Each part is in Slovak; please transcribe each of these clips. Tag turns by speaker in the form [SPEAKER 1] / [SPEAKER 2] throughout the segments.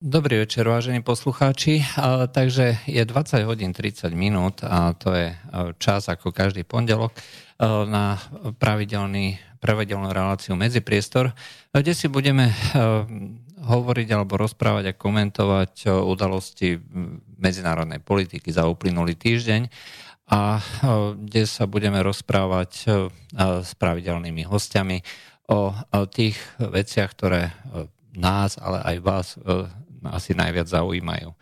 [SPEAKER 1] Dobrý večer, vážení poslucháči. Takže je 20 hodín 30 minút a to je čas ako každý pondelok na pravidelný, pravidelnú reláciu Medzipriestor, kde si budeme hovoriť alebo rozprávať a komentovať udalosti medzinárodnej politiky za uplynulý týždeň a kde sa budeme rozprávať s pravidelnými hostiami o tých veciach, ktoré nás, ale aj vás asi najviac zaujímajú.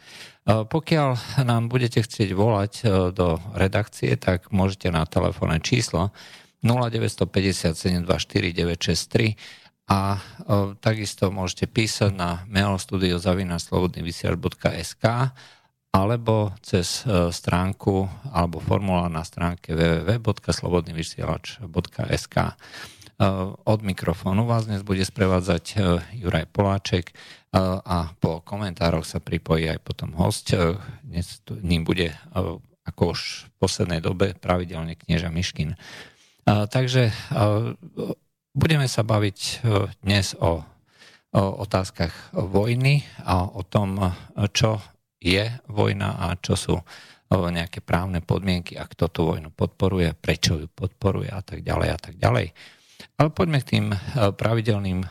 [SPEAKER 1] E, pokiaľ nám budete chcieť volať e, do redakcie, tak môžete na telefónne číslo 0957 24963 a e, takisto môžete písať na mailstudio.slobodnyvysiaľ.sk alebo cez stránku alebo formulár na stránke www.slobodnyvysielač.sk. Od mikrofónu vás dnes bude sprevádzať Juraj Poláček a po komentároch sa pripojí aj potom host. Dnes ním bude, ako už v poslednej dobe, pravidelne knieža Miškin. Takže budeme sa baviť dnes o, o otázkach vojny a o tom, čo je vojna a čo sú nejaké právne podmienky a kto tú vojnu podporuje, prečo ju podporuje a tak ďalej a tak ďalej. Ale poďme k tým pravidelným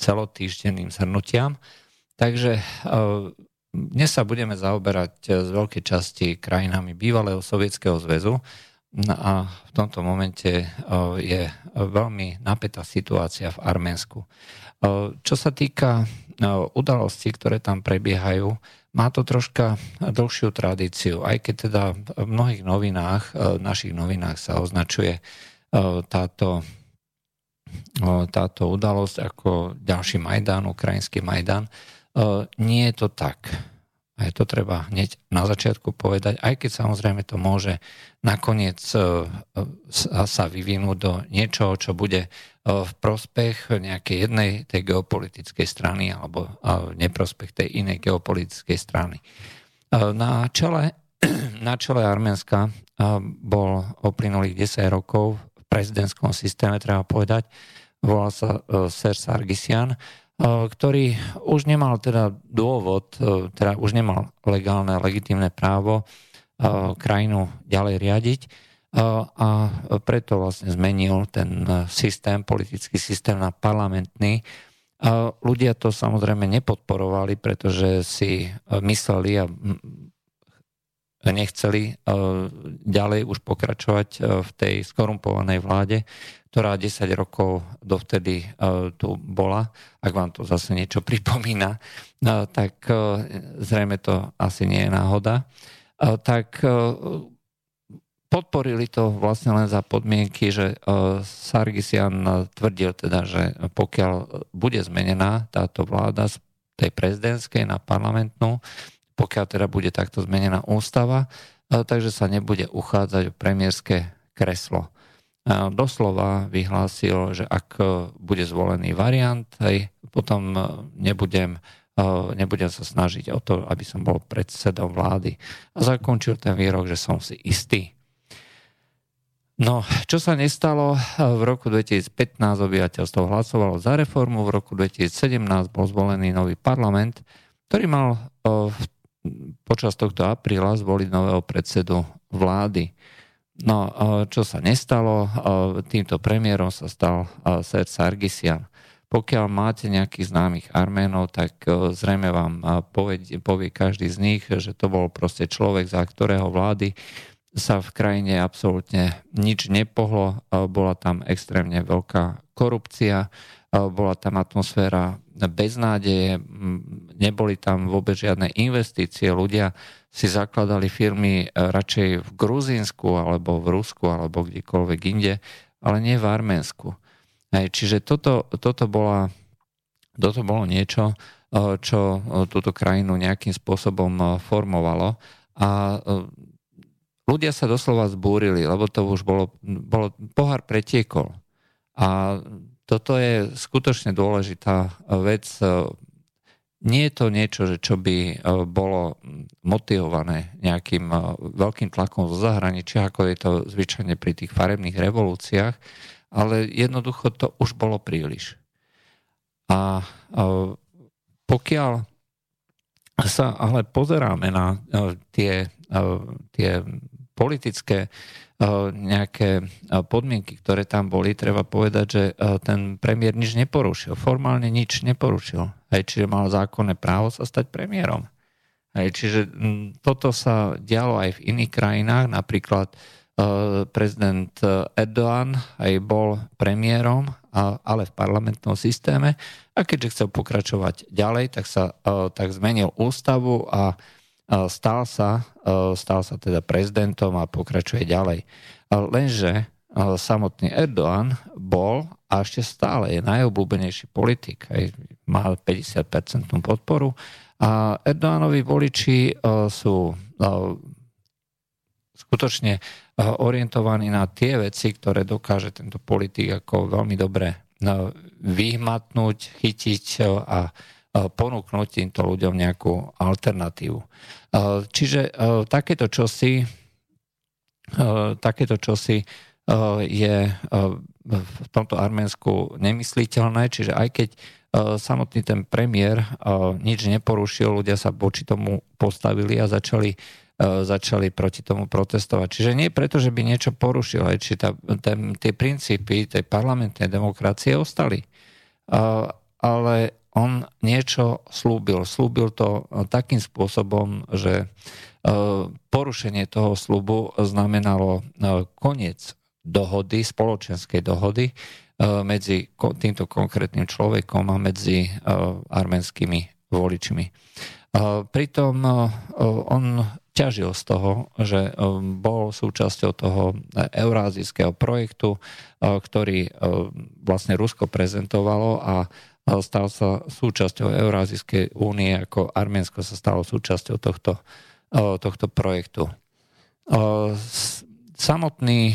[SPEAKER 1] celotýždenným zhrnutiam. Takže e, dnes sa budeme zaoberať z veľkej časti krajinami bývalého Sovietskeho zväzu no a v tomto momente je veľmi napätá situácia v Arménsku. Čo sa týka udalostí, ktoré tam prebiehajú, má to troška dlhšiu tradíciu, aj keď teda v mnohých novinách, v našich novinách sa označuje táto táto udalosť ako ďalší Majdan, ukrajinský Majdan. Nie je to tak. A je to treba hneď na začiatku povedať, aj keď samozrejme to môže nakoniec sa vyvinúť do niečoho, čo bude v prospech nejakej jednej tej geopolitickej strany alebo neprospech tej inej geopolitickej strany. Na čele, na čele Arménska bol uplynulých 10 rokov prezidentskom systéme, treba povedať. Volal sa uh, Ser Sargisian, uh, ktorý už nemal teda dôvod, uh, teda už nemal legálne, legitímne právo krajinu ďalej riadiť a preto vlastne zmenil ten systém, politický systém na parlamentný. Ľudia to samozrejme nepodporovali, pretože si mysleli a nechceli e, ďalej už pokračovať e, v tej skorumpovanej vláde, ktorá 10 rokov dovtedy e, tu bola. Ak vám to zase niečo pripomína, tak zrejme to asi nie je náhoda. Tak podporili to vlastne len za podmienky, že Sargisian tvrdil teda, že pokiaľ bude zmenená táto vláda z tej prezidentskej na parlamentnú, pokiaľ teda bude takto zmenená ústava, takže sa nebude uchádzať o premiérske kreslo. Doslova vyhlásil, že ak bude zvolený variant, hej, potom nebudem, nebudem sa snažiť o to, aby som bol predsedom vlády. A zakončil ten výrok, že som si istý. No, čo sa nestalo? V roku 2015 obyvateľstvo hlasovalo za reformu, v roku 2017 bol zvolený nový parlament, ktorý mal v počas tohto apríla zvoliť nového predsedu vlády. No, čo sa nestalo, týmto premiérom sa stal Ser Sargisian. Pokiaľ máte nejakých známych Arménov, tak zrejme vám povie, povie každý z nich, že to bol proste človek, za ktorého vlády sa v krajine absolútne nič nepohlo. Bola tam extrémne veľká korupcia, bola tam atmosféra beznádeje, neboli tam vôbec žiadne investície, ľudia si zakladali firmy e, radšej v Gruzínsku alebo v Rusku alebo kdekoľvek inde, ale nie v Arménsku. Hej, čiže toto, toto, bola, toto bolo niečo, e, čo e, túto krajinu nejakým spôsobom formovalo a ľudia sa doslova zbúrili, lebo to už bolo, bolo pohár pretiekol. A toto je skutočne dôležitá vec. Nie je to niečo, že čo by e, bolo motivované nejakým e, veľkým tlakom zo zahraničia, ako je to zvyčajne pri tých farebných revolúciách, ale jednoducho to už bolo príliš. A e, pokiaľ sa ale pozeráme na tie, tie politické nejaké podmienky, ktoré tam boli, treba povedať, že ten premiér nič neporušil. Formálne nič neporušil. Hej, čiže mal zákonné právo sa stať premiérom. Hej, čiže toto sa dialo aj v iných krajinách, napríklad prezident Erdoğan aj bol premiérom, ale v parlamentnom systéme a keďže chcel pokračovať ďalej, tak sa tak zmenil ústavu a stal sa, stal sa teda prezidentom a pokračuje ďalej. Lenže samotný Erdoğan bol a ešte stále je najobľúbenejší politik. Má 50% podporu. A Erdoánovi voliči sú skutočne orientovaní na tie veci, ktoré dokáže tento politik ako veľmi dobre vyhmatnúť, chytiť a ponúknuť týmto ľuďom nejakú alternatívu. Čiže takéto čosi, takéto čosi je v tomto Arménsku nemysliteľné, čiže aj keď samotný ten premiér nič neporušil, ľudia sa voči tomu postavili a začali začali proti tomu protestovať. Čiže nie preto, že by niečo porušil, aj či tá, ten, tie princípy tej parlamentnej demokracie ostali. Ale on niečo slúbil. Slúbil to takým spôsobom, že porušenie toho slúbu znamenalo koniec dohody, spoločenskej dohody medzi týmto konkrétnym človekom a medzi arménskymi voličmi. Pritom on ťažil z toho, že bol súčasťou toho eurázijského projektu, ktorý vlastne Rusko prezentovalo a stal sa súčasťou Eurázijskej únie, ako Arménsko sa stalo súčasťou tohto, tohto projektu. Samotný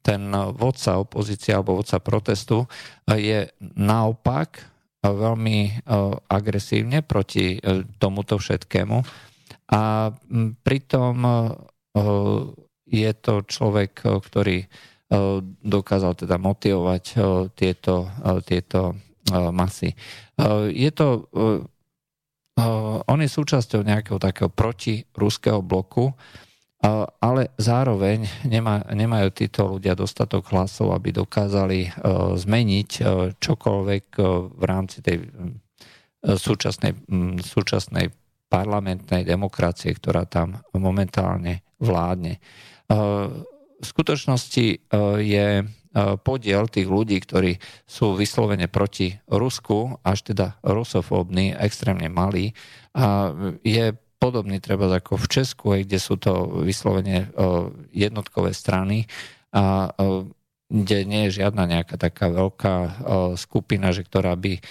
[SPEAKER 1] ten vodca opozície alebo vodca protestu je naopak veľmi agresívne proti tomuto všetkému a pritom je to človek, ktorý dokázal teda motivovať tieto, tieto masy. Je to, on je súčasťou nejakého takého protiruského bloku, ale zároveň nemá, nemajú títo ľudia dostatok hlasov, aby dokázali zmeniť čokoľvek v rámci tej súčasnej, súčasnej parlamentnej demokracie, ktorá tam momentálne vládne. V skutočnosti e, je e, podiel tých ľudí, ktorí sú vyslovene proti Rusku, až teda rusofóbny, extrémne malý. A je podobný treba ako v Česku, kde sú to vyslovene e, jednotkové strany a kde nie je žiadna nejaká taká veľká skupina, že ktorá by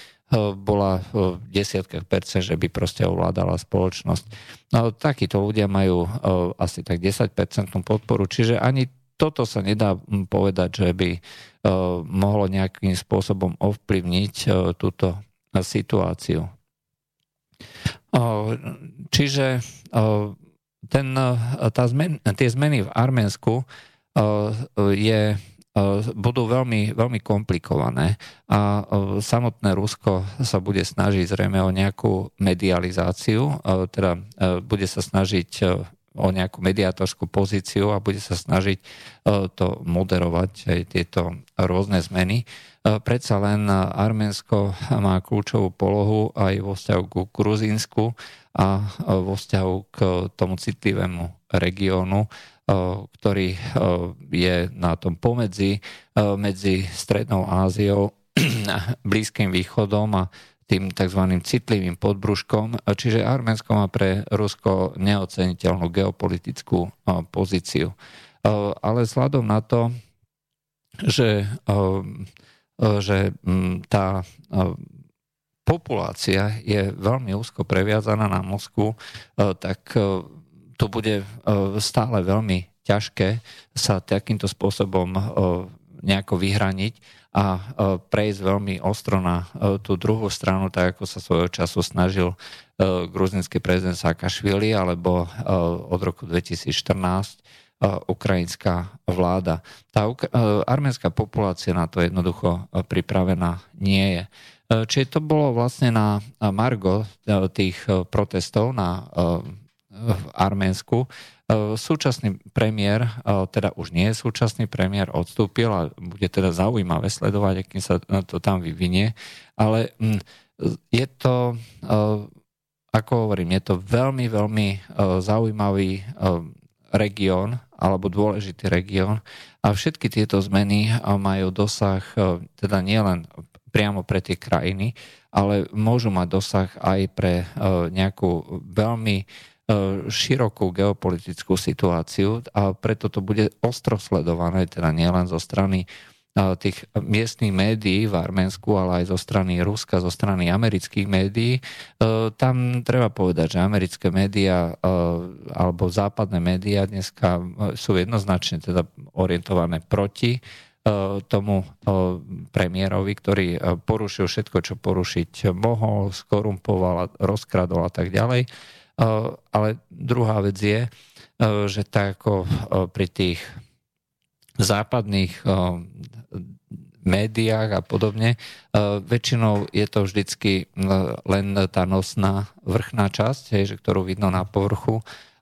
[SPEAKER 1] bola v desiatkách percent, že by proste ovládala spoločnosť. No, takíto ľudia majú asi tak 10% podporu, čiže ani toto sa nedá povedať, že by mohlo nejakým spôsobom ovplyvniť túto situáciu. Čiže ten, tá zmen, tie zmeny v Arménsku je budú veľmi, veľmi komplikované a samotné Rusko sa bude snažiť zrejme o nejakú medializáciu, teda bude sa snažiť o nejakú mediátorskú pozíciu a bude sa snažiť to moderovať aj tieto rôzne zmeny. Predsa len Arménsko má kľúčovú polohu aj vo vzťahu ku Gruzínsku a vo vzťahu k tomu citlivému regiónu, ktorý je na tom pomedzi medzi Strednou Áziou, Blízkym východom a tým tzv. citlivým podbruškom. Čiže Arménsko má pre Rusko neoceniteľnú geopolitickú pozíciu. Ale vzhľadom na to, že, že tá populácia je veľmi úzko previazaná na Moskvu, tak to bude stále veľmi ťažké sa takýmto spôsobom nejako vyhraniť a e, prejsť veľmi ostro na tú druhú stranu, tak ako sa svojho času snažil gruzinský prezident Saakašvili alebo od roku 2014 ukrajinská vláda. Tá arménska populácia na to jednoducho pripravená nie je. Čiže to bolo vlastne na Margo tých protestov na, v Arménsku. Súčasný premiér, teda už nie je súčasný premiér, odstúpil a bude teda zaujímavé sledovať, akým sa to tam vyvinie. Ale hm, je to, ako hovorím, je to veľmi, veľmi zaujímavý región alebo dôležitý región a všetky tieto zmeny majú dosah teda nielen priamo pre tie krajiny, ale môžu mať dosah aj pre nejakú veľmi širokú geopolitickú situáciu a preto to bude ostro sledované, teda nielen zo strany tých miestných médií v Arménsku, ale aj zo strany Ruska, zo strany amerických médií. E, tam treba povedať, že americké médiá e, alebo západné médiá dneska e, sú jednoznačne teda orientované proti tomu premiérovi, ktorý porušil všetko, čo porušiť mohol, skorumpoval, rozkradol a tak ďalej. Ale druhá vec je, že tak ako pri tých západných médiách a podobne. Väčšinou je to vždycky len tá nosná vrchná časť, že ktorú vidno na povrchu,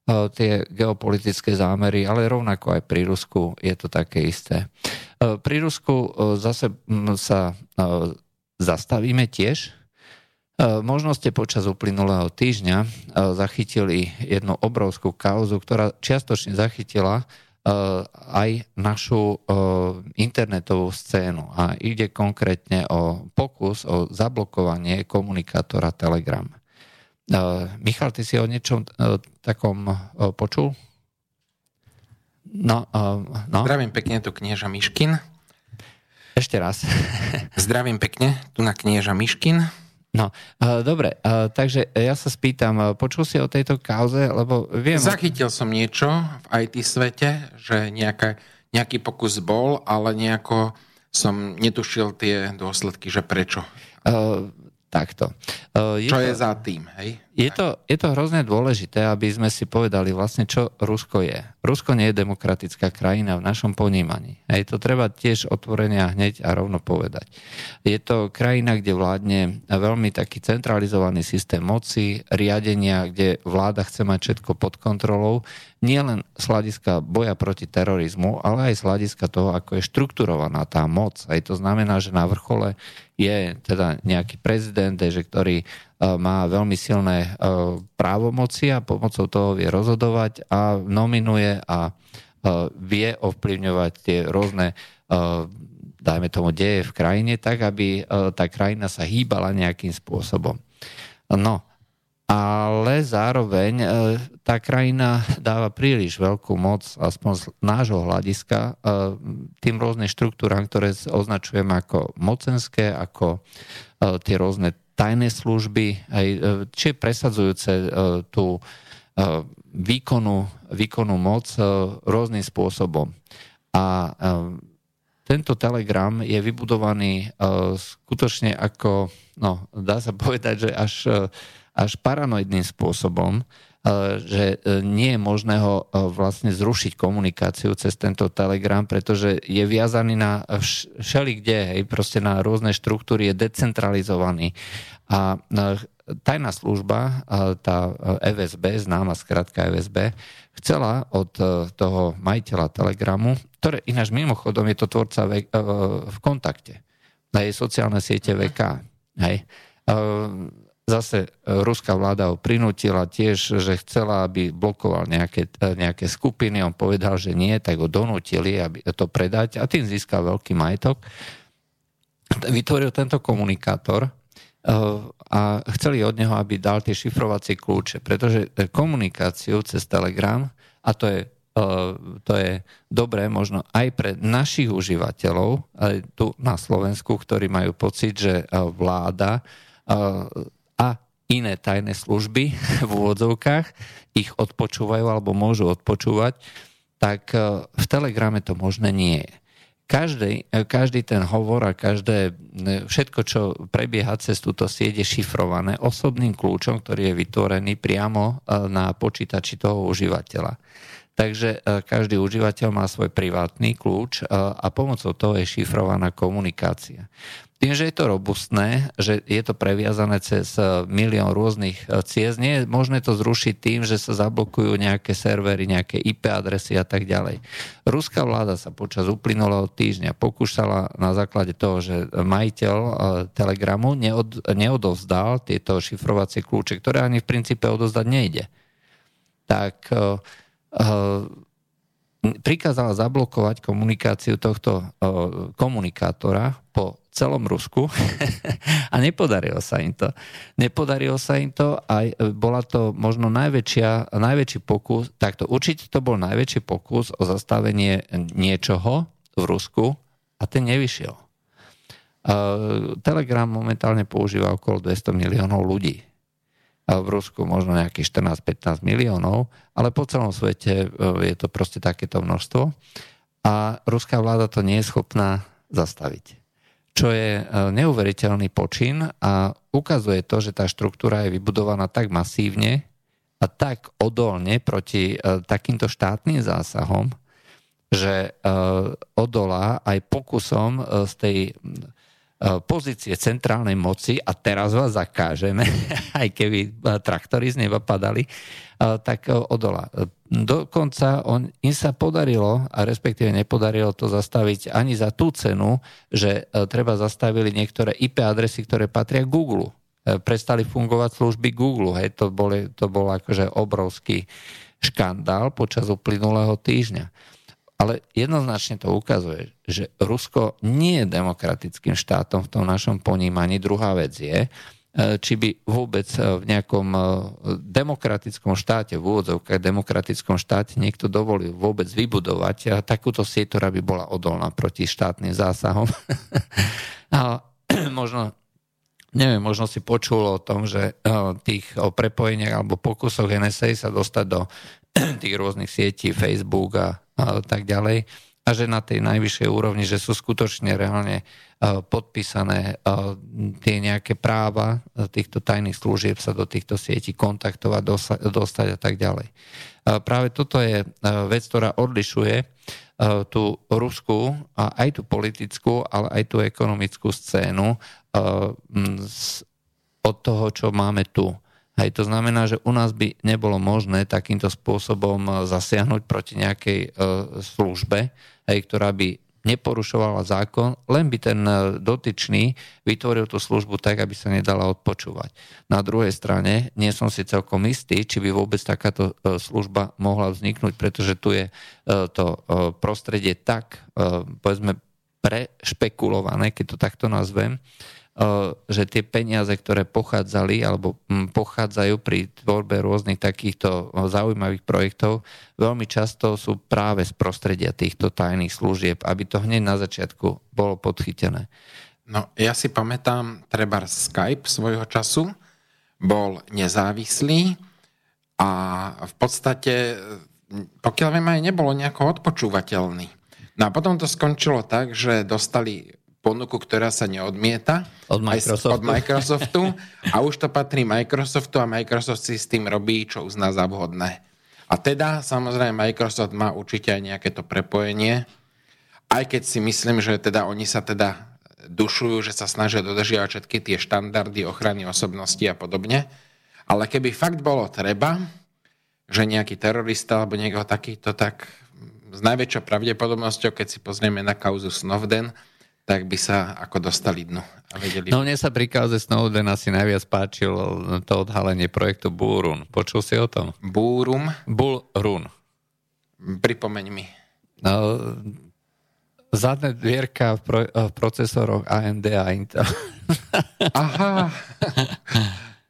[SPEAKER 1] tie geopolitické zámery, ale rovnako aj pri Rusku je to také isté. Pri Rusku zase sa zastavíme tiež. Možno ste počas uplynulého týždňa zachytili jednu obrovskú kauzu, ktorá čiastočne zachytila Eh, aj našu internetovú scénu. A ide konkrétne o pokus o zablokovanie komunikátora Telegram. Michal, ty si o niečom takom počul?
[SPEAKER 2] No, no. Zdravím pekne, tu knieža Miškin.
[SPEAKER 1] Ešte raz.
[SPEAKER 2] Zdravím pekne, tu na knieža Miškin.
[SPEAKER 1] No, uh, dobre, uh, takže ja sa spýtam, počul si o tejto kauze, lebo viem...
[SPEAKER 2] Zachytil som niečo v IT svete, že nejaká, nejaký pokus bol, ale nejako som netušil tie dôsledky, že prečo.
[SPEAKER 1] Uh, takto.
[SPEAKER 2] Uh, je čo to, je za tým, hej?
[SPEAKER 1] Je to, je to hrozne dôležité, aby sme si povedali vlastne, čo Rusko je. Rusko nie je demokratická krajina v našom ponímaní. Hej, to treba tiež otvorene a hneď a rovno povedať. Je to krajina, kde vládne veľmi taký centralizovaný systém moci, riadenia, kde vláda chce mať všetko pod kontrolou, nielen z hľadiska boja proti terorizmu, ale aj z hľadiska toho, ako je štrukturovaná tá moc. Aj to znamená, že na vrchole je teda nejaký prezident, že ktorý má veľmi silné e, právomoci a pomocou toho vie rozhodovať a nominuje a e, vie ovplyvňovať tie rôzne dajme tomu deje v krajine, tak aby tá krajina sa hýbala nejakým spôsobom. No, ale zároveň tá krajina dáva príliš veľkú moc, aspoň z nášho hľadiska, tým rôznym štruktúram, ktoré označujeme ako mocenské, ako tie rôzne tajné služby, aj, e, či presadzujúce e, tú e, výkonu, výkonu moc rôznym spôsobom. A tento telegram je vybudovaný skutočne ako, no, dá sa povedať, že až, až paranoidným spôsobom, že nie je možné ho vlastne zrušiť komunikáciu cez tento telegram, pretože je viazaný na všelikde, hej, proste na rôzne štruktúry, je decentralizovaný. A tajná služba, tá FSB, známa skratka FSB, chcela od e, toho majiteľa Telegramu, ktoré ináč mimochodom je to tvorca v, e, v kontakte, na jej sociálne siete VK. Hej. E, zase ruská vláda ho prinútila tiež, že chcela, aby blokoval nejaké, nejaké skupiny. On povedal, že nie, tak ho donútili, aby to predať a tým získal veľký majetok. Vytvoril tento komunikátor, a chceli od neho, aby dal tie šifrovacie kľúče, pretože komunikáciu cez Telegram, a to je, e, to je dobré možno aj pre našich užívateľov, aj tu na Slovensku, ktorí majú pocit, že e, vláda e, iné tajné služby v úvodzovkách ich odpočúvajú alebo môžu odpočúvať, tak v Telegrame to možné nie je každý, každý ten hovor a každé, všetko, čo prebieha cez túto sieť je šifrované osobným kľúčom, ktorý je vytvorený priamo e, na počítači toho užívateľa. Takže e, každý užívateľ má svoj privátny kľúč e, a pomocou toho je šifrovaná komunikácia. Tým, že je to robustné, že je to previazané cez milión rôznych ciest, nie je možné to zrušiť tým, že sa zablokujú nejaké servery, nejaké IP adresy a tak ďalej. Ruská vláda sa počas uplynulého týždňa pokúšala na základe toho, že majiteľ Telegramu neod, neodovzdal tieto šifrovacie kľúče, ktoré ani v princípe odovzdať nejde. Tak prikázala zablokovať komunikáciu tohto komunikátora po celom Rusku a nepodarilo sa im to. Nepodarilo sa im to a bola to možno najväčšia, najväčší pokus, takto určite to bol najväčší pokus o zastavenie niečoho v Rusku a ten nevyšiel. Telegram momentálne používa okolo 200 miliónov ľudí. V Rusku možno nejakých 14-15 miliónov, ale po celom svete e, je to proste takéto množstvo. A ruská vláda to nie je schopná zastaviť čo je e, neuveriteľný počin a ukazuje to, že tá štruktúra je vybudovaná tak masívne a tak odolne proti e, takýmto štátnym zásahom, že e, odolá aj pokusom z tej pozície centrálnej moci a teraz vás zakážeme, aj keby traktory z neba padali, tak odolá. Dokonca on, im sa podarilo, a respektíve nepodarilo to zastaviť ani za tú cenu, že e, treba zastavili niektoré IP adresy, ktoré patria Google. E, prestali fungovať služby Google. Hej, to, boli, to bol akože obrovský škandál počas uplynulého týždňa. Ale jednoznačne to ukazuje, že Rusko nie je demokratickým štátom v tom našom ponímaní. Druhá vec je, E, či by vôbec e, v nejakom e, demokratickom štáte, v úvodzovkách demokratickom štáte niekto dovolil vôbec vybudovať takúto sieť, ktorá by bola odolná proti štátnym zásahom. A možno neviem, možno si počul o tom, že tých o prepojeniach alebo pokusoch NSA sa dostať do tých rôznych sietí, Facebook a, a tak ďalej a že na tej najvyššej úrovni, že sú skutočne reálne Eh, podpísané eh, tie nejaké práva eh, týchto tajných služieb sa do týchto sietí kontaktovať, dostať a tak ďalej. Práve toto je vec, ktorá odlišuje tú ruskú a aj tú politickú, ale aj tú ekonomickú scénu od toho, čo máme tu. Hej, to znamená, že u nás by nebolo možné takýmto spôsobom zasiahnuť proti nejakej službe, hej, ktorá by neporušovala zákon, len by ten e, dotyčný vytvoril tú službu tak, aby sa nedala odpočúvať. Na druhej strane nie som si celkom istý, či by vôbec takáto e, služba mohla vzniknúť, pretože tu je e, to prostredie tak, povedzme, prešpekulované, keď to takto nazvem, že tie peniaze, ktoré pochádzali alebo hm, pochádzajú pri tvorbe rôznych takýchto zaujímavých projektov, veľmi často sú práve z prostredia týchto tajných služieb, aby to hneď na začiatku bolo podchytené.
[SPEAKER 2] No, ja si pamätám, treba Skype svojho času bol nezávislý a v podstate, pokiaľ viem, aj nebolo nejako odpočúvateľný. No a potom to skončilo tak, že dostali ponuku, ktorá sa neodmieta
[SPEAKER 1] od Microsoftu.
[SPEAKER 2] od Microsoftu a už to patrí Microsoftu a Microsoft si s tým robí, čo uzná za vhodné. A teda samozrejme Microsoft má určite aj nejaké to prepojenie, aj keď si myslím, že teda oni sa teda dušujú, že sa snažia dodržiavať všetky tie štandardy ochrany osobnosti a podobne. Ale keby fakt bolo treba, že nejaký terorista alebo niekto takýto, tak s najväčšou pravdepodobnosťou, keď si pozrieme na kauzu Snowden, tak by sa ako dostali dnu. A vedeli...
[SPEAKER 1] No mne sa pri kauze Snowden asi najviac páčilo to odhalenie projektu Bullrun. Počul si o tom?
[SPEAKER 2] Bullrun?
[SPEAKER 1] Bullrun.
[SPEAKER 2] Pripomeň mi.
[SPEAKER 1] No, zadné dvierka v, pro, v procesoroch AMD a Intel.
[SPEAKER 2] Aha.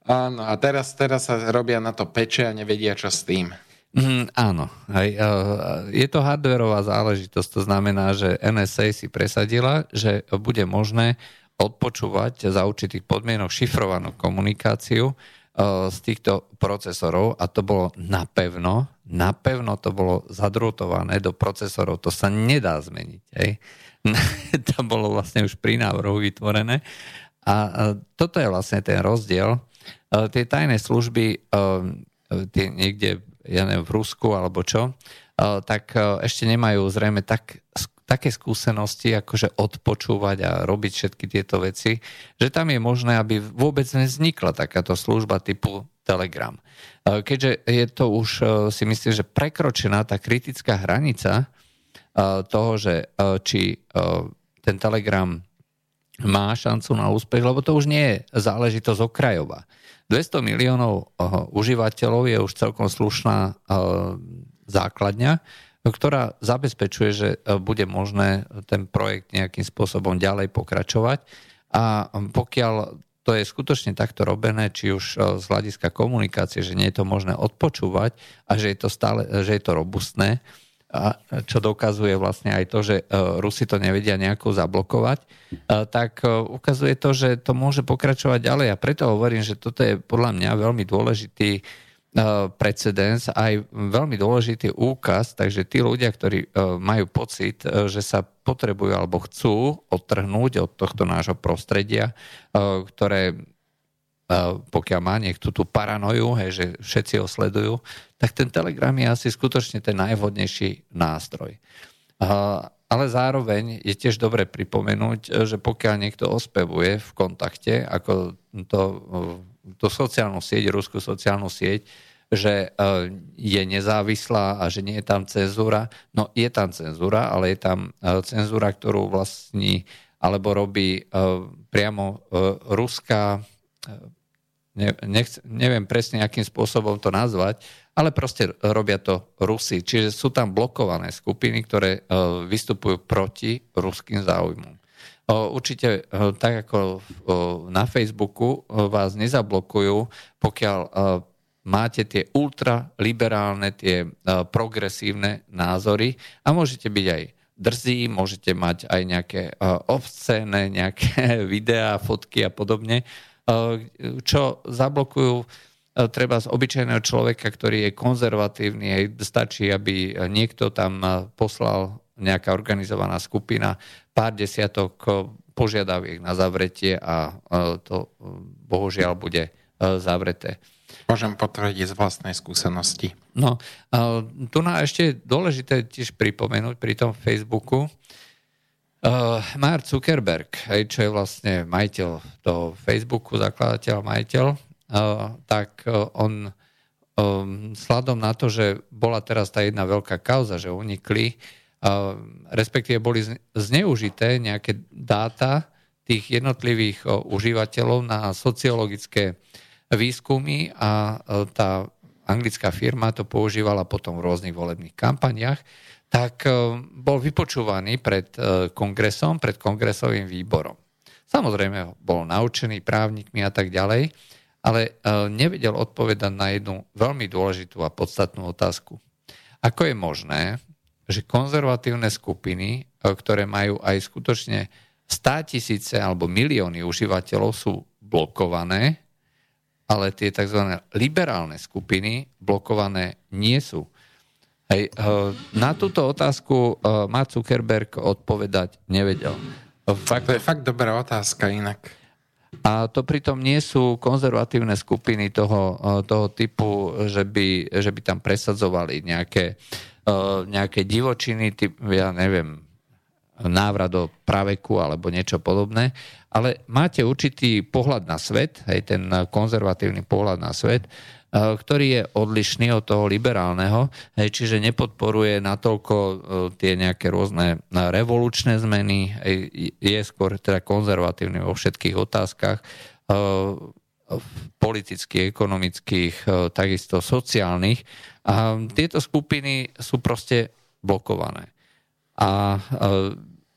[SPEAKER 2] Áno, a teraz, teraz sa robia na to peče a nevedia, čo s tým.
[SPEAKER 1] Mm, áno. Hej, je to hardwareová záležitosť, to znamená, že NSA si presadila, že bude možné odpočúvať za určitých podmienok šifrovanú komunikáciu z týchto procesorov a to bolo napevno, napevno to bolo zadrutované do procesorov, to sa nedá zmeniť. Hej. to bolo vlastne už pri návrhu vytvorené. A toto je vlastne ten rozdiel. Tie tajné služby tie niekde ja neviem, v Rusku alebo čo, tak ešte nemajú zrejme tak také skúsenosti, akože odpočúvať a robiť všetky tieto veci, že tam je možné, aby vôbec nevznikla takáto služba typu Telegram. Keďže je to už, si myslím, že prekročená tá kritická hranica toho, že či ten Telegram má šancu na úspech, lebo to už nie je záležitosť okrajová. 200 miliónov užívateľov je už celkom slušná základňa, ktorá zabezpečuje, že e, bude možné ten projekt nejakým spôsobom ďalej pokračovať. A pokiaľ to je skutočne takto robené, či už z hľadiska komunikácie, že nie je to možné odpočúvať a že je to stále, že je to robustné, a čo dokazuje vlastne aj to, že e, Rusi to nevedia nejako zablokovať, tak ukazuje to, že to môže pokračovať ďalej. A preto hovorím, že toto je podľa mňa veľmi dôležitý E, precedens, aj veľmi dôležitý úkaz, takže tí ľudia, ktorí e, majú pocit, e, že sa potrebujú alebo chcú odtrhnúť od tohto nášho prostredia, ktoré pokiaľ má niekto tú paranoju, hej, že všetci ho sledujú, tak ten Telegram je asi skutočne ten najvhodnejší nástroj. Ale zároveň je tiež dobre pripomenúť, že pokiaľ niekto ospevuje v kontakte, ako to, to sociálnu sieť, ruskú sociálnu sieť, že je nezávislá a že nie je tam cenzúra. No je tam cenzúra, ale je tam cenzúra, ktorú vlastní alebo robí priamo ruská, nech, neviem presne, akým spôsobom to nazvať, ale proste robia to Rusi. Čiže sú tam blokované skupiny, ktoré vystupujú proti ruským záujmom. Určite tak ako na Facebooku vás nezablokujú, pokiaľ máte tie ultraliberálne, tie e, progresívne názory a môžete byť aj drzí, môžete mať aj nejaké e, obscéne, nejaké videá, fotky a podobne, e, čo zablokujú treba z obyčajného človeka, ktorý je konzervatívny, aj stačí, aby niekto tam poslal nejaká organizovaná skupina pár desiatok požiadaviek na zavretie a to bohužiaľ bude zavreté.
[SPEAKER 2] Môžem potvrdiť z vlastnej skúsenosti.
[SPEAKER 1] No, tu na ešte dôležité tiež pripomenúť pri tom Facebooku, Uh, Mark Zuckerberg, hej, čo je vlastne majiteľ toho Facebooku, zakladateľ, majiteľ, uh, tak uh, on um, sladom na to, že bola teraz tá jedna veľká kauza, že unikli, uh, respektíve boli zneužité nejaké dáta tých jednotlivých uh, užívateľov na sociologické výskumy a e, tá anglická firma to používala potom v rôznych volebných kampaniach, tak e, bol vypočúvaný pred e, kongresom, pred kongresovým výborom. Samozrejme bol naučený právnikmi a tak ďalej, ale nevedel odpovedať na jednu veľmi dôležitú a podstatnú otázku. Ako je možné, že konzervatívne skupiny, ktoré majú aj skutočne 100 tisíce alebo milióny užívateľov sú blokované ale tie tzv. liberálne skupiny blokované nie sú. Hej, eh, na túto otázku eh, Mark Zuckerberg odpovedať nevedel.
[SPEAKER 2] Fakt, to je fakt dobrá otázka inak.
[SPEAKER 1] A to pritom nie sú konzervatívne skupiny toho, eh, toho typu, že by, že by tam presadzovali nejaké, nejaké divočiny, typ, ja neviem, návrat do praveku alebo niečo podobné, ale máte určitý pohľad na svet, aj ten konzervatívny pohľad na svet, ktorý je odlišný od toho liberálneho, čiže nepodporuje natoľko eh, tie nejaké rôzne eh, revolučné zmeny, je skôr teda konzervatívny vo všetkých otázkach politických, ekonomických, takisto sociálnych. A tieto skupiny sú proste blokované. A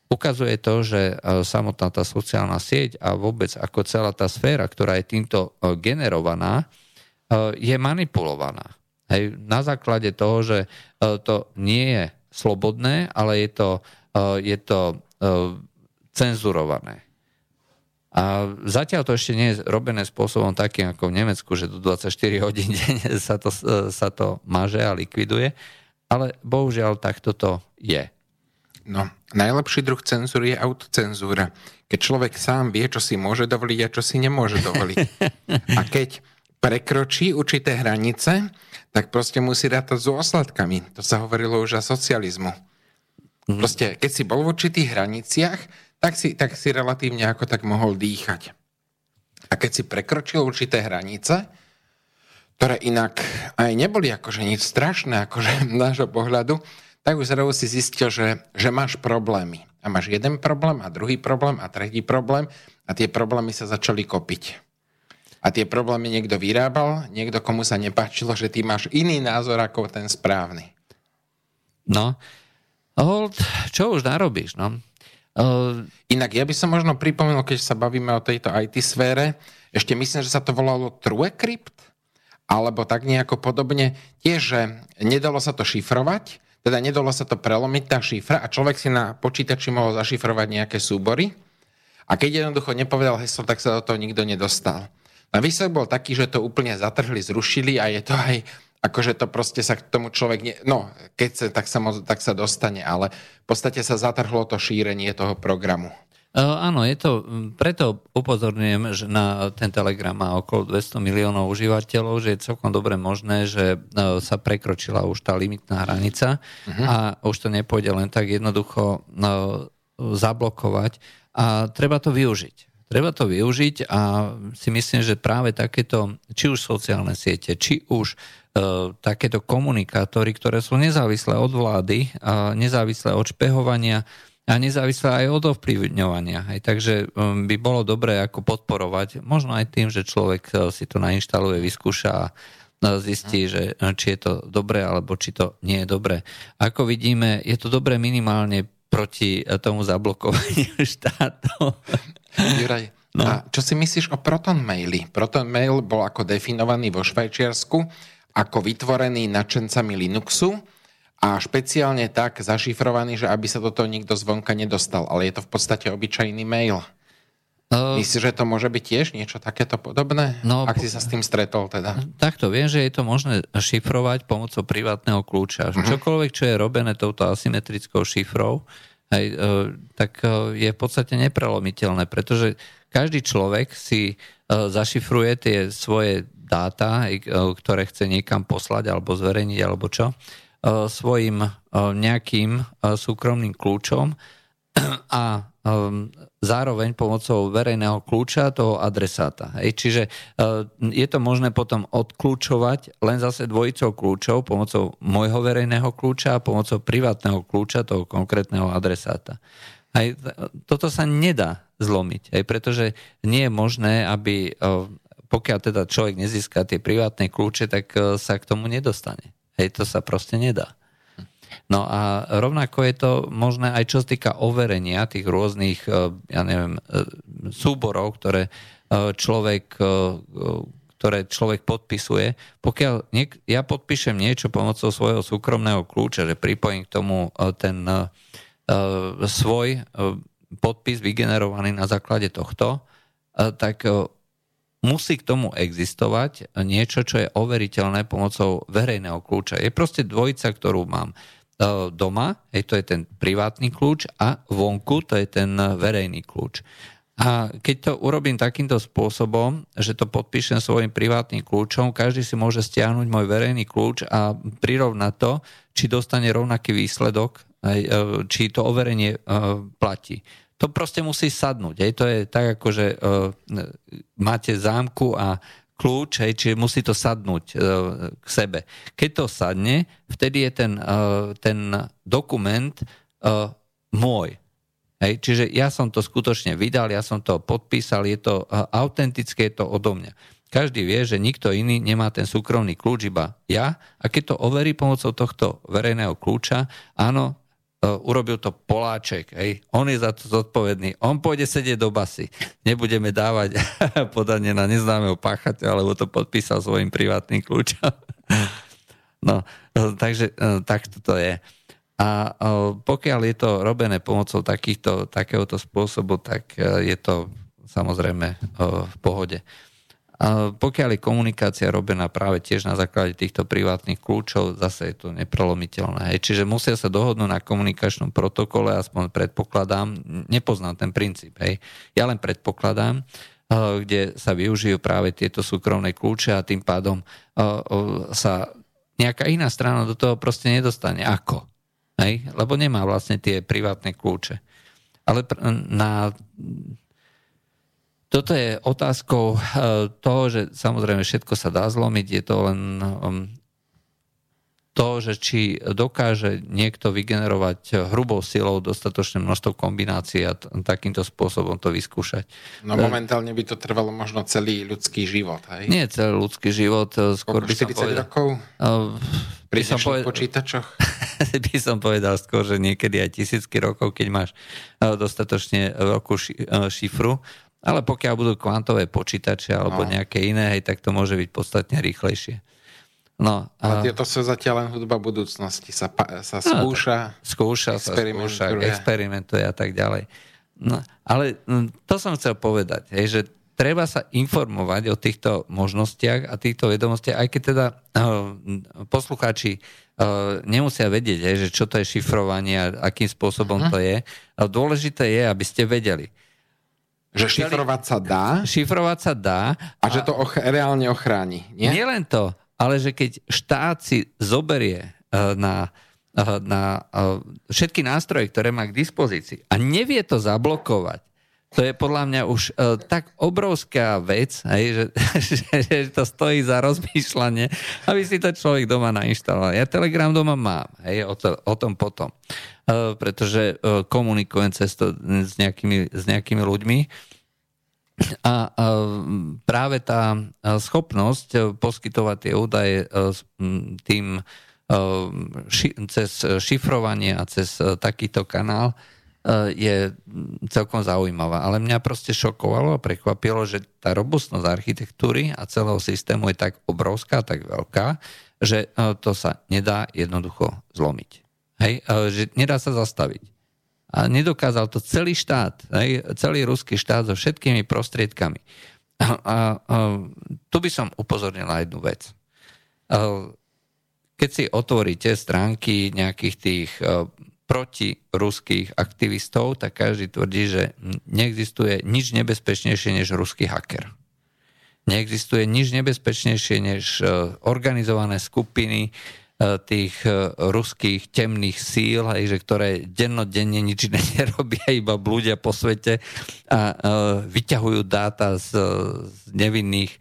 [SPEAKER 1] ukazuje to, že samotná tá sociálna sieť a vôbec ako celá tá sféra, ktorá je týmto generovaná, je manipulovaná. Hej, na základe toho, že to nie je slobodné, ale je to, je to cenzurované. A zatiaľ to ešte nie je robené spôsobom takým ako v Nemecku, že do 24 hodín deň sa to, sa to maže a likviduje, ale bohužiaľ takto to je.
[SPEAKER 2] No, najlepší druh cenzúry je autocenzúra. Keď človek sám vie, čo si môže dovoliť a čo si nemôže dovoliť. A keď prekročí určité hranice, tak proste musí rátať s dôsledkami. To sa hovorilo už o socializmu. Mm-hmm. Proste, keď si bol v určitých hraniciach, tak si, tak si relatívne ako tak mohol dýchať. A keď si prekročil určité hranice, ktoré inak aj neboli akože nič strašné, akože nášho pohľadu, tak už zrazu si zistil, že, že máš problémy. A máš jeden problém a druhý problém a tretí problém a tie problémy sa začali kopiť. A tie problémy niekto vyrábal, niekto komu sa nepáčilo, že ty máš iný názor ako ten správny.
[SPEAKER 1] No, hold, čo už narobíš, no?
[SPEAKER 2] Uh... Inak ja by som možno pripomenul, keď sa bavíme o tejto IT sfére, ešte myslím, že sa to volalo TrueCrypt, alebo tak nejako podobne, tiež, že nedalo sa to šifrovať, teda nedalo sa to prelomiť tá šifra a človek si na počítači mohol zašifrovať nejaké súbory a keď jednoducho nepovedal heslo, tak sa do toho nikto nedostal. A výsledok bol taký, že to úplne zatrhli, zrušili a je to aj akože to proste sa k tomu človek, ne, no keď sa, tak sa, tak sa dostane, ale v podstate sa zatrhlo to šírenie toho programu.
[SPEAKER 1] Uh, áno, je to, preto upozorňujem, že na ten Telegram má okolo 200 miliónov užívateľov, že je celkom dobre možné, že uh, sa prekročila už tá limitná hranica uh-huh. a už to nepôjde len tak jednoducho uh, zablokovať a treba to využiť. Treba to využiť a si myslím, že práve takéto, či už sociálne siete, či už e, takéto komunikátory, ktoré sú nezávislé od vlády, a nezávislé od špehovania a nezávislé aj od ovplyvňovania. Aj, takže um, by bolo dobré ako podporovať, možno aj tým, že človek e, si to nainštaluje, vyskúša a zistí, že e, či je to dobré alebo či to nie je dobré. Ako vidíme, je to dobré minimálne proti tomu zablokovaniu štátov.
[SPEAKER 2] Juraj, no. a čo si myslíš o Proton Maili? Proton Mail bol ako definovaný vo Švajčiarsku ako vytvorený nadšencami Linuxu a špeciálne tak zašifrovaný, že aby sa do toho nikto zvonka nedostal. Ale je to v podstate obyčajný mail. Uh, Myslíš, že to môže byť tiež niečo takéto podobné? No, Ak si sa s tým stretol teda.
[SPEAKER 1] Takto, viem, že je to možné šifrovať pomocou privátneho kľúča. Uh-huh. Čokoľvek, čo je robené touto asymetrickou šifrou, hej, e, tak e, je v podstate neprelomiteľné, pretože každý človek si e, zašifruje tie svoje dáta, ktoré chce niekam poslať alebo zverejniť alebo čo, svojim nejakým súkromným kľúčom a zároveň pomocou verejného kľúča toho adresáta. Hej. Čiže je to možné potom odkľúčovať len zase dvojicou kľúčov pomocou môjho verejného kľúča a pomocou privátneho kľúča toho konkrétneho adresáta. Aj toto sa nedá zlomiť, aj pretože nie je možné, aby pokiaľ teda človek nezíska tie privátne kľúče, tak sa k tomu nedostane. Hej, to sa proste nedá. No a rovnako je to možné aj čo týka overenia tých rôznych, e, ja neviem, e, súborov, ktoré e, človek, ktoré človek podpisuje. Pokiaľ niek- ja podpíšem niečo pomocou svojho súkromného kľúča, že pripojím k tomu ten svoj podpis vygenerovaný na základe tohto, tak musí k tomu existovať niečo, čo je overiteľné pomocou verejného kľúča. Je proste dvojica, ktorú mám doma, hej, to je ten privátny kľúč a vonku to je ten verejný kľúč. A keď to urobím takýmto spôsobom, že to podpíšem svojim privátnym kľúčom, každý si môže stiahnuť môj verejný kľúč a prirovnať to, či dostane rovnaký výsledok, e, či to overenie e, platí. To proste musí sadnúť. Hej. To je tak, ako že máte zámku a kľúč, hej, čiže musí to sadnúť uh, k sebe. Keď to sadne, vtedy je ten, uh, ten dokument uh, môj. Hej, čiže ja som to skutočne vydal, ja som to podpísal, je to uh, autentické, je to odo mňa. Každý vie, že nikto iný nemá ten súkromný kľúč, iba ja. A keď to overí pomocou tohto verejného kľúča, áno, E, urobil to Poláček, hej. on je za to zodpovedný, on pôjde sedieť do basy. Nebudeme dávať podanie na neznámeho páchateľa, lebo to podpísal svojim privátnym kľúčom. no, e, takže e, takto to je. A pokiaľ je to robené pomocou takýchto, takéhoto spôsobu, tak je to samozrejme v pohode. Pokiaľ je komunikácia robená práve tiež na základe týchto privátnych kľúčov, zase je to neprelomiteľné. Hej. Čiže musia sa dohodnúť na komunikačnom protokole, aspoň predpokladám, nepoznám ten princíp. Hej. Ja len predpokladám, eh, kde sa využijú práve tieto súkromné kľúče a tým pádom eh, sa nejaká iná strana do toho proste nedostane. Ako? Hej? Lebo nemá vlastne tie privátne kľúče. Ale na... Toto je otázkou eh, toho, že samozrejme všetko sa dá zlomiť, je to len um, to, že či dokáže niekto vygenerovať hrubou silou dostatočné množstvo kombinácií a t- takýmto spôsobom to vyskúšať.
[SPEAKER 2] No momentálne by to trvalo možno celý ľudský život, hej?
[SPEAKER 1] Nie celý ľudský život, skôr by som povedal...
[SPEAKER 2] rokov? Uh, Pri som povedal, počítačoch?
[SPEAKER 1] by som povedal skôr, že niekedy aj tisícky rokov, keď máš dostatočne veľkú ši- šifru, ale pokiaľ budú kvantové počítače alebo no. nejaké iné, hej, tak to môže byť podstatne rýchlejšie.
[SPEAKER 2] No, a... Ale to sa zatiaľ len hudba budúcnosti sa, sa skúša.
[SPEAKER 1] No, skúša sa, skúša, experimentuje a tak ďalej. No, ale to som chcel povedať, hej, že treba sa informovať o týchto možnostiach a týchto vedomostiach, aj keď teda uh, poslucháči uh, nemusia vedieť, hej, že čo to je šifrovanie a akým spôsobom uh-huh. to je. Ale dôležité je, aby ste vedeli.
[SPEAKER 2] Že šifrovať sa dá?
[SPEAKER 1] Šifrovať sa dá.
[SPEAKER 2] A, a že to och- reálne ochráni, nie?
[SPEAKER 1] Nie len to ale že keď štát si zoberie eh, na, eh, na eh, všetky nástroje, ktoré má k dispozícii a nevie to zablokovať, to je podľa mňa už uh, tak obrovská vec, hej, že, že, že to stojí za rozmýšľanie, aby si to človek doma nainštaloval. Ja Telegram doma mám, hej, o, to, o tom potom, pretože komunikujem cez to s nejakými, s nejakými ľuďmi a, práve tá schopnosť poskytovať tie údaje tým cez šifrovanie a cez takýto kanál je celkom zaujímavá. Ale mňa proste šokovalo a prekvapilo, že tá robustnosť architektúry a celého systému je tak obrovská, tak veľká, že to sa nedá jednoducho zlomiť. Hej? Že nedá sa zastaviť a nedokázal to celý štát, aj, celý ruský štát so všetkými prostriedkami. A, a, a tu by som upozornil na jednu vec. A, keď si otvoríte stránky nejakých tých protiruských aktivistov, tak každý tvrdí, že neexistuje nič nebezpečnejšie než ruský hacker. Neexistuje nič nebezpečnejšie než organizované skupiny, E, tých e, ruských temných síl, hej, že ktoré dennodenne nič nerobia, iba blúdia po svete a uh, vyťahujú dáta z, z nevinných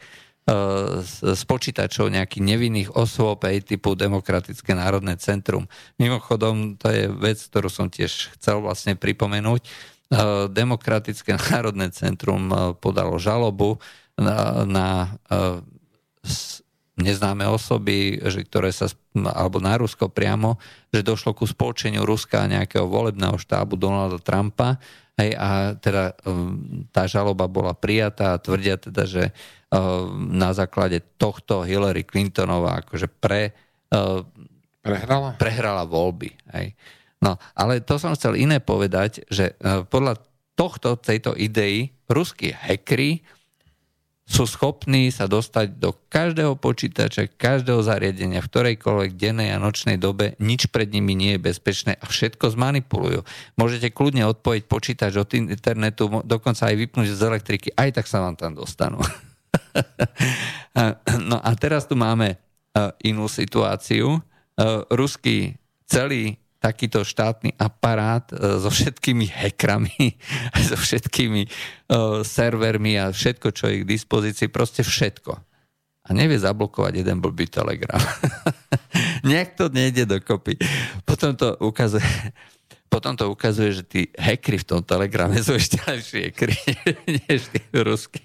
[SPEAKER 1] z, počítačov nejakých nevinných osôb aj typu Demokratické národné centrum. Mimochodom, to je vec, ktorú som tiež chcel vlastne pripomenúť. Demokratické národné centrum podalo žalobu na, na neznáme osoby, že, ktoré sa, alebo na Rusko priamo, že došlo ku spolčeniu Ruska a nejakého volebného štábu Donalda Trumpa hej, a teda um, tá žaloba bola prijatá a tvrdia teda, že um, na základe tohto Hillary Clintonová akože pre,
[SPEAKER 2] uh, prehrala?
[SPEAKER 1] prehrala voľby. Hej. No, ale to som chcel iné povedať, že uh, podľa tohto, tejto idei ruskí hackery sú schopní sa dostať do každého počítača, každého zariadenia, v ktorejkoľvek dennej a nočnej dobe, nič pred nimi nie je bezpečné a všetko zmanipulujú. Môžete kľudne odpojiť počítač od internetu, dokonca aj vypnúť z elektriky, aj tak sa vám tam dostanú. no a teraz tu máme e, inú situáciu. E, ruský celý takýto štátny aparát e, so všetkými hackrami, so všetkými uh, servermi a všetko, čo je k dispozícii, proste všetko. A nevie zablokovať jeden blbý telegram. Nejak to nejde dokopy. Potom to ukazuje, potom to ukazuje, že tí hackry v tom telegrame sú ešte lepšie hackry, než tí ruskí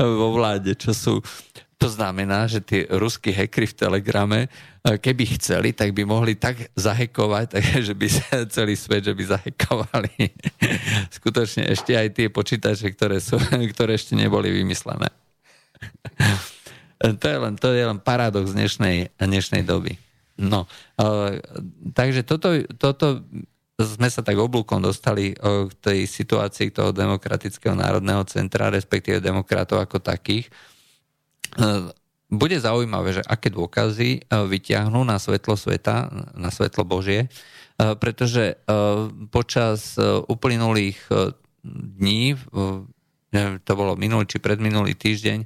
[SPEAKER 1] vo vláde, čo sú to znamená, že tí ruskí hackry v Telegrame, e, keby chceli, tak by mohli tak zahekovať, že by sa celý svet, že by zahekovali skutočne ešte aj tie počítače, ktoré, sú, ktoré ešte neboli vymyslené. to je len, to je len paradox dnešnej, dnešnej doby. No, uh, takže toto, toto sme sa tak oblúkom dostali uh, k tej situácii toho demokratického národného centra, respektíve demokratov ako takých, E, bude zaujímavé, že aké dôkazy e, vyťahnú na svetlo sveta, na svetlo Božie, e, pretože počas uplynulých dní, to bolo minulý či predminulý týždeň,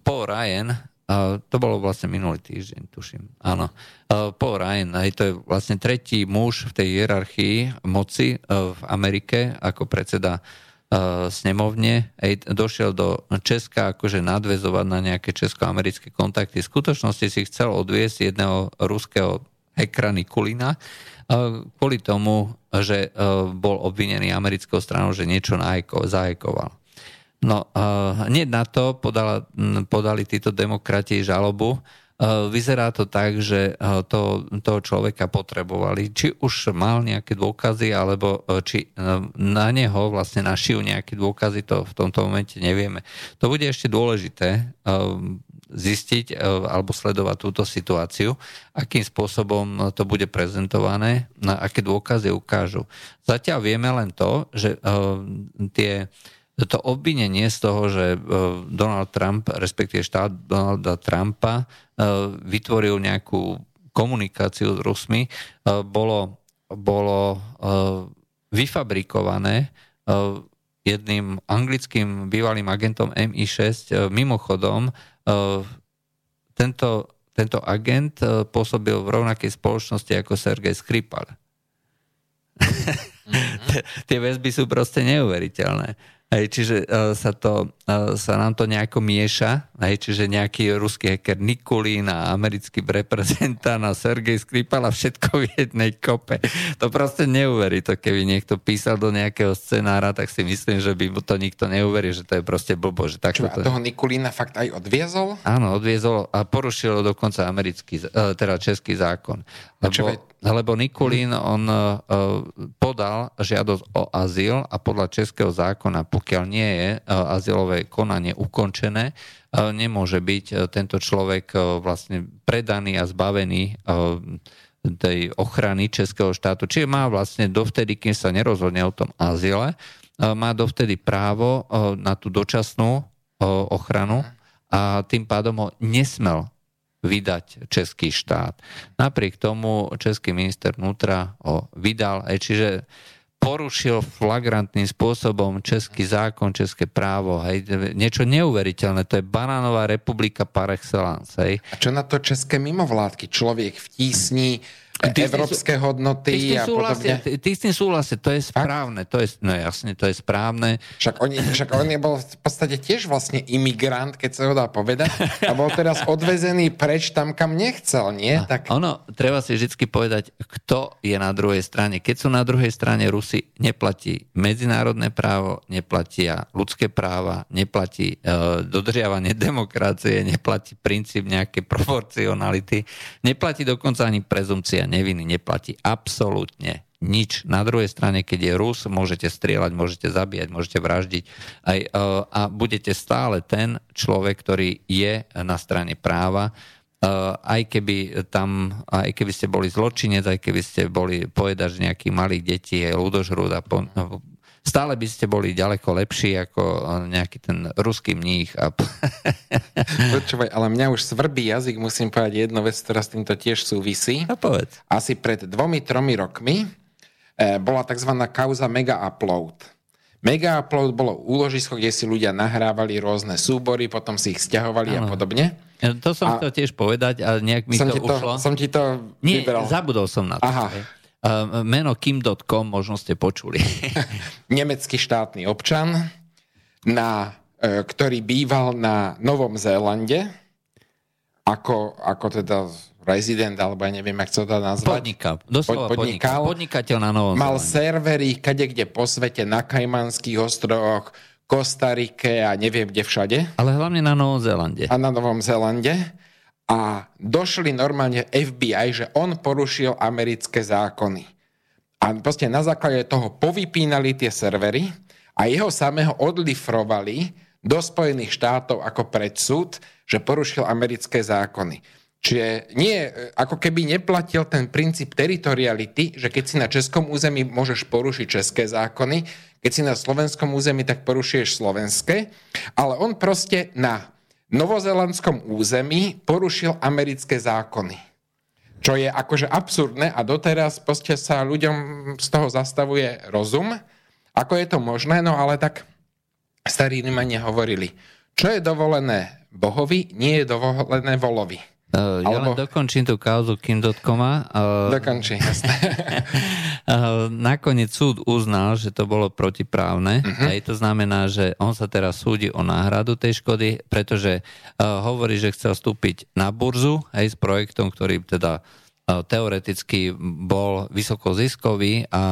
[SPEAKER 1] Paul Ryan to bolo vlastne minulý týždeň, tuším. Áno. Paul Ryan, aj to je vlastne tretí muž v tej hierarchii moci v Amerike ako predseda snemovne, aj došiel do Česka akože nadvezovať na nejaké česko-americké kontakty. V skutočnosti si chcel odviesť jedného ruského hekra Nikulina kvôli tomu, že bol obvinený americkou stranou, že niečo zahajkoval. No, hneď na to podala, podali títo demokrati žalobu. Vyzerá to tak, že to, toho človeka potrebovali. Či už mal nejaké dôkazy, alebo či na neho vlastne našijú nejaké dôkazy, to v tomto momente nevieme. To bude ešte dôležité zistiť alebo sledovať túto situáciu, akým spôsobom to bude prezentované, na aké dôkazy ukážu. Zatiaľ vieme len to, že tie to obvinenie z toho, že e, Donald Trump, respektíve štát Donalda Trumpa, e, vytvoril nejakú komunikáciu s Rusmi, e, bolo, bolo vyfabrikované jedným anglickým bývalým agentom MI6. Mimochodom, tento, tento agent pôsobil v rovnakej spoločnosti ako Sergej Skripal. Mm-hmm. Tie väzby sú proste neuveriteľné. Hej, čiže uh, sa, to, uh, sa nám to nejako mieša, hej, čiže nejaký ruský hacker Nikulín a americký reprezentant a Sergej Skripal a všetko v jednej kope. To proste neuverí to, keby niekto písal do nejakého scenára, tak si myslím, že by mu to nikto neuverí, že to je proste blbo. Že
[SPEAKER 2] Čo, to... a toho Nikulína fakt aj odviezol?
[SPEAKER 1] Áno, odviezol a porušil dokonca americký, uh, teda český zákon. Lebo, lebo Nikulín, on uh, podal žiadosť o azyl a podľa českého zákona, pokiaľ nie je uh, azylové konanie ukončené, uh, nemôže byť uh, tento človek uh, vlastne predaný a zbavený uh, tej ochrany českého štátu. Čiže má vlastne dovtedy, kým sa nerozhodne o tom azyle, uh, má dovtedy právo uh, na tú dočasnú uh, ochranu a tým pádom ho nesmel vydať český štát. Napriek tomu český minister vnútra ho vydal, aj čiže porušil flagrantným spôsobom český zákon, české právo. Hej. Niečo neuveriteľné. To je banánová republika par excellence. Hej.
[SPEAKER 2] A čo na to české mimovládky? Človek vtísní ty európske hodnoty
[SPEAKER 1] a podobne. Ty, ty s tým súhlasia, to je správne, to je, no jasne, to je správne.
[SPEAKER 2] Však on, však on je bol v podstate tiež vlastne imigrant, keď sa ho dá povedať, a bol teraz odvezený preč tam, kam nechcel, nie?
[SPEAKER 1] A tak... Ono, treba si vždy povedať, kto je na druhej strane. Keď sú na druhej strane Rusi, neplatí medzinárodné právo, neplatia ľudské práva, neplatí e, dodržiavanie demokracie, neplatí princíp nejaké proporcionality, neplatí dokonca ani prezumcia neviny neplatí absolútne nič. Na druhej strane, keď je Rus, môžete strieľať, môžete zabíjať, môžete vraždiť aj, e, a budete stále ten človek, ktorý je na strane práva, e, aj keby tam, aj keby ste boli zločinec, aj keby ste boli povedať, že nejakých malých detí ľudožrúd a po, stále by ste boli ďaleko lepší ako nejaký ten ruský mních. A...
[SPEAKER 2] Počúvaj, ale mňa už svrbí jazyk, musím povedať jednu vec, ktorá s týmto tiež súvisí.
[SPEAKER 1] A povedz.
[SPEAKER 2] Asi pred dvomi, tromi rokmi e, bola tzv. kauza Mega Upload. Mega Upload bolo úložisko, kde si ľudia nahrávali rôzne súbory, potom si ich stiahovali ano. a podobne.
[SPEAKER 1] E, to som a chcel tiež povedať, ale nejak mi
[SPEAKER 2] som
[SPEAKER 1] to,
[SPEAKER 2] to ušlo. Som ti to
[SPEAKER 1] Nie, zabudol som na to. Aha. Uh, meno kim.com možno ste počuli.
[SPEAKER 2] Nemecký štátny občan, na, uh, ktorý býval na Novom Zélande, ako, ako teda rezident, alebo ja neviem, jak sa to nazvať.
[SPEAKER 1] Podnikal, doslova podnikal. Podnikateľ na Novom
[SPEAKER 2] Mal servery kade kde po svete, na Kajmanských ostrovoch, Kostarike a neviem kde všade.
[SPEAKER 1] Ale hlavne na Novom Zélande.
[SPEAKER 2] A na Novom Zélande a došli normálne FBI, že on porušil americké zákony. A proste na základe toho povypínali tie servery a jeho samého odlifrovali do Spojených štátov ako predsud, že porušil americké zákony. Čiže nie, ako keby neplatil ten princíp teritoriality, že keď si na českom území môžeš porušiť české zákony, keď si na slovenskom území, tak porušuješ slovenské, ale on proste na novozelandskom území porušil americké zákony. Čo je akože absurdné a doteraz proste sa ľuďom z toho zastavuje rozum. Ako je to možné? No ale tak starí Rímania hovorili, Čo je dovolené bohovi, nie je dovolené volovi.
[SPEAKER 1] Uh, ja Alebo... len dokončím tú kauzu Kim.coma.
[SPEAKER 2] Uh, Dokončí, jasné.
[SPEAKER 1] uh, nakoniec súd uznal, že to bolo protiprávne. Uh-huh. Aj to znamená, že on sa teraz súdi o náhradu tej škody, pretože uh, hovorí, že chcel vstúpiť na burzu aj s projektom, ktorý teda teoreticky bol vysoko ziskový a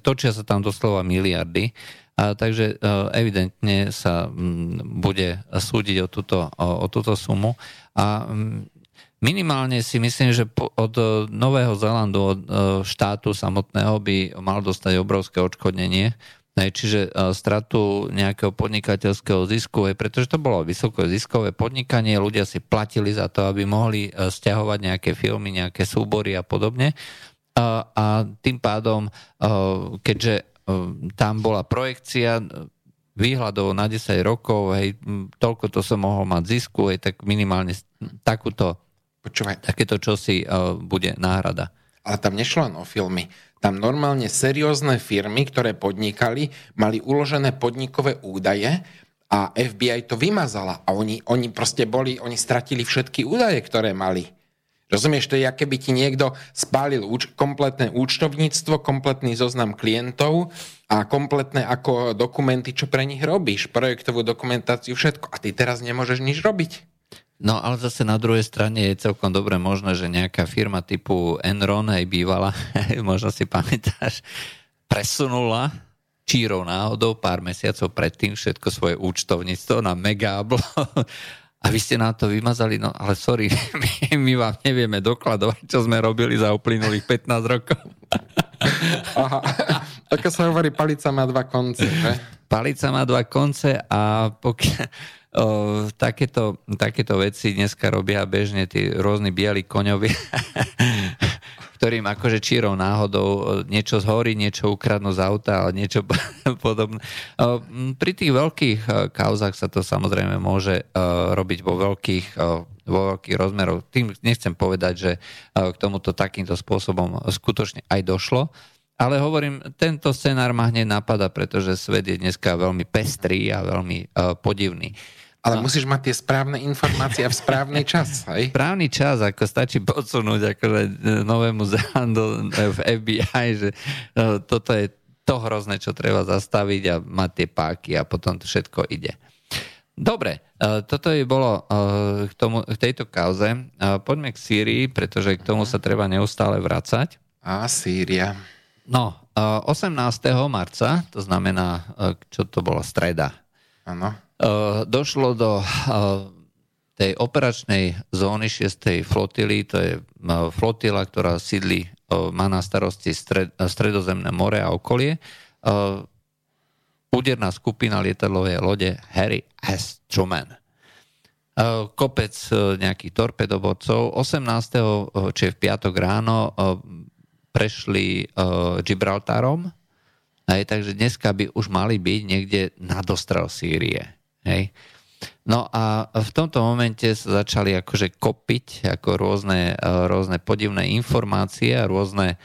[SPEAKER 1] točia sa tam doslova miliardy. A takže evidentne sa bude súdiť o túto, o, o túto sumu. A Minimálne si myslím, že od e, Nového Zelandu, od e, štátu samotného by mal dostať obrovské odškodnenie, čiže e, stratu nejakého podnikateľského zisku, pretože to bolo vysoko ziskové podnikanie, ľudia si platili za to, aby mohli stiahovať nejaké filmy, nejaké súbory a podobne. A tým pádom, keďže tam bola projekcia výhľadov na 10 rokov, hej, toľko to som mohol mať zisku, hej, tak minimálne takúto
[SPEAKER 2] Počúvaj.
[SPEAKER 1] Takéto čosi uh, bude náhrada.
[SPEAKER 2] Ale tam nešlo len o filmy. Tam normálne seriózne firmy, ktoré podnikali, mali uložené podnikové údaje a FBI to vymazala. A oni, oni proste boli, oni stratili všetky údaje, ktoré mali. Rozumieš, to je, aké by ti niekto spálil úč- kompletné účtovníctvo, kompletný zoznam klientov a kompletné ako dokumenty, čo pre nich robíš, projektovú dokumentáciu, všetko. A ty teraz nemôžeš nič robiť.
[SPEAKER 1] No ale zase na druhej strane je celkom dobre možné, že nejaká firma typu Enron, aj bývala, možno si pamätáš, presunula čírov náhodou pár mesiacov predtým všetko svoje účtovníctvo na Megablo a vy ste nám to vymazali, no ale sorry, my, my vám nevieme dokladovať, čo sme robili za uplynulých 15 rokov.
[SPEAKER 2] Aha, ako sa hovorí, palica má dva konce, že?
[SPEAKER 1] Palica má dva konce a pokiaľ, takéto, takéto veci dneska robia bežne tí rôzni bieli koňovi, ktorým akože čírou náhodou niečo zhorí, niečo ukradnú z auta, ale niečo podobné. Pri tých veľkých kauzach sa to samozrejme môže robiť vo veľkých, vo veľkých rozmeroch. Tým nechcem povedať, že k tomuto takýmto spôsobom skutočne aj došlo, ale hovorím, tento scenár ma hneď napada, pretože svet je dneska veľmi pestrý a veľmi podivný.
[SPEAKER 2] Ale no. musíš mať tie správne informácie a v správny čas, hej?
[SPEAKER 1] Správny čas, ako stačí podsunúť akože novému Zelandu v FBI, že uh, toto je to hrozné, čo treba zastaviť a mať tie páky a potom to všetko ide. Dobre, toto je bolo k, tomu, k tejto kauze. Poďme k Sýrii, pretože k tomu sa treba neustále vracať.
[SPEAKER 2] A Sýria.
[SPEAKER 1] No, 18. marca, to znamená, čo to bola streda.
[SPEAKER 2] Áno.
[SPEAKER 1] Došlo do tej operačnej zóny 6. flotily, to je flotila, ktorá sídli, má na starosti stred, stredozemné more a okolie. Úderná skupina lietadlovej lode Harry S. Truman kopec nejakých torpedovodcov. 18. či v piatok ráno prešli Gibraltarom, hej, takže dneska by už mali byť niekde na dostrel Sýrie. Hej. No a v tomto momente sa začali akože kopiť ako rôzne, uh, rôzne podivné informácie a rôzne,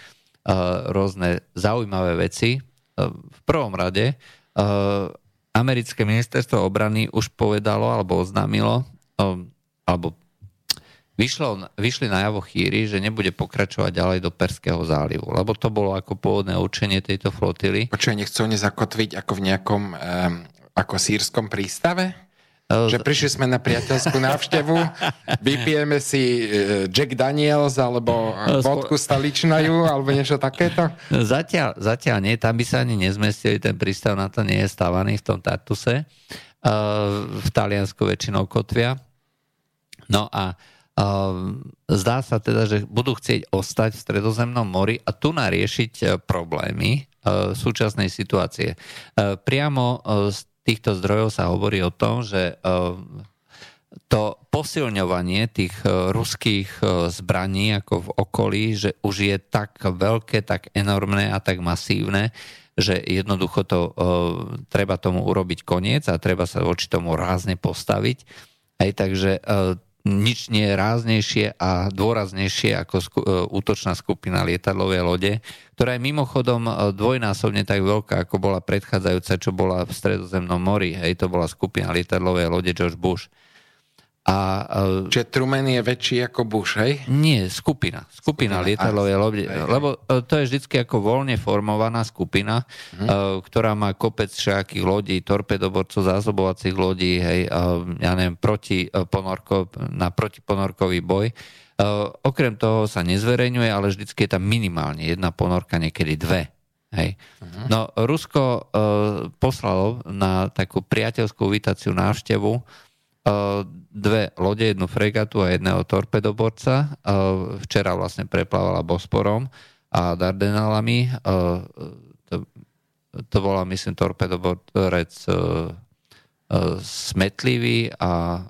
[SPEAKER 1] uh, rôzne zaujímavé veci. Uh, v prvom rade americké ministerstvo obrany už povedalo alebo oznámilo, alebo vyšlo, vyšli na javo chýry, že nebude pokračovať ďalej do Perského zálivu, lebo to bolo ako pôvodné učenie tejto flotily.
[SPEAKER 2] Počuaj, nechcú oni zakotviť ako v nejakom um, ako sírskom prístave? Že prišli sme na priateľskú návštevu, vypijeme si e, Jack Daniels alebo vodku staličnajú alebo niečo takéto?
[SPEAKER 1] Zatiaľ, zatiaľ nie, tam by sa ani nezmestili, ten prístav na to nie je stavaný v tom Tartuse. V Taliansku väčšinou kotvia. No a zdá sa teda, že budú chcieť ostať v stredozemnom mori a tu nariešiť e, problémy e, súčasnej situácie. E, priamo z týchto zdrojov sa hovorí o tom, že to posilňovanie tých ruských zbraní ako v okolí, že už je tak veľké, tak enormné a tak masívne, že jednoducho to treba tomu urobiť koniec a treba sa voči tomu rázne postaviť. Aj takže nič nie je ráznejšie a dôraznejšie ako sku- útočná skupina lietadlovej lode, ktorá je mimochodom dvojnásobne tak veľká, ako bola predchádzajúca, čo bola v Stredozemnom mori. Hej, to bola skupina lietadlovej lode George Bush.
[SPEAKER 2] A, uh, Čiže Truman je väčší ako Bush, hej?
[SPEAKER 1] Nie, skupina. Skupina, skupina lietadlovej lode. Lebo uh, to je vždy ako voľne formovaná skupina, uh, ktorá má kopec všakých lodí, torpedoborcov, zásobovacích lodí, hej, uh, ja neviem, proti, uh, ponorko, na protiponorkový boj. Uh, okrem toho sa nezverejňuje, ale vždycky je tam minimálne jedna ponorka, niekedy dve. Hej. Uh-huh. No, Rusko uh, poslalo na takú priateľskú vítaciu návštevu dve lode, jednu fregatu a jedného torpedoborca. Včera vlastne preplávala Bosporom a Dardenalami. To, to bola, myslím, torpedoborec smetlivý a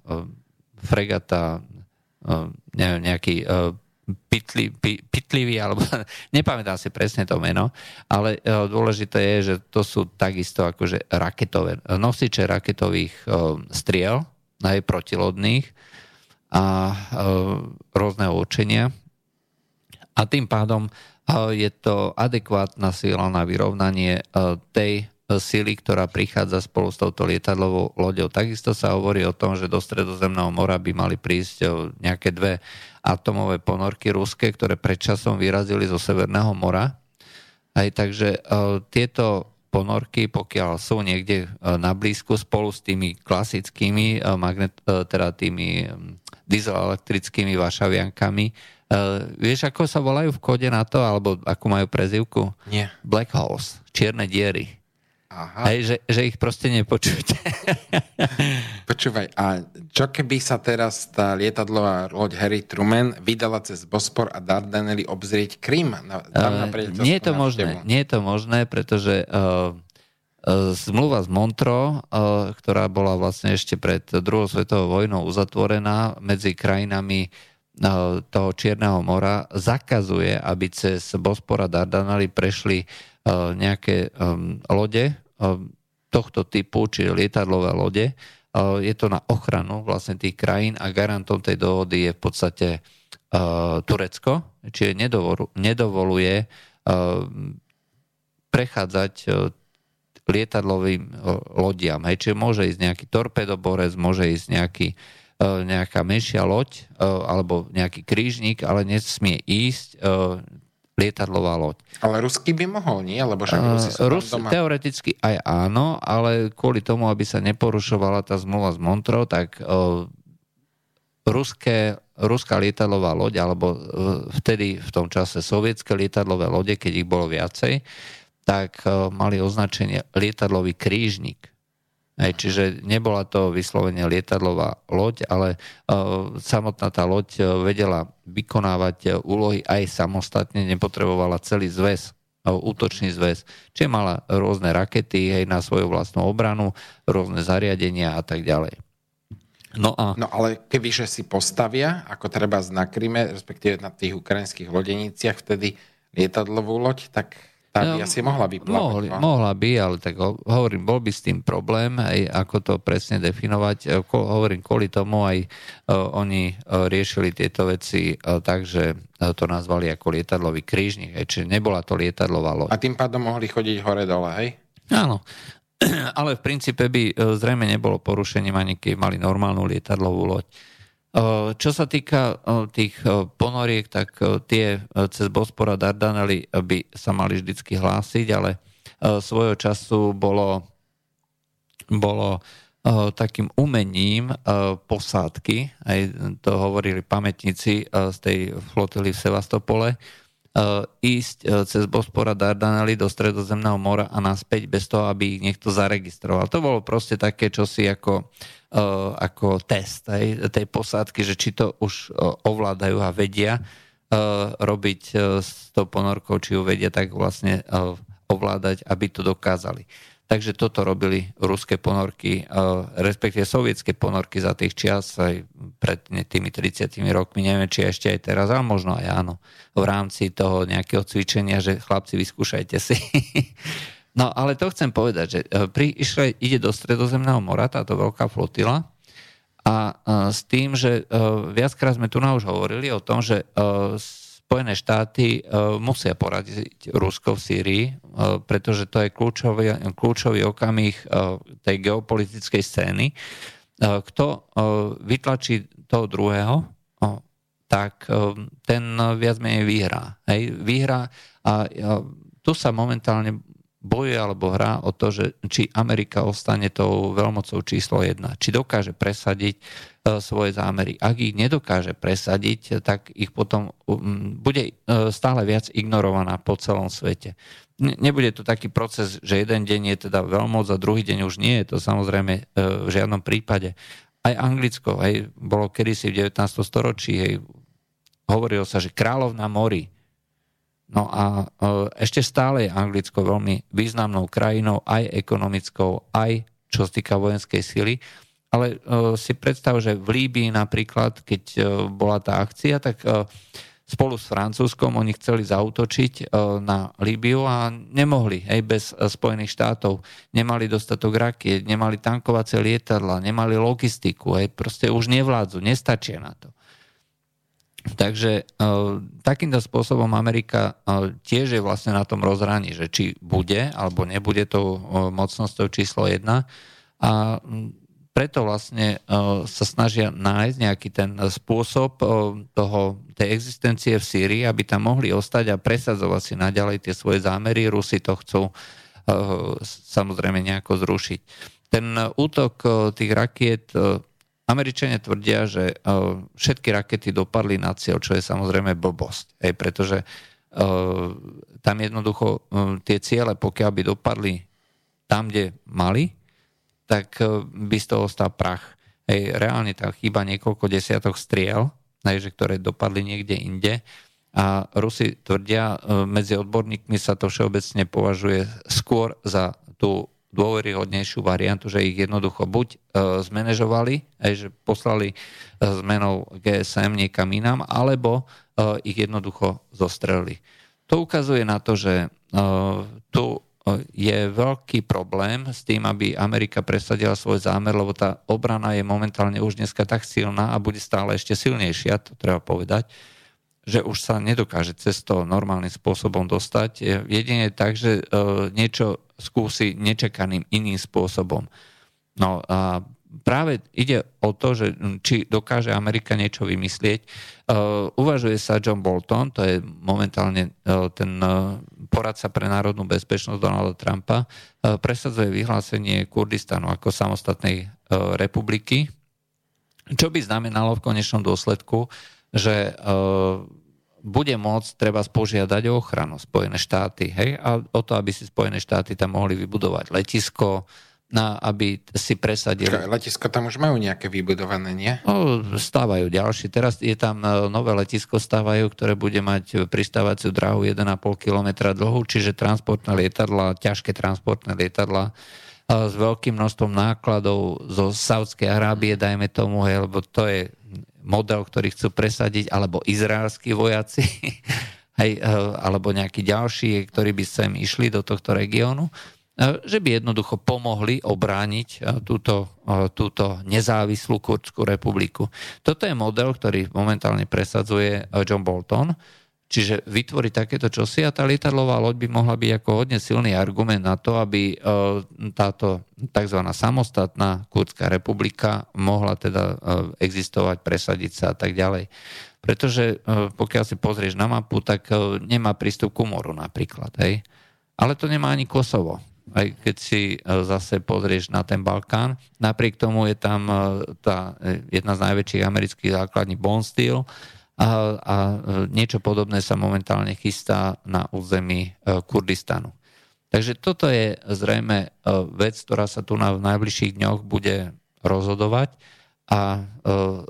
[SPEAKER 1] fregata neviem, nejaký pitli, pitlivý, alebo nepamätám si presne to meno, ale dôležité je, že to sú takisto akože raketové, nosiče raketových striel, aj protilodných a e, rôzneho učenia. A tým pádom e, je to adekvátna síla na vyrovnanie e, tej síly, ktorá prichádza spolu s touto lietadlovou loďou. Takisto sa hovorí o tom, že do Stredozemného mora by mali prísť nejaké dve atomové ponorky ruské, ktoré predčasom vyrazili zo Severného mora. Aj takže tieto ponorky, pokiaľ sú niekde e, na blízku spolu s tými klasickými e, magnet, e, teda tými dieselelektrickými vašaviankami. Vieš, ako sa volajú v kode na to, alebo akú majú prezivku?
[SPEAKER 2] Nie.
[SPEAKER 1] Black holes, čierne diery.
[SPEAKER 2] Aha.
[SPEAKER 1] Hej, že, že ich proste nepočujete.
[SPEAKER 2] Počúvaj, a čo keby sa teraz tá lietadlová loď Harry Truman vydala cez Bospor a Dardanely obzrieť Krym? Na,
[SPEAKER 1] uh, nie je to možné, nie je to možné, pretože uh, Zmluva z Montro, ktorá bola vlastne ešte pred druhou svetovou vojnou uzatvorená medzi krajinami toho Čierneho mora, zakazuje, aby cez Bospora Dardanely prešli nejaké lode tohto typu, čiže lietadlové lode. Je to na ochranu vlastne tých krajín a garantom tej dohody je v podstate Turecko, čiže nedovoluje prechádzať lietadlovým lodiam. Hej, čiže môže ísť nejaký torpedoborec, môže ísť nejaký, nejaká menšia loď alebo nejaký krížnik, ale nesmie ísť lietadlová loď.
[SPEAKER 2] Ale rusky by mohol, nie? Lebo však Rusi sú
[SPEAKER 1] Rus, doma. Teoreticky aj áno, ale kvôli tomu, aby sa neporušovala tá zmluva s Montrou, tak uh, ruské, ruská lietadlová loď, alebo uh, vtedy v tom čase sovietské lietadlové lode, keď ich bolo viacej, tak uh, mali označenie lietadlový krížnik. Hej, čiže nebola to vyslovene lietadlová loď, ale uh, samotná tá loď uh, vedela vykonávať uh, úlohy aj samostatne, nepotrebovala celý zväz, uh, útočný zväz. Čiže mala rôzne rakety hej, na svoju vlastnú obranu, rôzne zariadenia a tak ďalej.
[SPEAKER 2] No, a... no ale kebyže si postavia, ako treba na Kryme, respektíve na tých ukrajinských lodeniciach, vtedy lietadlovú loď, tak tá by asi mohla byť
[SPEAKER 1] Mohli, no? mohla by, ale tak hovorím, bol by s tým problém, aj ako to presne definovať. E, hovorím, kvôli tomu aj uh, oni uh, riešili tieto veci tak, že to nazvali ako lietadlový krížnik, čiže nebola to lietadlová loď.
[SPEAKER 2] A tým pádom mohli chodiť hore-dole, hej?
[SPEAKER 1] Áno, ale v princípe by zrejme nebolo porušením ani keď mali normálnu lietadlovú loď. Čo sa týka tých ponoriek, tak tie cez Bospora Dardanely by sa mali vždycky hlásiť, ale svojho času bolo, bolo takým umením posádky, aj to hovorili pamätníci z tej flotily v Sevastopole, ísť cez Bospora Dardanely do Stredozemného mora a naspäť bez toho, aby ich niekto zaregistroval. To bolo proste také čosi ako Eh, ako test hej, tej posádky, že či to už eh, ovládajú a vedia eh, robiť s tou ponorkou, či ju vedia tak vlastne ovládať, aby to dokázali. Takže toto robili ruské ponorky, respektíve sovietské ponorky za tých čias aj pred tými 30 rokmi, neviem, či ešte aj teraz, ale možno aj áno, v rámci toho nejakého cvičenia, že chlapci, vyskúšajte si. No ale to chcem povedať, že e, pri, išle, ide do Stredozemného mora táto veľká flotila A s tým, že viackrát sme tu na už hovorili o tom, že Spojené štáty musia poradiť Rusko v Sýrii, pretože to je kľúčový, kľúčový okamih tej geopolitickej scény. Kto vytlačí toho druhého, tak ten viac menej vyhrá. Hej, vyhrá a tu sa momentálne bojuje alebo hrá o to, že či Amerika ostane tou veľmocou číslo jedna, či dokáže presadiť e, svoje zámery. Ak ich nedokáže presadiť, tak ich potom um, bude e, stále viac ignorovaná po celom svete. Nebude to taký proces, že jeden deň je teda veľmoc a druhý deň už nie je to samozrejme e, v žiadnom prípade. Aj Anglicko, aj bolo kedysi v 19. storočí, hej, hovorilo sa, že kráľov na mori, No a e, ešte stále je Anglicko veľmi významnou krajinou, aj ekonomickou, aj čo sa týka vojenskej sily. Ale e, si predstav, že v Líbii napríklad, keď e, bola tá akcia, tak spolu s Francúzskom oni chceli zautočiť na Líbiu a nemohli, aj bez Spojených štátov. Nemali dostatok rakiet, nemali tankovacie lietadla, nemali logistiku, aj proste už nevládzu, nestačia na to. Takže e, takýmto spôsobom Amerika e, tiež je vlastne na tom rozhraní, že či bude alebo nebude tou e, mocnosťou číslo jedna. A preto vlastne sa snažia nájsť nejaký ten spôsob toho, tej existencie v Sýrii, aby tam mohli ostať a presadzovať si naďalej tie svoje zámery. Rusi to chcú samozrejme nejako zrušiť. Ten útok tých rakiet Američania tvrdia, že e, všetky rakety dopadli na cieľ, čo je samozrejme blbosť. Hej, pretože uh, tam jednoducho uh, tie ciele, pokiaľ by dopadli tam, kde mali, tak by z toho stal prach. Hej, reálne tam chýba niekoľko desiatok striel, hej, že ktoré dopadli niekde inde. A Rusi tvrdia, medzi odborníkmi sa to všeobecne považuje skôr za tú dôveryhodnejšiu variantu, že ich jednoducho buď e, zmanéžovali, že poslali e, zmenou GSM niekam inám, alebo e, ich jednoducho zostrelili. To ukazuje na to, že tu je veľký problém s tým, aby Amerika presadila svoj zámer, lebo tá obrana je momentálne už dneska tak silná a bude stále ešte silnejšia, to treba povedať, že už sa nedokáže cez to normálnym spôsobom dostať. Jedine tak, že e, niečo skúsi nečakaným iným spôsobom. No a práve ide o to, že či dokáže Amerika niečo vymyslieť. Uh, uvažuje sa John Bolton, to je momentálne uh, ten poradca pre národnú bezpečnosť Donalda Trumpa, presadzuje vyhlásenie Kurdistanu ako samostatnej republiky, čo by znamenalo v konečnom dôsledku, že uh, bude môcť treba požiadať o ochranu Spojené štáty, hej, a o to, aby si Spojené štáty tam mohli vybudovať letisko, na, aby si presadili...
[SPEAKER 2] Letisko tam už majú nejaké vybudované, nie?
[SPEAKER 1] No, stávajú ďalší. Teraz je tam e, nové letisko stávajú, ktoré bude mať pristávaciu dráhu 1,5 km dlhú, čiže transportné lietadla, ťažké transportné lietadla e, s veľkým množstvom nákladov zo Saudskej Arábie, dajme tomu, hej, lebo to je model, ktorý chcú presadiť, alebo izraelskí vojaci, hej, eh, alebo nejakí ďalší, ktorí by sem išli do tohto regiónu, eh, že by jednoducho pomohli obrániť eh, túto, túto nezávislú Kurdskú republiku. Toto je model, ktorý momentálne presadzuje John Bolton, Čiže vytvoriť takéto čosi a tá lietadlová loď by mohla byť ako hodne silný argument na to, aby e, táto tzv. samostatná Kurdská republika mohla teda e, existovať, presadiť sa a tak ďalej. Pretože e, pokiaľ si pozrieš na mapu, tak nemá prístup k moru napríklad. Hej? Ale to nemá ani Kosovo. Aj keď si zase pozrieš na ten Balkán, napriek tomu je tam tá jedna z najväčších amerických základní Bonsteel, a, a e, niečo podobné sa momentálne chystá na území e, Kurdistanu. Takže toto je zrejme e, vec, ktorá sa tu na, v najbližších dňoch bude rozhodovať a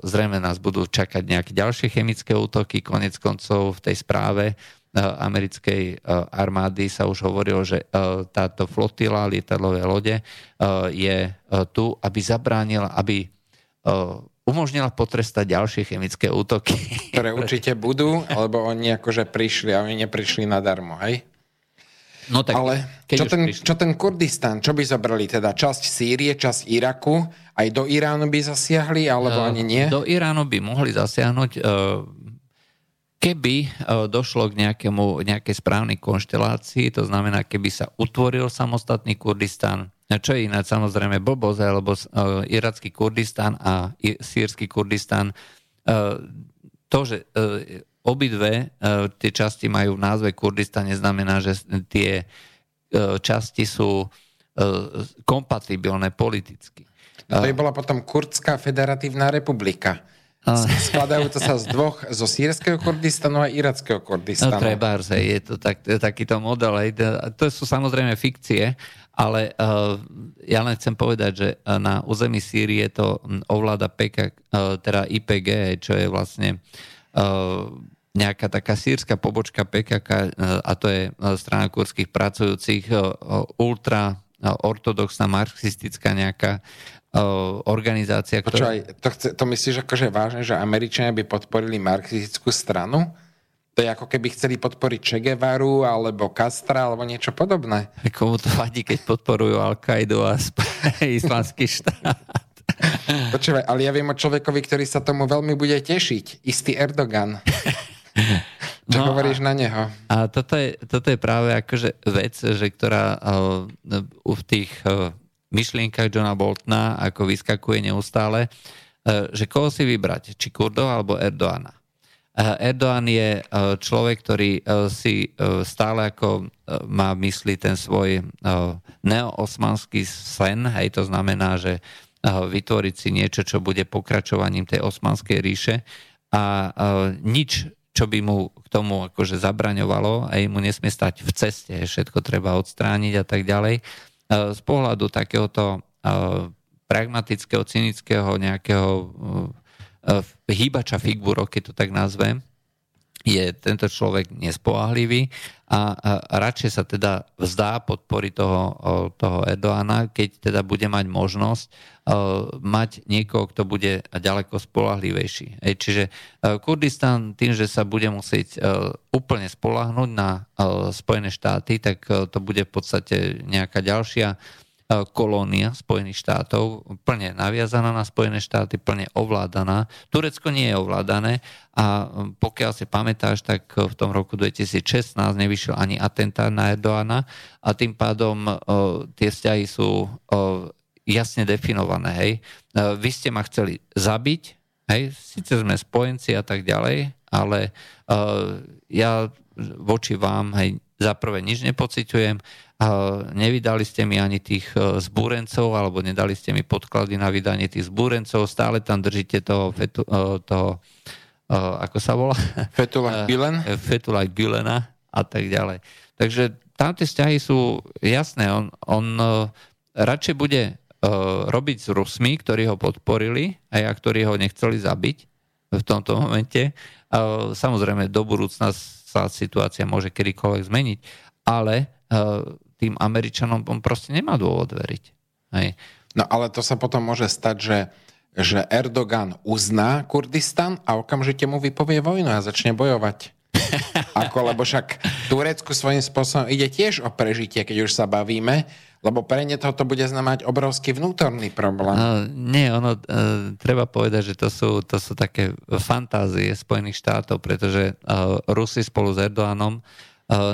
[SPEAKER 1] zrejme nás budú čakať nejaké ďalšie chemické útoky. Konec koncov v tej správe americkej armády sa už hovorilo, že táto flotila lietadlové lode je tu, aby zabránila, aby umožnila potrestať ďalšie chemické útoky.
[SPEAKER 2] Ktoré určite budú, lebo oni akože prišli a oni neprišli nadarmo, hej? No tak, Ale čo ten, čo ten Kurdistan, čo by zobrali teda? Časť Sýrie, časť Iraku, aj do Iránu by zasiahli, alebo uh, ani nie?
[SPEAKER 1] Do Iránu by mohli zasiahnuť, uh, keby uh, došlo k nejakému, nejakej správnej konštelácii, to znamená, keby sa utvoril samostatný Kurdistan, čo je ináč samozrejme blbosť, lebo uh, iracký Kurdistan a sírsky Kurdistan, uh, to, že uh, obidve tie časti majú v názve Kurdistan, neznamená, že tie časti sú kompatibilné politicky.
[SPEAKER 2] No to by bola potom Kurdská federatívna republika. Skladajú to sa z dvoch, zo sírskeho Kurdistanu a irackého Kurdistanu.
[SPEAKER 1] No treba, je to tak, takýto model. To sú samozrejme fikcie, ale uh, ja len chcem povedať, že na území Sýrie to ovláda PK, uh, teda IPG, čo je vlastne nejaká taká sírska pobočka PKK a to je strana kurdských pracujúcich, ultra ortodoxná marxistická nejaká organizácia.
[SPEAKER 2] Ktorá... Počúvaj, to, chce, to myslíš akože vážne, že Američania by podporili marxistickú stranu? To je ako keby chceli podporiť Che Guevaru alebo Castra alebo niečo podobné.
[SPEAKER 1] Komu to vadí, keď podporujú Al-Qaidu a islamský štát?
[SPEAKER 2] Počúvaj, ale ja viem o človekovi, ktorý sa tomu veľmi bude tešiť. Istý Erdogan. Čo no hovoríš a, na neho?
[SPEAKER 1] A toto je, toto je práve akože vec, že ktorá uh, v tých uh, myšlienkach Johna Boltona ako vyskakuje neustále, uh, že koho si vybrať, či Kurdov alebo Erdoána. Uh, Erdoğan je uh, človek, ktorý uh, si stále ako má mysli ten svoj neoosmanský sen, hej, to znamená, že vytvoriť si niečo, čo bude pokračovaním tej osmanskej ríše a nič čo by mu k tomu akože zabraňovalo a mu nesmie stať v ceste, všetko treba odstrániť a tak ďalej. Z pohľadu takéhoto pragmatického, cynického nejakého hýbača figúrov, keď to tak nazvem, je tento človek nespoahlivý a, a radšej sa teda vzdá podpory toho, toho Erdoána, keď teda bude mať možnosť uh, mať niekoho, kto bude ďaleko spolahlivejší. Ej, čiže Kurdistan tým, že sa bude musieť úplne spolahnúť na Spojené štáty, tak to bude v podstate nejaká ďalšia E, kolónia Spojených štátov, plne naviazaná na Spojené štáty, plne ovládaná. Turecko nie je ovládané a pokiaľ si pamätáš, tak v tom roku 2016 nevyšiel ani atentát na Erdoána a tým pádom e, tie vzťahy sú o, jasne definované. Hej. E, vy ste ma chceli zabiť, hej, síce sme spojenci a tak ďalej, ale ja voči vám hej, za prvé nič nepociťujem, nevydali ste mi ani tých e, zbúrencov, alebo nedali ste mi podklady na vydanie tých zbúrencov, stále tam držíte toho, fetu, e, toho e, ako sa volá?
[SPEAKER 2] Fetullah Gülen.
[SPEAKER 1] Fetullah Gülena a tak ďalej. Takže tam tie vzťahy sú jasné. On, on radšej bude robiť s Rusmi, ktorí ho podporili a ktorí ho nechceli zabiť v tomto momente. Samozrejme, do budúcna sa situácia môže kedykoľvek zmeniť, ale tým Američanom on proste nemá dôvod veriť. Hej.
[SPEAKER 2] No ale to sa potom môže stať, že, že Erdogan uzná Kurdistan a okamžite mu vypovie vojnu a začne bojovať. Ako, lebo však Turecku svojím spôsobom ide tiež o prežitie, keď už sa bavíme, lebo pre ne toto bude znamenať obrovský vnútorný problém. Uh,
[SPEAKER 1] nie, ono, uh, treba povedať, že to sú, to sú také fantázie Spojených štátov, pretože uh, Rusi spolu s Erdoganom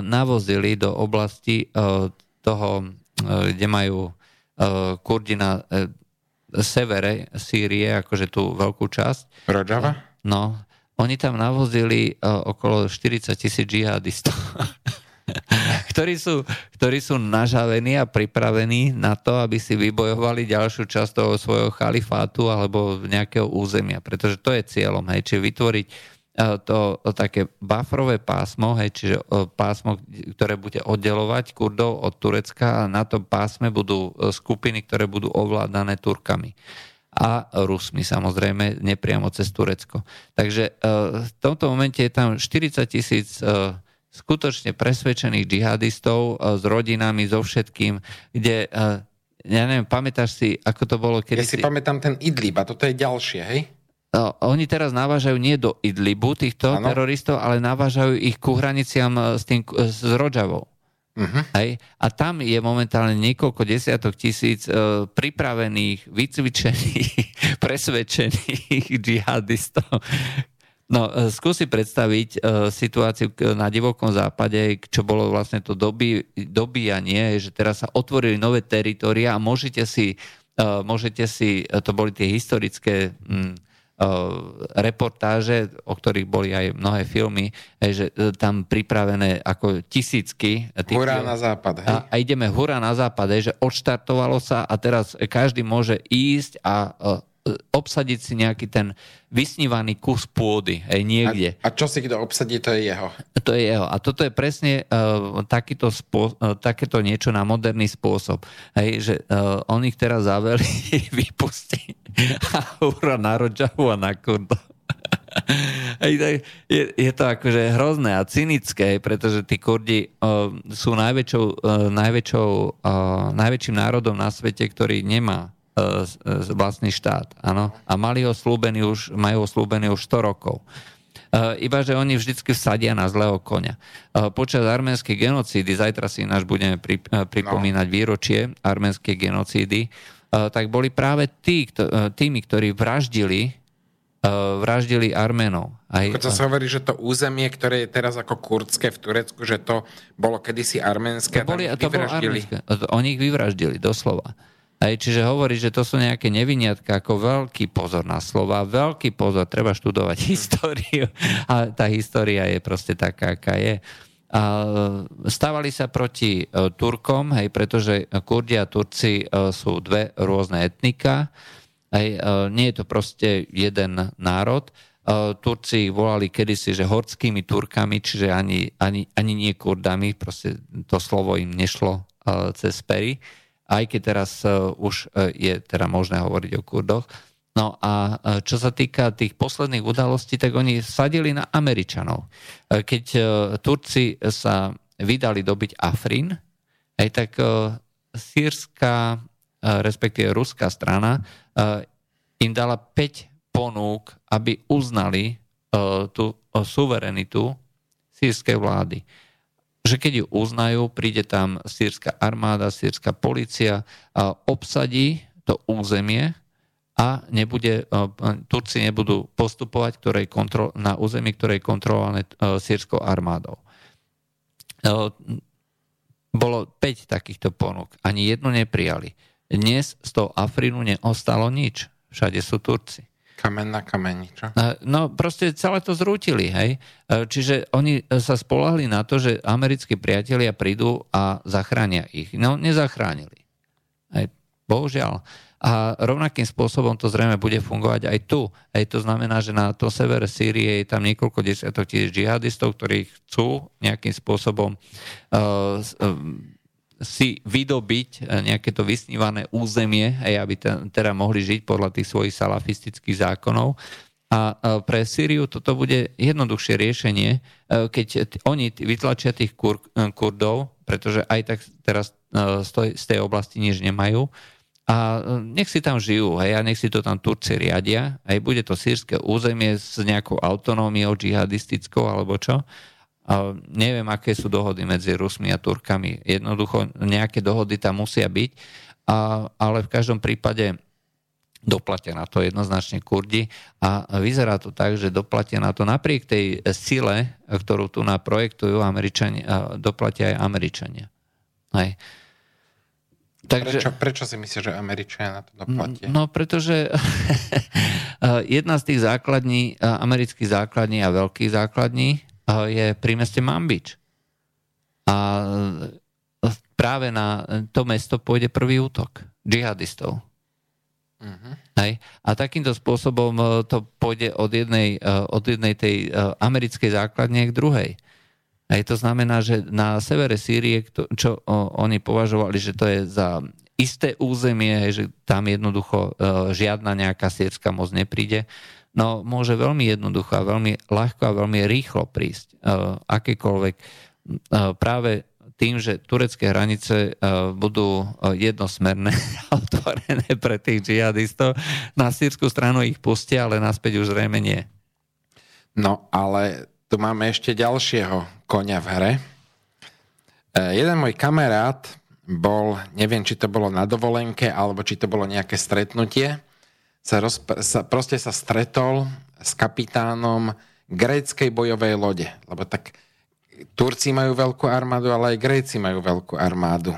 [SPEAKER 1] navozili do oblasti eh, toho, eh, kde majú Kurdi na severe Sýrie, akože tú veľkú časť.
[SPEAKER 2] Rojava?
[SPEAKER 1] No, oni tam navozili okolo 40 tisíc džihadistov. ktorí, sú, ktorí sú nažavení a pripravení na to, aby si vybojovali ďalšiu časť toho svojho chalifátu alebo nejakého územia. Pretože to je cieľom, hej, čiže vytvoriť to, to také bufferové pásmo, hej, čiže pásmo, ktoré bude oddelovať Kurdov od Turecka a na tom pásme budú e, skupiny, ktoré budú ovládané Turkami a Rusmi samozrejme, nepriamo cez Turecko. Takže e, v tomto momente je tam 40 tisíc e, skutočne presvedčených džihadistov s rodinami, so všetkým, kde ja neviem, pamätáš si, ako to bolo kedy
[SPEAKER 2] Ja si, si pamätám ten Idlib a toto je ďalšie, hej?
[SPEAKER 1] Oni teraz navážajú nie do Idlibu týchto ano. teroristov, ale navážajú ich ku hraniciam s, tým, s Rodžavou. Uh-huh. Hej? A tam je momentálne niekoľko desiatok tisíc uh, pripravených, vycvičených, presvedčených džihadistov. No, uh, skúsi predstaviť uh, situáciu na divokom západe, čo bolo vlastne to doby, dobíjanie, že teraz sa otvorili nové teritoria a môžete si, uh, môžete si, to boli tie historické Eh, reportáže, o ktorých boli aj mnohé filmy, že eh, tam pripravené ako tisícky.
[SPEAKER 2] Tých, hurá na západ.
[SPEAKER 1] Hej? A, a ideme hurá na západ, že odštartovalo sa a teraz každý môže ísť a eh, obsadiť si nejaký ten vysnívaný kus pôdy hej, niekde.
[SPEAKER 2] A, a čo si kto obsadí, to je jeho.
[SPEAKER 1] To je jeho. A toto je presne uh, takýto spô, uh, takéto niečo na moderný spôsob. Hej, že uh, on ich teraz zaveli, vypustí a hura na Rodžahu a na Kurdo. je, je to akože hrozné a cynické, pretože tí Kurdi uh, sú najväčšou, uh, najväčšou, uh, najväčším národom na svete, ktorý nemá vlastný štát. Áno? A mali ho slúbený už, majú ho slúbený už 100 rokov. Iba, že oni vždycky vsadia na zlého konia. Počas arménskej genocídy, zajtra si náš budeme pripomínať no. výročie arménskej genocídy, tak boli práve tí, tými, ktorí vraždili vraždili Arménov.
[SPEAKER 2] Aj, to sa hovorí, že to územie, ktoré je teraz ako kurdské v Turecku, že to bolo kedysi arménske
[SPEAKER 1] to boli, a to bolo arménske. Oni ich vyvraždili, doslova. Aj, čiže hovorí, že to sú nejaké neviniatka, ako veľký pozor na slova, veľký pozor, treba študovať históriu a tá história je proste taká, aká je. A stávali sa proti e, Turkom, hej, pretože Kurdi a Turci e, sú dve rôzne etnika. Hej, e, nie je to proste jeden národ. Turci volali kedysi, že horskými Turkami, čiže ani, ani, ani nie Kurdami, proste to slovo im nešlo cez pery aj keď teraz e, už e, je teda možné hovoriť o Kurdoch. No a e, čo sa týka tých posledných udalostí, tak oni sadili na Američanov. Keď Turci sa vydali dobiť Afrin, aj tak sírska, respektíve ruská strana im dala 5 ponúk, aby uznali tú suverenitu sírskej vlády že keď ju uznajú, príde tam sírska armáda, sírska policia, obsadí to územie a nebude, Turci nebudú postupovať ktorej kontrol, na území, ktoré je kontrolované sírskou armádou. Bolo 5 takýchto ponúk. Ani jednu neprijali. Dnes z toho Afrinu neostalo nič. Všade sú Turci.
[SPEAKER 2] Kamen na kameni, čo?
[SPEAKER 1] No proste celé to zrútili, hej. Čiže oni sa spolahli na to, že americkí priatelia prídu a zachránia ich. No, nezachránili. Hej. Bohužiaľ. A rovnakým spôsobom to zrejme bude fungovať aj tu. Hej, to znamená, že na to severe Sýrie je tam niekoľko desiatok tisíc džihadistov, ktorí chcú nejakým spôsobom uh, uh, si vydobiť eh, nejaké to vysnívané územie, aj aby teda mohli žiť podľa tých svojich salafistických zákonov. A pre Syriu toto bude jednoduchšie riešenie, keď oni vytlačia tých kur, kurdov, pretože aj tak teraz z tej oblasti nič nemajú, a nech si tam žijú, hej, a nech si to tam Turci riadia, aj bude to sírske územie s nejakou autonómiou džihadistickou alebo čo, neviem, aké sú dohody medzi Rusmi a Turkami. Jednoducho nejaké dohody tam musia byť, a, ale v každom prípade doplatia na to jednoznačne Kurdi a vyzerá to tak, že doplatia na to napriek tej sile, ktorú tu naprojektujú Američania, doplatia aj Američania. Hej.
[SPEAKER 2] Takže, prečo, prečo si myslíš, že Američania na to doplatia?
[SPEAKER 1] No, pretože jedna z tých základní, amerických základní a veľkých základní je pri meste Mambič. A práve na to mesto pôjde prvý útok džihadistov. Uh-huh. Hej. A takýmto spôsobom to pôjde od jednej, od jednej tej americkej základne k druhej. Hej. To znamená, že na severe Sýrie, čo oni považovali, že to je za isté územie, že tam jednoducho žiadna nejaká sírska moc nepríde, No môže veľmi jednoducho a veľmi ľahko a veľmi rýchlo prísť uh, akékoľvek uh, práve tým, že turecké hranice budú jednosmerné a otvorené pre tých džihadistov. Na sírskú stranu ich pustia, ale naspäť už zrejme nie.
[SPEAKER 2] No, ale tu máme ešte ďalšieho konia v hre. jeden môj kamarát bol, neviem, či to bolo na dovolenke, alebo či to bolo nejaké stretnutie, sa, rozp- sa proste sa stretol s kapitánom gréckej bojovej lode. Lebo tak Turci majú veľkú armádu, ale aj Gréci majú veľkú armádu.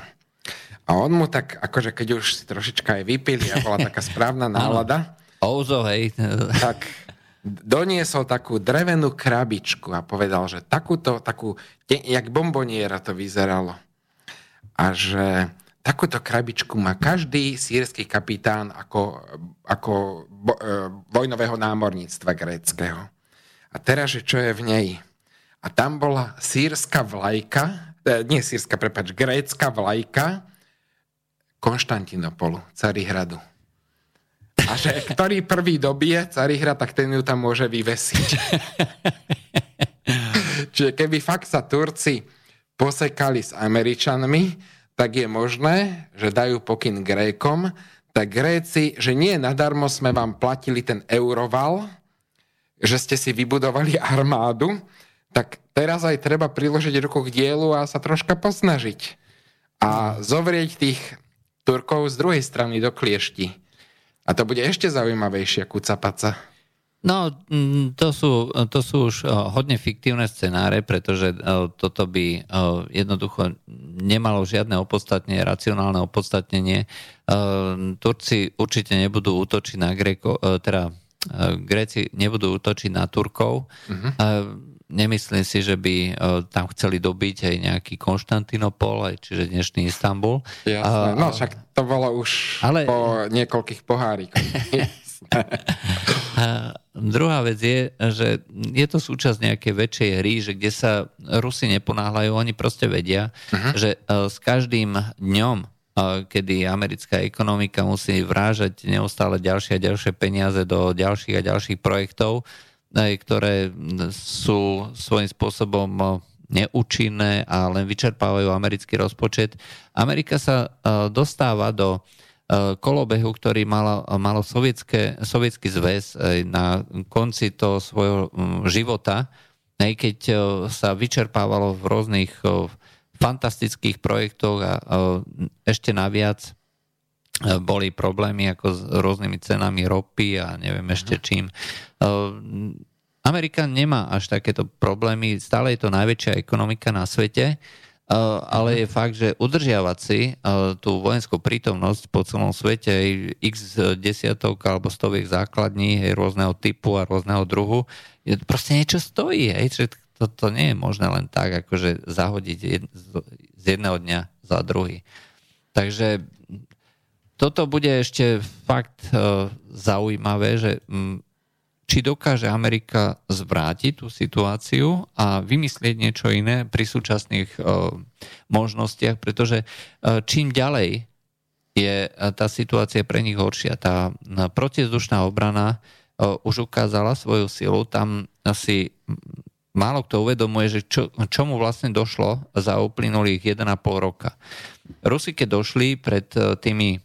[SPEAKER 2] A on mu tak, akože keď už si trošička aj vypili a bola taká správna nálada,
[SPEAKER 1] Ouzo, hej.
[SPEAKER 2] tak doniesol takú drevenú krabičku a povedal, že takúto, takú, jak bomboniera to vyzeralo. A že takúto krabičku má každý sírsky kapitán ako, ako bo, e, vojnového námorníctva gréckého. A teraz, že čo je v nej? A tam bola sírska vlajka, e, nie sírska, prepač, grécka vlajka Konštantinopolu, Carihradu. A že ktorý prvý dobije Carihrad, tak ten ju tam môže vyvesiť. Čiže keby fakt sa Turci posekali s Američanmi, tak je možné, že dajú pokyn Grékom, tak Gréci, že nie nadarmo sme vám platili ten euroval, že ste si vybudovali armádu, tak teraz aj treba priložiť ruku k dielu a sa troška posnažiť. A zovrieť tých Turkov z druhej strany do kliešti. A to bude ešte zaujímavejšia kucapaca.
[SPEAKER 1] No, mm, to sú, to sú už hodne fiktívne scenáre, pretože toto by jednoducho nemalo žiadne opodstatnenie, racionálne opodstatnenie. Turci určite nebudú útočiť na Greko, teda Gréci nebudú útočiť na Turkov. Uh-huh nemyslím si, že by uh, tam chceli dobiť aj nejaký Konštantinopol, aj, čiže dnešný Istanbul.
[SPEAKER 2] Jasné, no však to bolo už ale... po niekoľkých pohárikoch.
[SPEAKER 1] druhá vec je, že je to súčasť nejakej väčšej hry, že kde sa Rusi neponáhľajú, oni proste vedia, uh-huh. že uh, s každým dňom kedy americká ekonomika musí vrážať neustále ďalšie a ďalšie peniaze do ďalších a ďalších projektov, ktoré sú svojím spôsobom neúčinné a len vyčerpávajú americký rozpočet. Amerika sa dostáva do kolobehu, ktorý malo, malo sovietské, sovietský zväz na konci toho svojho života, aj keď sa vyčerpávalo v rôznych fantastických projektoch a ešte naviac boli problémy ako s rôznymi cenami ropy a neviem ešte mhm. čím. Amerika nemá až takéto problémy, stále je to najväčšia ekonomika na svete, ale mhm. je fakt, že udržiavať si tú vojenskú prítomnosť po celom svete, x desiatok alebo stoviek základní rôzneho typu a rôzneho druhu, je, proste niečo stojí. Hej, to, to nie je možné len tak, akože zahodiť jed, z jedného dňa za druhý. Takže toto bude ešte fakt uh, zaujímavé, že um, či dokáže Amerika zvrátiť tú situáciu a vymyslieť niečo iné pri súčasných uh, možnostiach, pretože uh, čím ďalej je tá situácia pre nich horšia. Tá protizdušná obrana už ukázala svoju silu, tam asi málo kto uvedomuje, že čo, čomu vlastne došlo za uplynulých 1,5 roka. Rusi, keď došli pred tými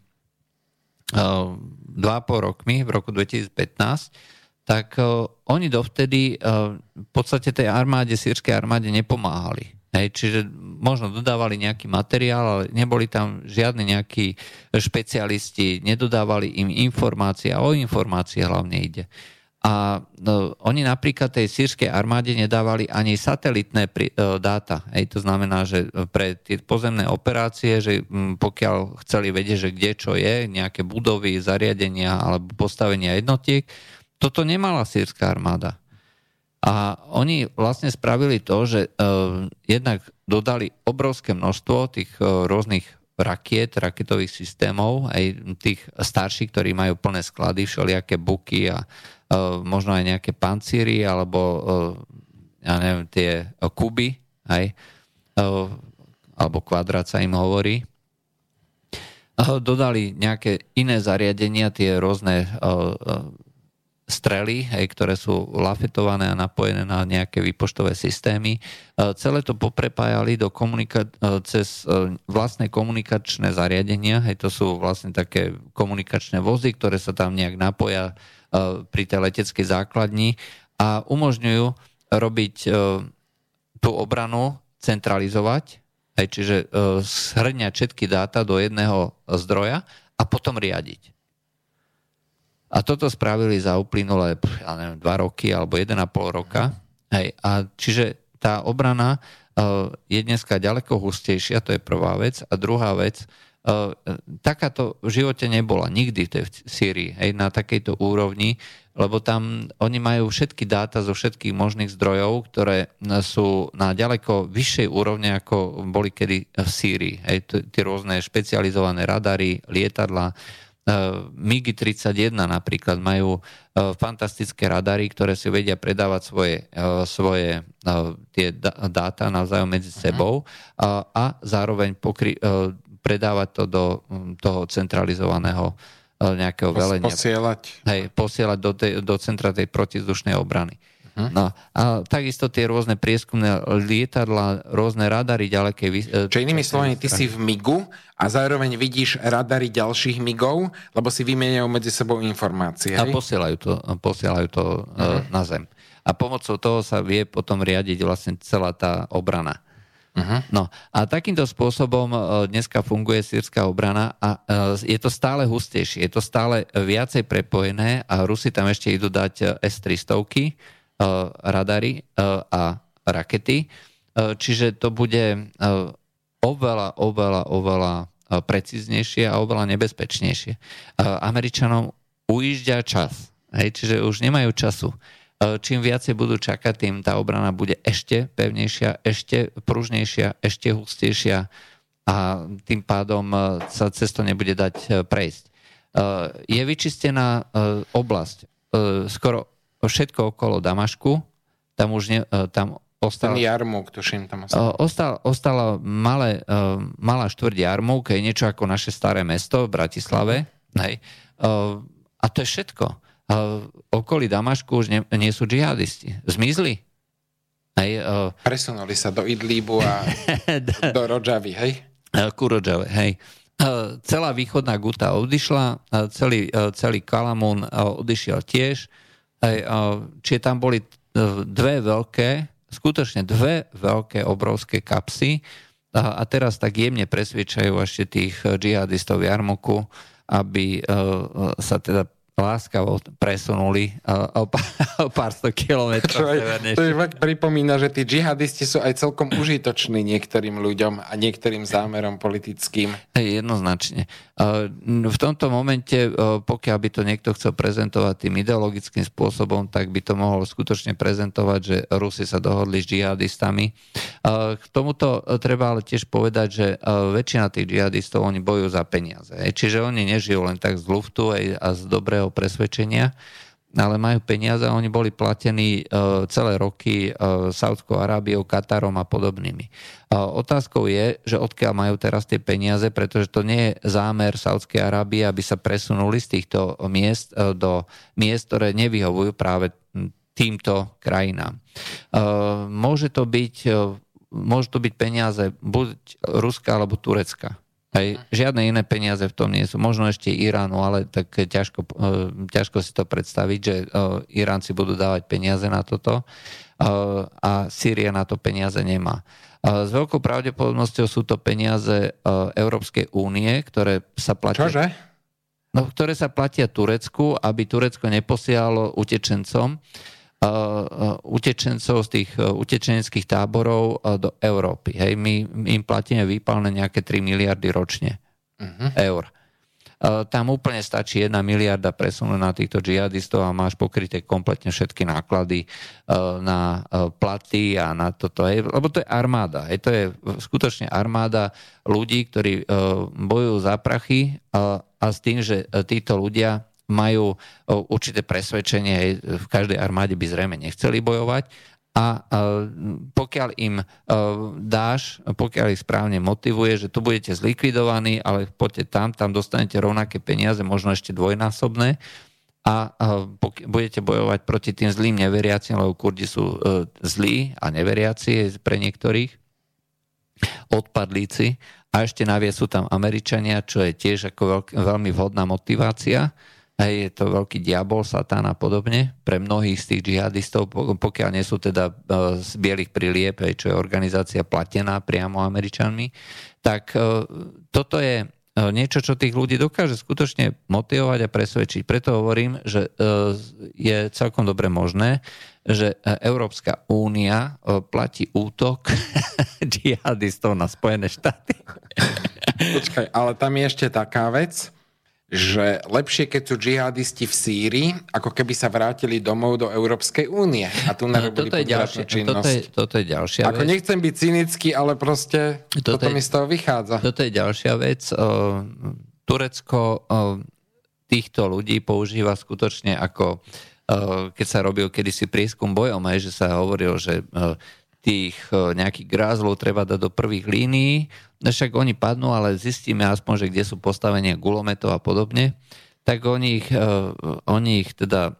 [SPEAKER 1] 2,5 rokmi, v roku 2015, tak oni dovtedy v podstate tej armáde, sírskej armáde nepomáhali. Hej, čiže možno dodávali nejaký materiál, ale neboli tam žiadni nejakí špecialisti, nedodávali im informácie a o informácie hlavne ide. A no, oni napríklad tej sírskej armáde nedávali ani satelitné pri, e, dáta. Hej, to znamená, že pre tie pozemné operácie, že m, pokiaľ chceli vedieť, že kde čo je, nejaké budovy, zariadenia alebo postavenia jednotiek, toto nemala sírska armáda. A oni vlastne spravili to, že e, jednak dodali obrovské množstvo tých e, rôznych rakiet, raketových systémov, aj tých starších, ktorí majú plné sklady, všelijaké buky a možno aj nejaké pancíry, alebo uh, ja neviem, tie uh, kuby, uh, alebo kvadrát sa im hovorí. Dodali nejaké iné zariadenia, tie rôzne strely, hej, ktoré sú lafetované a napojené na nejaké výpočtové systémy. Celé to poprepájali do komunika- cez vlastné komunikačné zariadenia, hej, to sú vlastne také komunikačné vozy, ktoré sa tam nejak napoja pri tej leteckej základni a umožňujú robiť tú obranu, centralizovať Hej, čiže uh, shrňať všetky dáta do jedného zdroja a potom riadiť. A toto spravili za uplynulé, ja neviem, dva roky alebo jeden a pol roka. Hej, a čiže tá obrana je dneska ďaleko hustejšia, to je prvá vec. A druhá vec, takáto v živote nebola nikdy v tej Sýrii, hej, na takejto úrovni, lebo tam oni majú všetky dáta zo všetkých možných zdrojov, ktoré sú na ďaleko vyššej úrovne, ako boli kedy v Sýrii. Hej, tie rôzne špecializované radary, lietadla, e, MiG-31 napríklad majú fantastické radary, ktoré si vedia predávať svoje, svoje tie dáta navzájom medzi mhm. sebou a, a zároveň pokry, predávať to do toho centralizovaného nejakého velenia.
[SPEAKER 2] Posielať.
[SPEAKER 1] Hej, posielať do, tej, do centra tej protizdušnej obrany. Uh-huh. No, a takisto tie rôzne prieskumné lietadla, rôzne radary ďaleké...
[SPEAKER 2] E, Čo inými slovami, ty si v MIGu a zároveň vidíš radary ďalších MIGov, lebo si vymieňajú medzi sebou informácie.
[SPEAKER 1] A posielajú to, posielajú to uh-huh. na zem. A pomocou toho sa vie potom riadiť vlastne celá tá obrana. Uh-huh. No a takýmto spôsobom e, dneska funguje sírska obrana a e, je to stále hustejšie, je to stále viacej prepojené a Rusi tam ešte idú dať e, S-300 radary a rakety, čiže to bude oveľa, oveľa, oveľa precíznejšie a oveľa nebezpečnejšie. Američanom ujížďa čas, hej, čiže už nemajú času. E, čím viacej budú čakať, tým tá obrana bude ešte pevnejšia, ešte pružnejšia, ešte hustejšia a tým pádom e, sa cez to nebude dať e, prejsť. Je vyčistená oblasť skoro všetko okolo Damašku, tam už ne, tam
[SPEAKER 2] ostala... Ten Jarmuk, tuším tam
[SPEAKER 1] ostal. Ostal, ostala malé, malá štvrť Jarmuk, je niečo ako naše staré mesto v Bratislave. Hej. A to je všetko okolí Damašku už nie, nie sú džihadisti. Zmizli.
[SPEAKER 2] Hej, uh, Presunuli sa do Idlíbu a do Rodžavy, hej?
[SPEAKER 1] Ku Rodžave, hej. Uh, celá východná Guta odišla, uh, celý, uh, celý Kalamún odišiel tiež. Hej, čiže tam boli dve veľké, skutočne dve veľké, obrovské kapsy a teraz tak jemne presviečajú ešte tých džihadistov v Jarmuku, aby sa teda láskavo presunuli o, o pár sto kilometrov
[SPEAKER 2] To je fakt pripomína, že tí džihadisti sú aj celkom užitoční niektorým ľuďom a niektorým zámerom politickým.
[SPEAKER 1] Jednoznačne. V tomto momente, pokiaľ by to niekto chcel prezentovať tým ideologickým spôsobom, tak by to mohol skutočne prezentovať, že Rusi sa dohodli s džihadistami. K tomuto treba ale tiež povedať, že väčšina tých džihadistov, oni bojujú za peniaze. Čiže oni nežijú len tak z luftu a z dobrého svojho presvedčenia, ale majú peniaze a oni boli platení uh, celé roky uh, Saudskou Arábiou, Katarom a podobnými. Uh, otázkou je, že odkiaľ majú teraz tie peniaze, pretože to nie je zámer Saudskej Arábie, aby sa presunuli z týchto miest do miest, ktoré nevyhovujú práve týmto krajinám. Môže to byť, môže to byť peniaze buď Ruska alebo Turecka. Hej, žiadne iné peniaze v tom nie sú. Možno ešte Iránu, ale tak ťažko, e, ťažko si to predstaviť, že e, Iránci budú dávať peniaze na toto e, a Sýria na to peniaze nemá. S veľkou pravdepodobnosťou sú to peniaze Európskej únie, ktoré sa platia...
[SPEAKER 2] Čože?
[SPEAKER 1] No, ktoré sa platia Turecku, aby Turecko neposielalo utečencom utečencov z tých utečeneckých táborov do Európy. Hej, my im platíme výpalné nejaké 3 miliardy ročne uh-huh. eur. Tam úplne stačí 1 miliarda presunúť na týchto džihadistov a máš pokryté kompletne všetky náklady na platy a na toto. Hej, lebo to je armáda. Hej, to je skutočne armáda ľudí, ktorí bojujú za prachy a s tým, že títo ľudia majú určité presvedčenie, v každej armáde by zrejme nechceli bojovať. A pokiaľ im dáš, pokiaľ ich správne motivuje, že tu budete zlikvidovaní, ale poďte tam, tam dostanete rovnaké peniaze, možno ešte dvojnásobné. A budete bojovať proti tým zlým neveriacim, lebo Kurdi sú e, zlí a neveriaci pre niektorých, odpadlíci. A ešte naviac sú tam Američania, čo je tiež ako veľmi vhodná motivácia Hej, je to veľký diabol, satán a podobne pre mnohých z tých džihadistov, pokiaľ nie sú teda z bielých priliep, čo je organizácia platená priamo Američanmi, tak toto je niečo, čo tých ľudí dokáže skutočne motivovať a presvedčiť. Preto hovorím, že je celkom dobre možné, že Európska únia platí útok džihadistov na Spojené štáty.
[SPEAKER 2] Počkaj, ale tam je ešte taká vec, že lepšie, keď sú džihadisti v Sýrii, ako keby sa vrátili domov do Európskej únie a tu
[SPEAKER 1] no, toto je, ďalšia, toto, je, toto je ďalšia
[SPEAKER 2] ako vec. nechcem byť cynický, ale proste toto, toto je, mi z toho vychádza.
[SPEAKER 1] Toto je ďalšia vec. Turecko týchto ľudí používa skutočne ako keď sa robil kedysi prieskum bojom, aj, že sa hovoril, že tých nejakých grázlov treba dať do prvých línií, No však oni padnú, ale zistíme aspoň, že kde sú postavenia gulometov a podobne, tak oni ich, uh, oni ich teda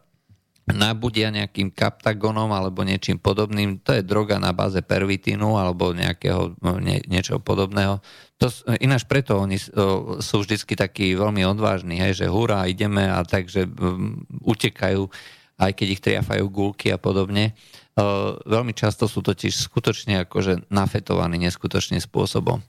[SPEAKER 1] nabudia nejakým kaptagonom alebo niečím podobným. To je droga na báze pervitínu alebo nejakého no, nie, niečo podobného. To, ináč preto oni uh, sú vždycky takí veľmi odvážni, hej, že hurá, ideme a takže utekajú, aj keď ich triafajú gulky a podobne. Veľmi často sú totiž skutočne akože nafetovaní neskutočným spôsobom.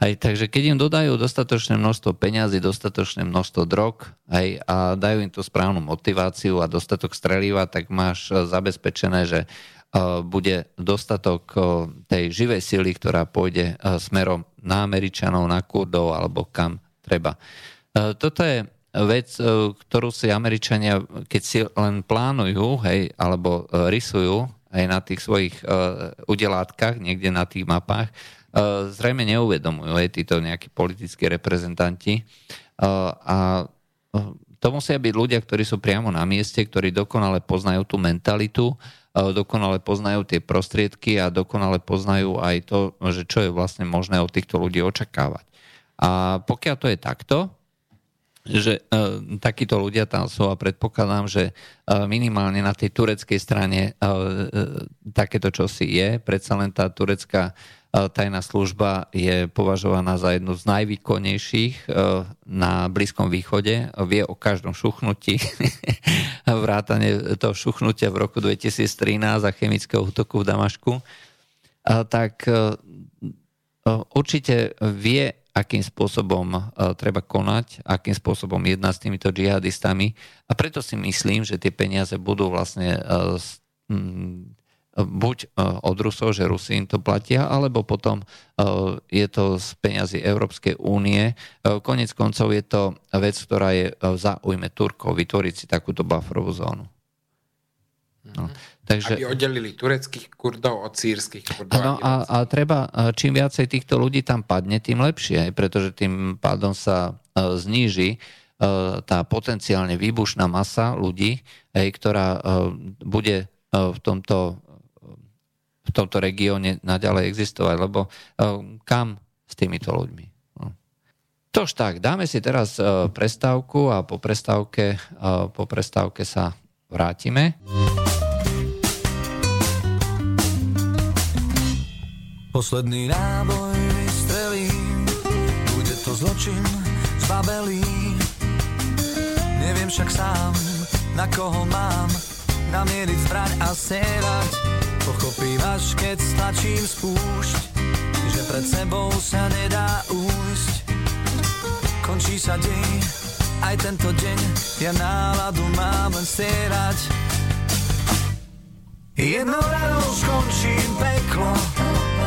[SPEAKER 1] Hej, takže keď im dodajú dostatočné množstvo peňazí, dostatočné množstvo drog hej, a dajú im tú správnu motiváciu a dostatok streliva, tak máš e, zabezpečené, že uh, bude dostatok uh, tej živej sily, ktorá pôjde smerom na Američanov, na Kurdov alebo kam treba. Toto je vec, ktorú si Američania, keď si len plánujú, hej, alebo rysujú aj na tých svojich udelátkach, niekde na tých mapách, E, zrejme neuvedomujú aj títo nejakí politickí reprezentanti. E, a e, to musia byť ľudia, ktorí sú priamo na mieste, ktorí dokonale poznajú tú mentalitu, dokonale poznajú tie prostriedky a dokonale poznajú aj to, že čo je vlastne možné od týchto ľudí očakávať. A pokiaľ to je takto, že e, takíto ľudia tam sú a predpokladám, že e, minimálne na tej tureckej strane e, takéto čosi je. Predsa len tá turecká tajná služba je považovaná za jednu z najvýkonnejších na Blízkom východe. Vie o každom šuchnutí, vrátane toho šuchnutia v roku 2013 a chemického útoku v Damašku. Tak určite vie, akým spôsobom treba konať, akým spôsobom jednať s týmito džihadistami. A preto si myslím, že tie peniaze budú vlastne buď e, od Rusov, že Rusi im to platia, alebo potom e, je to z peňazí Európskej únie. E, konec koncov je to vec, ktorá je v záujme Turkov vytvoriť si takúto bufferovú zónu.
[SPEAKER 2] No. Takže, Aby oddelili tureckých kurdov od sírskych kurdov.
[SPEAKER 1] No a, a treba, čím viacej týchto ľudí tam padne, tým lepšie, pretože tým pádom sa zníži tá potenciálne výbušná masa ľudí, ktorá bude v tomto v tomto regióne naďalej existovať, lebo kam s týmito ľuďmi? No. Tož tak, dáme si teraz prestávku a po prestávke, po prestávke sa vrátime. Posledný náboj vystrelím, bude to zločin zbabelý. Neviem však sám, na koho mám namieriť zbraň a sérať Pochopívaš, keď stlačím spúšť, že pred sebou sa nedá újsť. Končí sa deň, aj tento deň, ja náladu mám len stierať. Jednou ranou skončím peklo,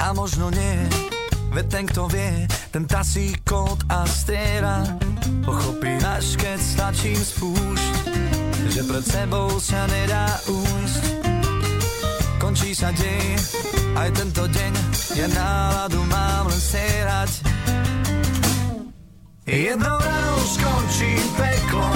[SPEAKER 1] A možno nie, veď ten, kto vie, ten tasí kód a striera. Pochopí až keď stačím spúšť, že pred sebou sa nedá újsť. Končí sa dej, aj tento deň, ja náladu mám len stierať. Jednou ranou skončí peklo,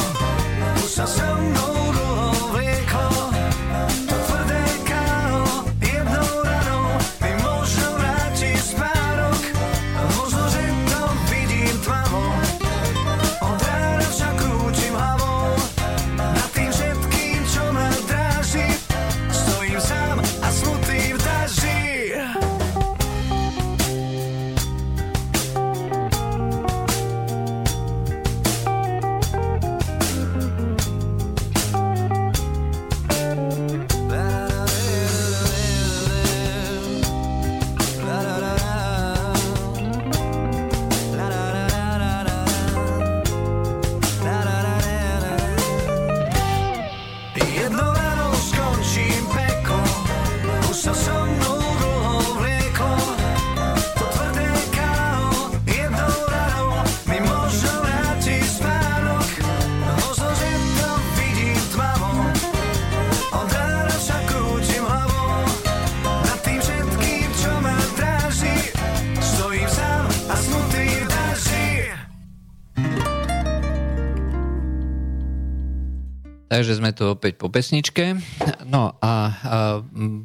[SPEAKER 1] Takže sme tu opäť po pesničke. No a, a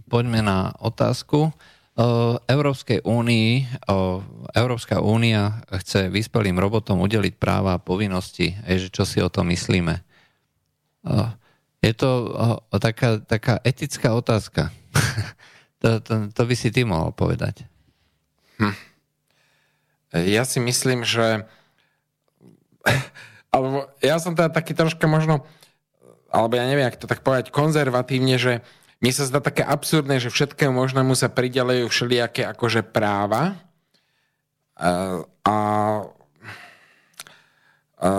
[SPEAKER 1] poďme na otázku. O Európskej únii, Európska únia chce vyspelým robotom udeliť práva a povinnosti. Je, že čo si o tom myslíme? O, je to taká, taká etická otázka. to, to, to by si ty mohol povedať. Hm.
[SPEAKER 2] Ja si myslím, že alebo ja som teda taký troška možno alebo ja neviem, ak to tak povedať, konzervatívne, že mne sa zdá také absurdné, že všetkému možnému sa pridelejú všelijaké akože práva a, a, a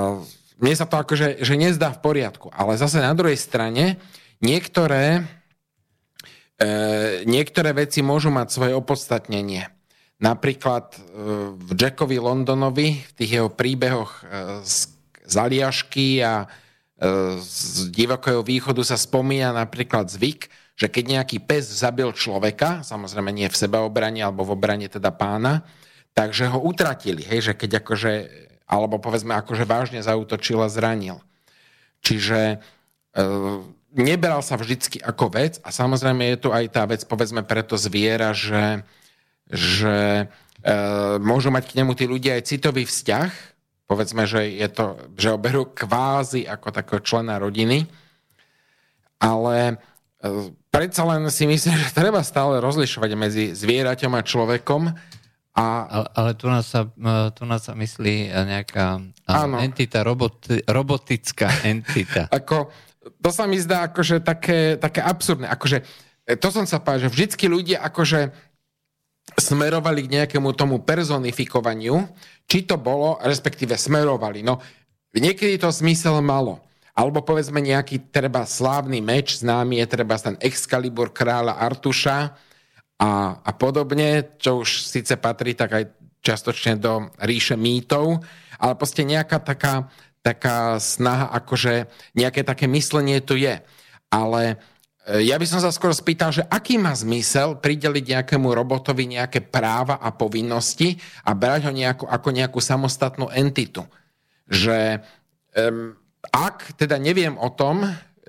[SPEAKER 2] mne sa to akože že nezdá v poriadku. Ale zase na druhej strane niektoré, e, niektoré veci môžu mať svoje opodstatnenie. Napríklad e, v Jackovi Londonovi, v tých jeho príbehoch e, z, z Aliašky a z divokého východu sa spomína napríklad zvyk, že keď nejaký pes zabil človeka, samozrejme nie v sebaobrane alebo v obrane teda pána, takže ho utratili, hej, že keď akože, alebo povedzme akože vážne zautočil a zranil. Čiže e, neberal sa vždycky ako vec a samozrejme je tu aj tá vec, povedzme preto zviera, že, že e, môžu mať k nemu tí ľudia aj citový vzťah, povedzme, že, je to, že ho berú kvázi ako takého člena rodiny, ale e, predsa len si myslím, že treba stále rozlišovať medzi zvieraťom a človekom. A...
[SPEAKER 1] Ale, ale tu, nás sa, e, tu nás sa myslí nejaká áno. entita, robot, robotická entita.
[SPEAKER 2] ako, to sa mi zdá akože také, také absurdné. Akože, e, to som sa povedal, že vždycky ľudia akože smerovali k nejakému tomu personifikovaniu, či to bolo, respektíve smerovali. No, niekedy to zmysel malo. Alebo povedzme nejaký treba slávny meč, známy je treba ten Excalibur kráľa Artuša a, a podobne, čo už síce patrí tak aj častočne do ríše mýtov, ale proste nejaká taká, taká snaha, akože nejaké také myslenie tu je. Ale ja by som sa skôr spýtal, že aký má zmysel prideliť nejakému robotovi nejaké práva a povinnosti a brať ho nejako, ako nejakú samostatnú entitu. Že um, ak teda neviem o tom,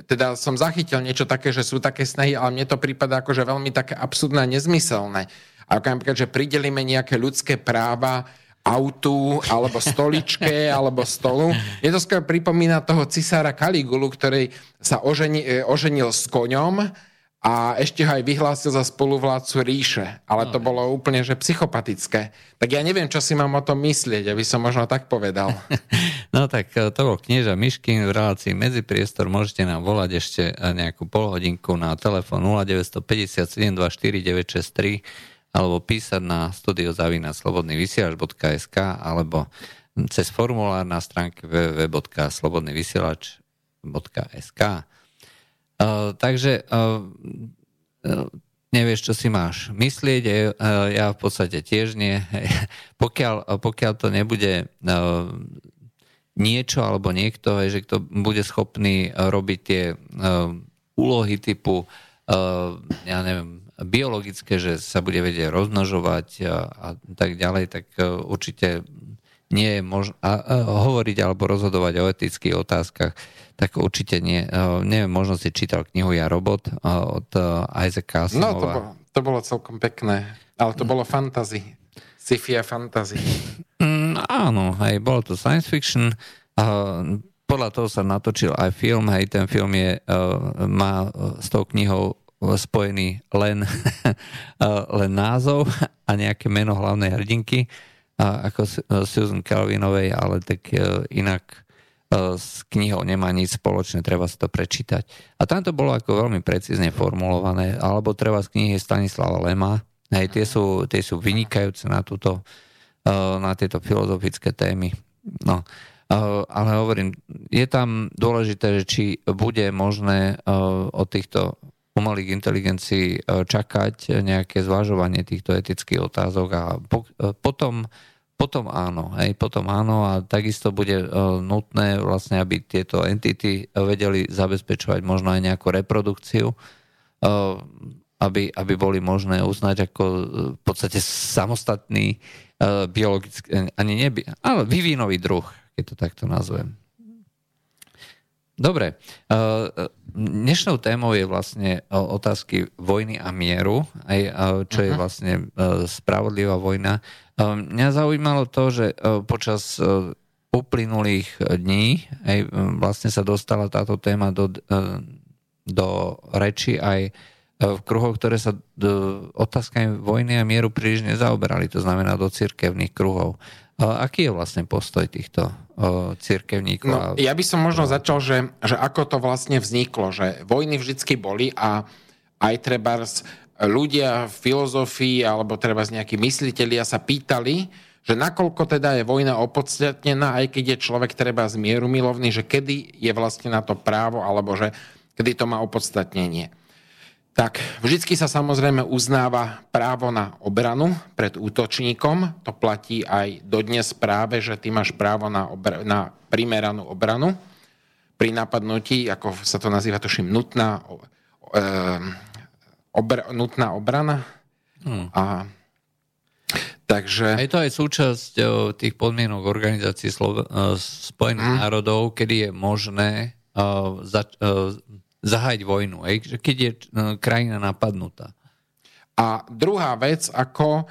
[SPEAKER 2] teda som zachytil niečo také, že sú také snahy, ale mne to prípada akože veľmi také absurdné a nezmyselné. Ako napríklad, že pridelíme nejaké ľudské práva autu, alebo stoličke, alebo stolu. Je to skôr pripomína toho cisára Kaligulu, ktorý sa oženi, e, oženil s koňom a ešte ho aj vyhlásil za spoluvládcu ríše. Ale to no. bolo úplne že psychopatické. Tak ja neviem, čo si mám o tom myslieť, aby som možno tak povedal.
[SPEAKER 1] No tak e, to bol knieža Miškin v relácii Medzipriestor. Môžete nám volať ešte e, nejakú polhodinku na telefón 0957 249 963 alebo písať na studiozavinaslobodnyvysielač.sk alebo cez formulár na stránke www.slobodnyvysielač.sk uh, Takže uh, nevieš, čo si máš myslieť, ja v podstate tiež nie. pokiaľ, pokiaľ to nebude niečo alebo niekto, že kto bude schopný robiť tie úlohy typu, ja neviem, biologické, že sa bude vedieť rozmnožovať a, a tak ďalej, tak e, určite nie je možné hovoriť alebo rozhodovať o etických otázkach, tak určite nie. Neviem, možno si čítal knihu Ja robot od Isaaca Asimova.
[SPEAKER 2] No, to bolo, to bolo celkom pekné, ale to bolo fantasy. Sci-fi a fantasy.
[SPEAKER 1] Mm, áno, hej, bolo to science fiction. Uh, podľa toho sa natočil aj film, hej, ten film je, uh, má s tou knihou spojený len, len názov a nejaké meno hlavnej hrdinky, ako Susan Calvinovej, ale tak inak s knihou nemá nič spoločné, treba si to prečítať. A tam to bolo ako veľmi precízne formulované, alebo treba z knihy Stanislava Lema, hej, tie sú, tie sú vynikajúce na, túto, na tieto filozofické témy. No, ale hovorím, je tam dôležité, že či bude možné od týchto umelých inteligencií čakať nejaké zvažovanie týchto etických otázok a potom potom áno, hej, potom áno a takisto bude uh, nutné vlastne, aby tieto entity vedeli zabezpečovať možno aj nejakú reprodukciu, aby, aby boli možné uznať ako v podstate samostatný biologický, ani neby, ale vyvínový druh, keď to takto nazvem. Dobre. Dnešnou témou je vlastne otázky vojny a mieru, aj čo je vlastne spravodlivá vojna. Mňa zaujímalo to, že počas uplynulých dní aj vlastne sa dostala táto téma do, do reči aj v kruhoch, ktoré sa otázkami vojny a mieru príliš nezaoberali, to znamená do cirkevných kruhov. Aký je vlastne postoj týchto cirkevníkov?
[SPEAKER 2] No, ja by som možno začal, že, že ako to vlastne vzniklo, že vojny vždycky boli a aj treba ľudia v filozofii alebo treba nejakí myslitelia sa pýtali, že nakoľko teda je vojna opodstatnená, aj keď je človek treba zmieru milovný, že kedy je vlastne na to právo alebo že kedy to má opodstatnenie tak vždycky sa samozrejme uznáva právo na obranu pred útočníkom. To platí aj dodnes práve, že ty máš právo na, obr- na primeranú obranu. Pri napadnutí, ako sa to nazýva, tuším, nutná, e, obr- nutná obrana. Hmm. A Takže...
[SPEAKER 1] Je to aj súčasť tých podmienok organizácií Slo- e, Spojených hmm. národov, kedy je možné uh, za, uh, zahájiť vojnu, ej, keď je e, krajina napadnutá.
[SPEAKER 2] A druhá vec, ako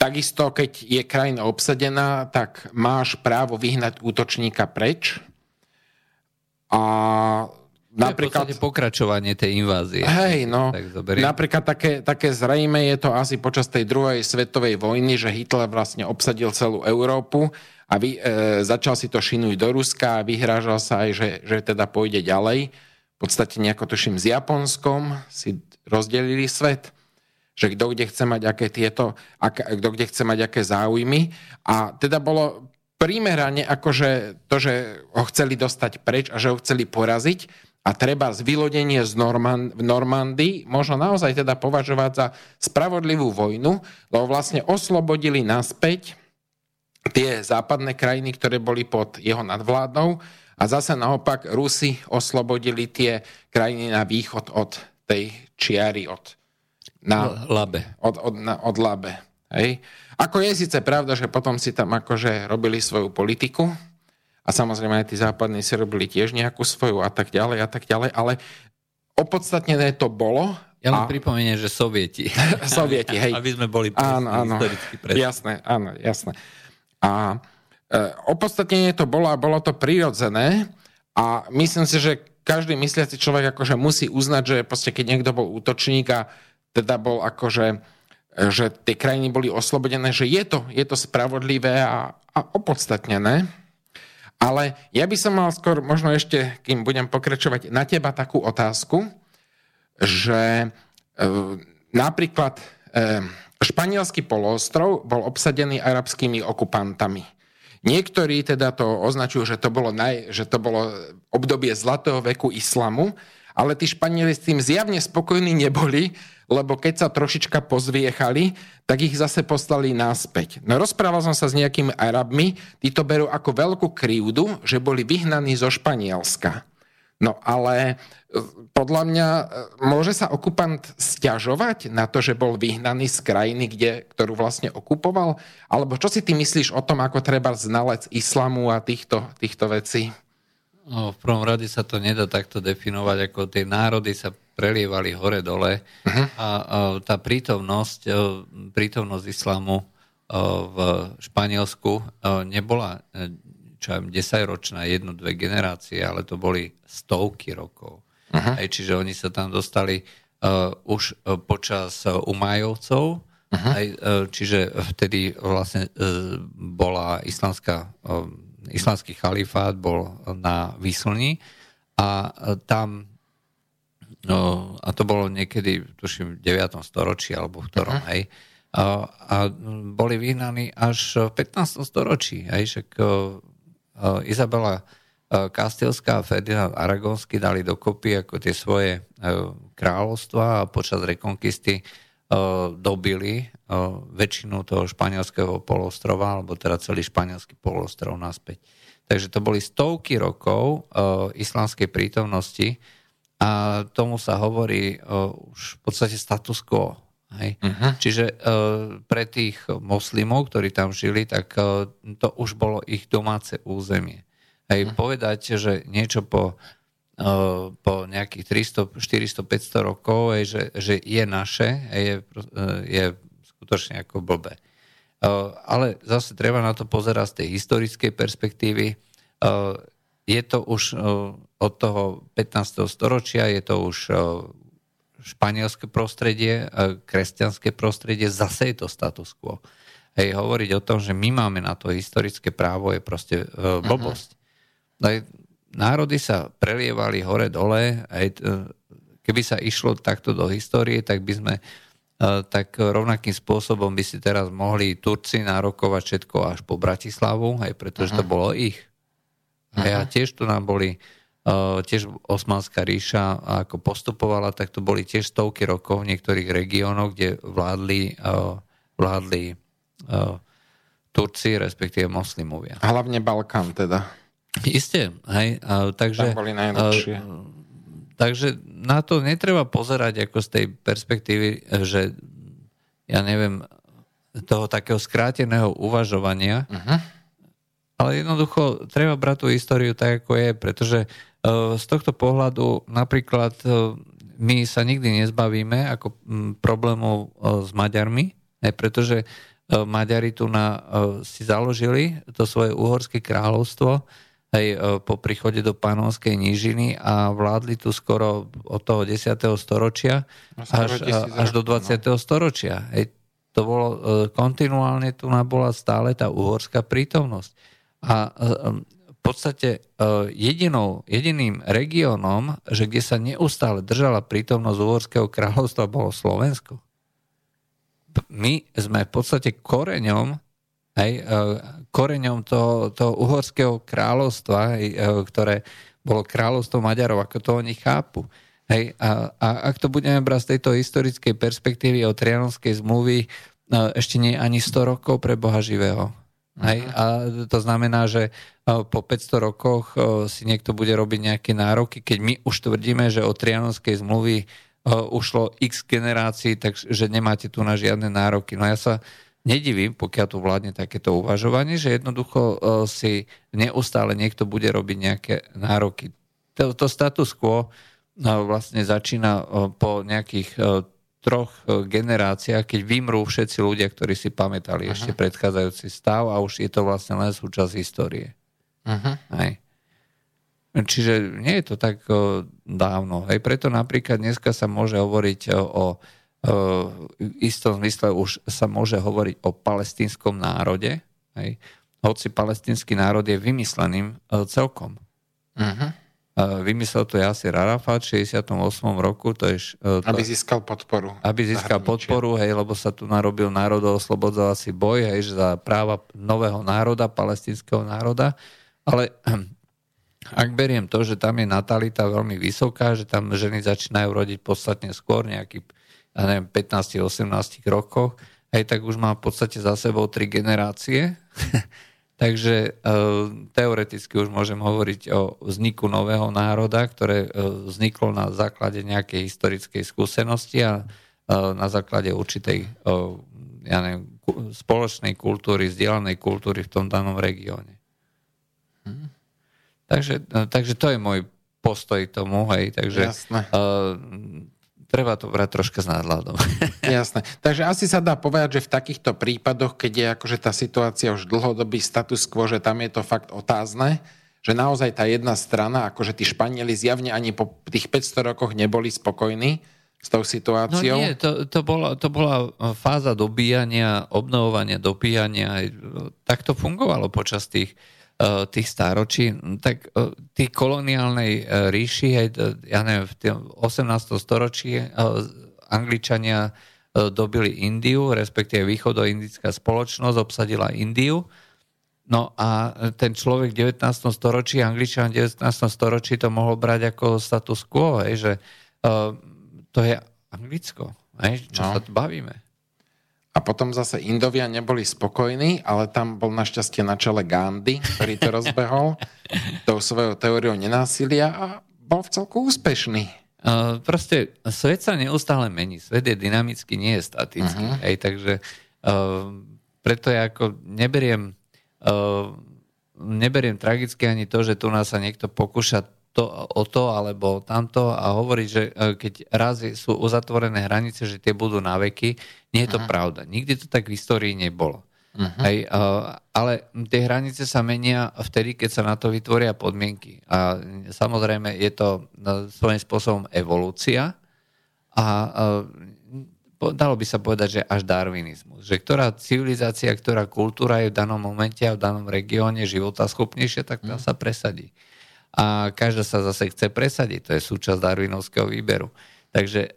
[SPEAKER 2] takisto, keď je krajina obsadená, tak máš právo vyhnať útočníka preč. A
[SPEAKER 1] napríklad... To je pokračovanie tej invázie.
[SPEAKER 2] Hej, no. Tak napríklad také, také zrejme je to asi počas tej druhej svetovej vojny, že Hitler vlastne obsadil celú Európu a vy, e, začal si to šinúť do Ruska a vyhrážal sa aj, že, že teda pôjde ďalej. V podstate nejako tuším s Japonskom si rozdelili svet, že kto kde chce mať aké tieto, ak, kto kde chce mať aké záujmy. A teda bolo primerane akože to, že ho chceli dostať preč a že ho chceli poraziť a treba z vylodenie z Norman, v Normandii možno naozaj teda považovať za spravodlivú vojnu, lebo vlastne oslobodili naspäť tie západné krajiny, ktoré boli pod jeho nadvládnou a zase naopak Rusi oslobodili tie krajiny na východ od tej čiary, od,
[SPEAKER 1] na, Labe.
[SPEAKER 2] Od, od, na, od Labe. Hej. Ako je síce pravda, že potom si tam akože robili svoju politiku a samozrejme aj tí západní si robili tiež nejakú svoju a tak ďalej a tak ďalej, ale opodstatnené to bolo
[SPEAKER 1] ja len a... pripomeniem, že sovieti.
[SPEAKER 2] sovieti, hej.
[SPEAKER 1] Aby sme boli
[SPEAKER 2] áno, áno. historicky presne. Jasné, áno, jasné. A e, opodstatnenie to bolo a bolo to prirodzené a myslím si, že každý mysliaci človek akože musí uznať, že proste keď niekto bol útočník a teda bol akože e, že tie krajiny boli oslobodené, že je to, je to spravodlivé a, a opodstatnené. Ale ja by som mal skôr, možno ešte, kým budem pokračovať, na teba takú otázku, že e, napríklad e, Španielský poloostrov bol obsadený arabskými okupantami. Niektorí teda to označujú, že to bolo, naj, že to bolo obdobie zlatého veku islamu, ale tí Španieli s tým zjavne spokojní neboli, lebo keď sa trošička pozviechali, tak ich zase poslali náspäť. No rozprával som sa s nejakými Arabmi, tí to berú ako veľkú krivdu, že boli vyhnaní zo Španielska. No ale e, podľa mňa e, môže sa okupant stiažovať na to, že bol vyhnaný z krajiny, kde, ktorú vlastne okupoval? Alebo čo si ty myslíš o tom, ako treba znalec islamu a týchto, týchto vecí?
[SPEAKER 1] No, v prvom rade sa to nedá takto definovať, ako tie národy sa prelievali hore-dole uh-huh. a, a tá prítomnosť, e, prítomnosť islamu v Španielsku nebola čo aj 10 ročná, jednu, dve generácie, ale to boli stovky rokov. Uh-huh. Aj, čiže oni sa tam dostali uh, už uh, počas uh, Umajovcov, uh-huh. aj, uh, čiže vtedy vlastne uh, bola islamská, uh, islamský chalifát bol na Výslni a uh, tam no, a to bolo niekedy, tuším, v 9. storočí alebo v ktorom, uh-huh. hej, a, a boli vyhnaní až v 15. storočí. Hej, však Eh, Izabela eh, Kastilská a Ferdinand Aragonsky dali dokopy ako tie svoje eh, kráľovstva a počas rekonkisty dobili väčšinu toho španielského polostrova, alebo teda celý španielský polostrov naspäť. Takže to boli stovky rokov islamskej prítomnosti a tomu sa hovorí už v podstate status quo. Hej. Uh-huh. Čiže uh, pre tých moslimov, ktorí tam žili, tak uh, to už bolo ich domáce územie. Hej, uh-huh. povedať, že niečo po, po nejakých 300, 400, 500 rokov, hej, že, že je naše, hej, je, uh, je skutočne ako blbé. Uh, ale zase treba na to pozerať z tej historickej perspektívy. Je to už od toho 15. storočia, je to už španielské prostredie, kresťanské prostredie, zase je to status quo. Hej, hovoriť o tom, že my máme na to historické právo, je proste uh, blbosť. Uh-huh. Národy sa prelievali hore-dole, aj, keby sa išlo takto do histórie, tak by sme uh, tak rovnakým spôsobom by si teraz mohli Turci nárokovať všetko až po Bratislavu, aj pretože uh-huh. to bolo ich. Uh-huh. a tiež tu nám boli Eh, tiež Osmanská ríša ako postupovala, tak to boli tiež stovky rokov v niektorých regiónoch, kde vládli, vládli Turci, respektíve moslimovia.
[SPEAKER 2] Hlavne Balkán teda.
[SPEAKER 1] Isté, hej. Takže,
[SPEAKER 2] Tam boli najlepšie.
[SPEAKER 1] Takže na to netreba pozerať ako z tej perspektívy, že ja neviem, toho takého skráteného uvažovania, uh-huh. ale jednoducho treba brať tú históriu tak, ako je, pretože z tohto pohľadu napríklad my sa nikdy nezbavíme ako problémov s Maďarmi, pretože Maďari tu na, si založili to svoje uhorské kráľovstvo aj po príchode do Panovskej nížiny a vládli tu skoro od toho 10. storočia až, až do 20. No. storočia. Hej, to bolo kontinuálne, tu bola stále tá uhorská prítomnosť. A podstate e, jedinou, jediným regiónom, že kde sa neustále držala prítomnosť Uhorského kráľovstva, bolo Slovensko. My sme v podstate koreňom, hej, e, koreňom toho, toho Uhorského kráľovstva, hej, e, ktoré bolo kráľovstvo Maďarov, ako to oni chápu. Hej, a, a ak to budeme brať z tejto historickej perspektívy o Trianonskej zmluvy, ešte nie ani 100 rokov pre Boha živého. Hej? A to znamená, že po 500 rokoch si niekto bude robiť nejaké nároky, keď my už tvrdíme, že od Trianonskej zmluvy ušlo x generácií, takže nemáte tu na žiadne nároky. No ja sa nedivím, pokiaľ tu vládne takéto uvažovanie, že jednoducho si neustále niekto bude robiť nejaké nároky. To, to status quo vlastne začína po nejakých troch e, generáciách, keď vymrú všetci ľudia, ktorí si pamätali uh-huh. ešte predchádzajúci stav a už je to vlastne len súčasť histórie. Uh-huh. Hej. Čiže nie je to tak e, dávno. Hej. Preto napríklad dneska sa môže hovoriť o, o, o istom zmysle už sa môže hovoriť o palestínskom národe. Hej. Hoci palestínsky národ je vymysleným o, e, celkom. Uh-huh. Vymyslel to Jasir Arafat v 68. roku. To je,
[SPEAKER 2] to, aby získal podporu.
[SPEAKER 1] Aby získal podporu, hej, lebo sa tu narobil národoslobodovací boj, hej, za práva nového národa, palestinského národa. Ale ak beriem to, že tam je natalita veľmi vysoká, že tam ženy začínajú rodiť podstatne skôr, nejakých ja neviem, 15-18 rokoch, hej, tak už má v podstate za sebou tri generácie, Takže teoreticky už môžem hovoriť o vzniku nového národa, ktoré vzniklo na základe nejakej historickej skúsenosti a na základe určitej ja neviem, spoločnej kultúry, vzdielanej kultúry v tom danom regióne. Hm. Takže, takže to je môj postoj tomu, hej, takže Jasné. Uh, treba to brať troška s nadhľadom.
[SPEAKER 2] Jasné. Takže asi sa dá povedať, že v takýchto prípadoch, keď je akože tá situácia už dlhodobý status quo, že tam je to fakt otázne, že naozaj tá jedna strana, akože tí Španieli zjavne ani po tých 500 rokoch neboli spokojní s tou situáciou?
[SPEAKER 1] No nie, to, to, bola, to bola fáza dobíjania, obnovovania, dopíjania. Tak to fungovalo počas tých tých stáročí, tak eh, tí koloniálnej eh, ríši, ja neviem, v 18. storočí Angličania dobili Indiu, respektíve východoindická spoločnosť obsadila Indiu. No a ten človek v 19. storočí, Angličan v 19. storočí to mohol brať ako status quo, že to je Anglicko, čo no. sa tu bavíme.
[SPEAKER 2] A potom zase Indovia neboli spokojní, ale tam bol našťastie na čele Gandhi, ktorý to rozbehol tou svojou teóriou nenásilia a bol v celku úspešný.
[SPEAKER 1] Uh, proste svet sa neustále mení. Svet je dynamický, nie je statický. Uh-huh. Hej, takže uh, preto ja ako neberiem, uh, neberiem tragicky ani to, že tu nás sa niekto pokúša to, o to alebo tamto a hovoriť, že e, keď raz sú uzatvorené hranice, že tie budú na veky, nie je to uh-huh. pravda. Nikdy to tak v histórii nebolo. Uh-huh. Hej, uh, ale tie hranice sa menia vtedy, keď sa na to vytvoria podmienky. A samozrejme je to no, svojím spôsobom evolúcia a dalo by sa povedať, že až darwinizmus. Že ktorá civilizácia, ktorá kultúra je v danom momente a v danom regióne života schopnejšia, tak tá uh-huh. sa presadí a každá sa zase chce presadiť. To je súčasť darwinovského výberu. Takže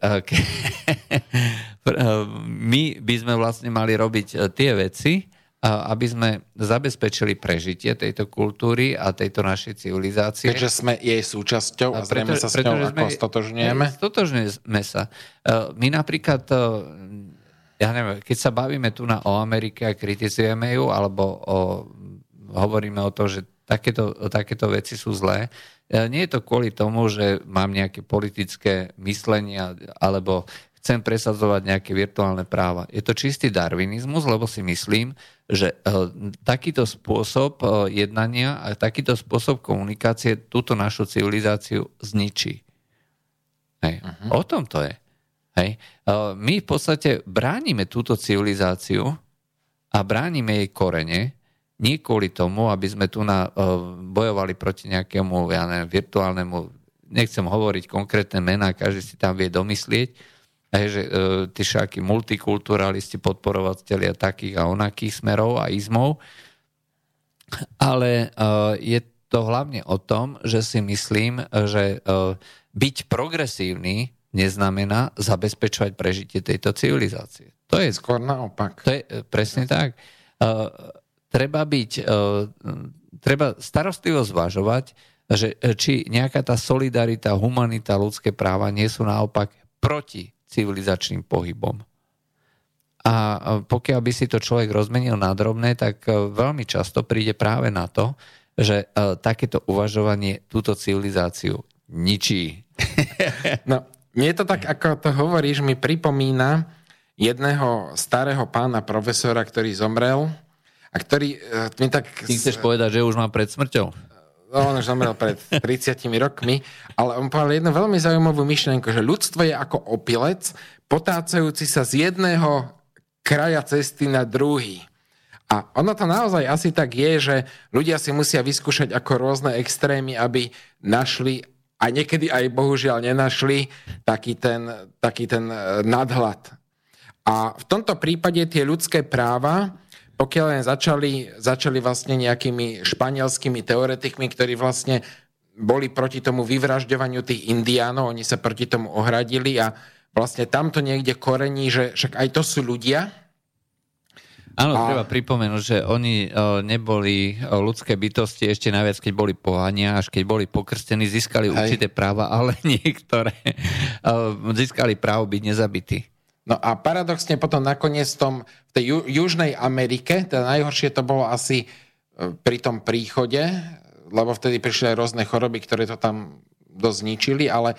[SPEAKER 1] my by sme vlastne mali robiť e, tie veci, aby sme zabezpečili prežitie tejto kultúry a tejto našej civilizácie.
[SPEAKER 2] Keďže sme jej súčasťou a zrejme sa s ňou ako stotožňujeme?
[SPEAKER 1] Stotožňujeme sa. E, my napríklad, e, ja neviem, keď sa bavíme tu na o Amerike a kritizujeme ju, alebo o, hovoríme o to, že takéto, takéto veci sú zlé. E, nie je to kvôli tomu, že mám nejaké politické myslenia alebo chcem presadzovať nejaké virtuálne práva. Je to čistý darwinizmus, lebo si myslím, že e, takýto spôsob e, jednania a takýto spôsob komunikácie túto našu civilizáciu zničí. Hej. Uh-huh. O tom to je. Hej. My v podstate bránime túto civilizáciu a bránime jej korene nie kvôli tomu, aby sme tu na, uh, bojovali proti nejakému ja neviem, virtuálnemu, nechcem hovoriť konkrétne mená, každý si tam vie domyslieť, aj, že uh, tí všakí multikulturalisti, podporovateľia takých a onakých smerov a izmov, ale uh, je to hlavne o tom, že si myslím, že uh, byť progresívny neznamená zabezpečovať prežitie tejto civilizácie.
[SPEAKER 2] To je skôr naopak.
[SPEAKER 1] To je presne tak. Uh, treba byť, e, treba starostlivo zvažovať, že e, či nejaká tá solidarita, humanita, ľudské práva nie sú naopak proti civilizačným pohybom. A e, pokiaľ by si to človek rozmenil na drobné, tak veľmi často príde práve na to, že takéto uvažovanie túto civilizáciu ničí.
[SPEAKER 2] No, je to tak, ako to hovoríš, mi pripomína jedného starého pána profesora, ktorý zomrel a ktorý uh, mi tak...
[SPEAKER 1] Ty chceš povedať, že už má pred smrťou?
[SPEAKER 2] No, on už zomrel pred 30 rokmi, ale on povedal jednu veľmi zaujímavú myšlienku, že ľudstvo je ako opilec, potácajúci sa z jedného kraja cesty na druhý. A ono to naozaj asi tak je, že ľudia si musia vyskúšať ako rôzne extrémy, aby našli a niekedy aj bohužiaľ nenašli taký ten, taký ten e, nadhľad. A v tomto prípade tie ľudské práva pokiaľ len začali, začali vlastne nejakými španielskými teoretikmi, ktorí vlastne boli proti tomu vyvražďovaniu tých indiánov, oni sa proti tomu ohradili a vlastne tamto niekde korení, že však aj to sú ľudia.
[SPEAKER 1] Áno, a... treba pripomenúť, že oni neboli ľudské bytosti ešte najviac, keď boli pohania, až keď boli pokrstení, získali Hej. určité práva, ale niektoré získali právo byť nezabití.
[SPEAKER 2] No a paradoxne potom nakoniec tom, v tej ju, Južnej Amerike, teda najhoršie to bolo asi pri tom príchode, lebo vtedy prišli aj rôzne choroby, ktoré to tam dosť zničili, ale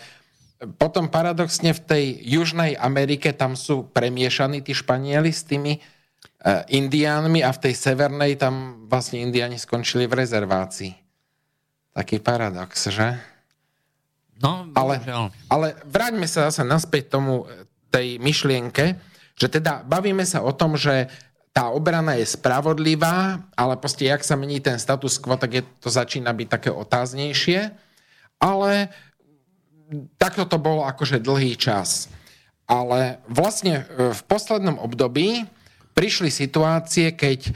[SPEAKER 2] potom paradoxne v tej Južnej Amerike tam sú premiešaní tí Španieli s tými uh, indiánmi a v tej severnej tam vlastne indiáni skončili v rezervácii. Taký paradox, že?
[SPEAKER 1] No,
[SPEAKER 2] ale, ale vráťme sa zase naspäť tomu tej myšlienke, že teda bavíme sa o tom, že tá obrana je spravodlivá, ale proste, jak sa mení ten status quo, tak je, to začína byť také otáznejšie. Ale takto to bolo akože dlhý čas. Ale vlastne e, v poslednom období prišli situácie, keď e,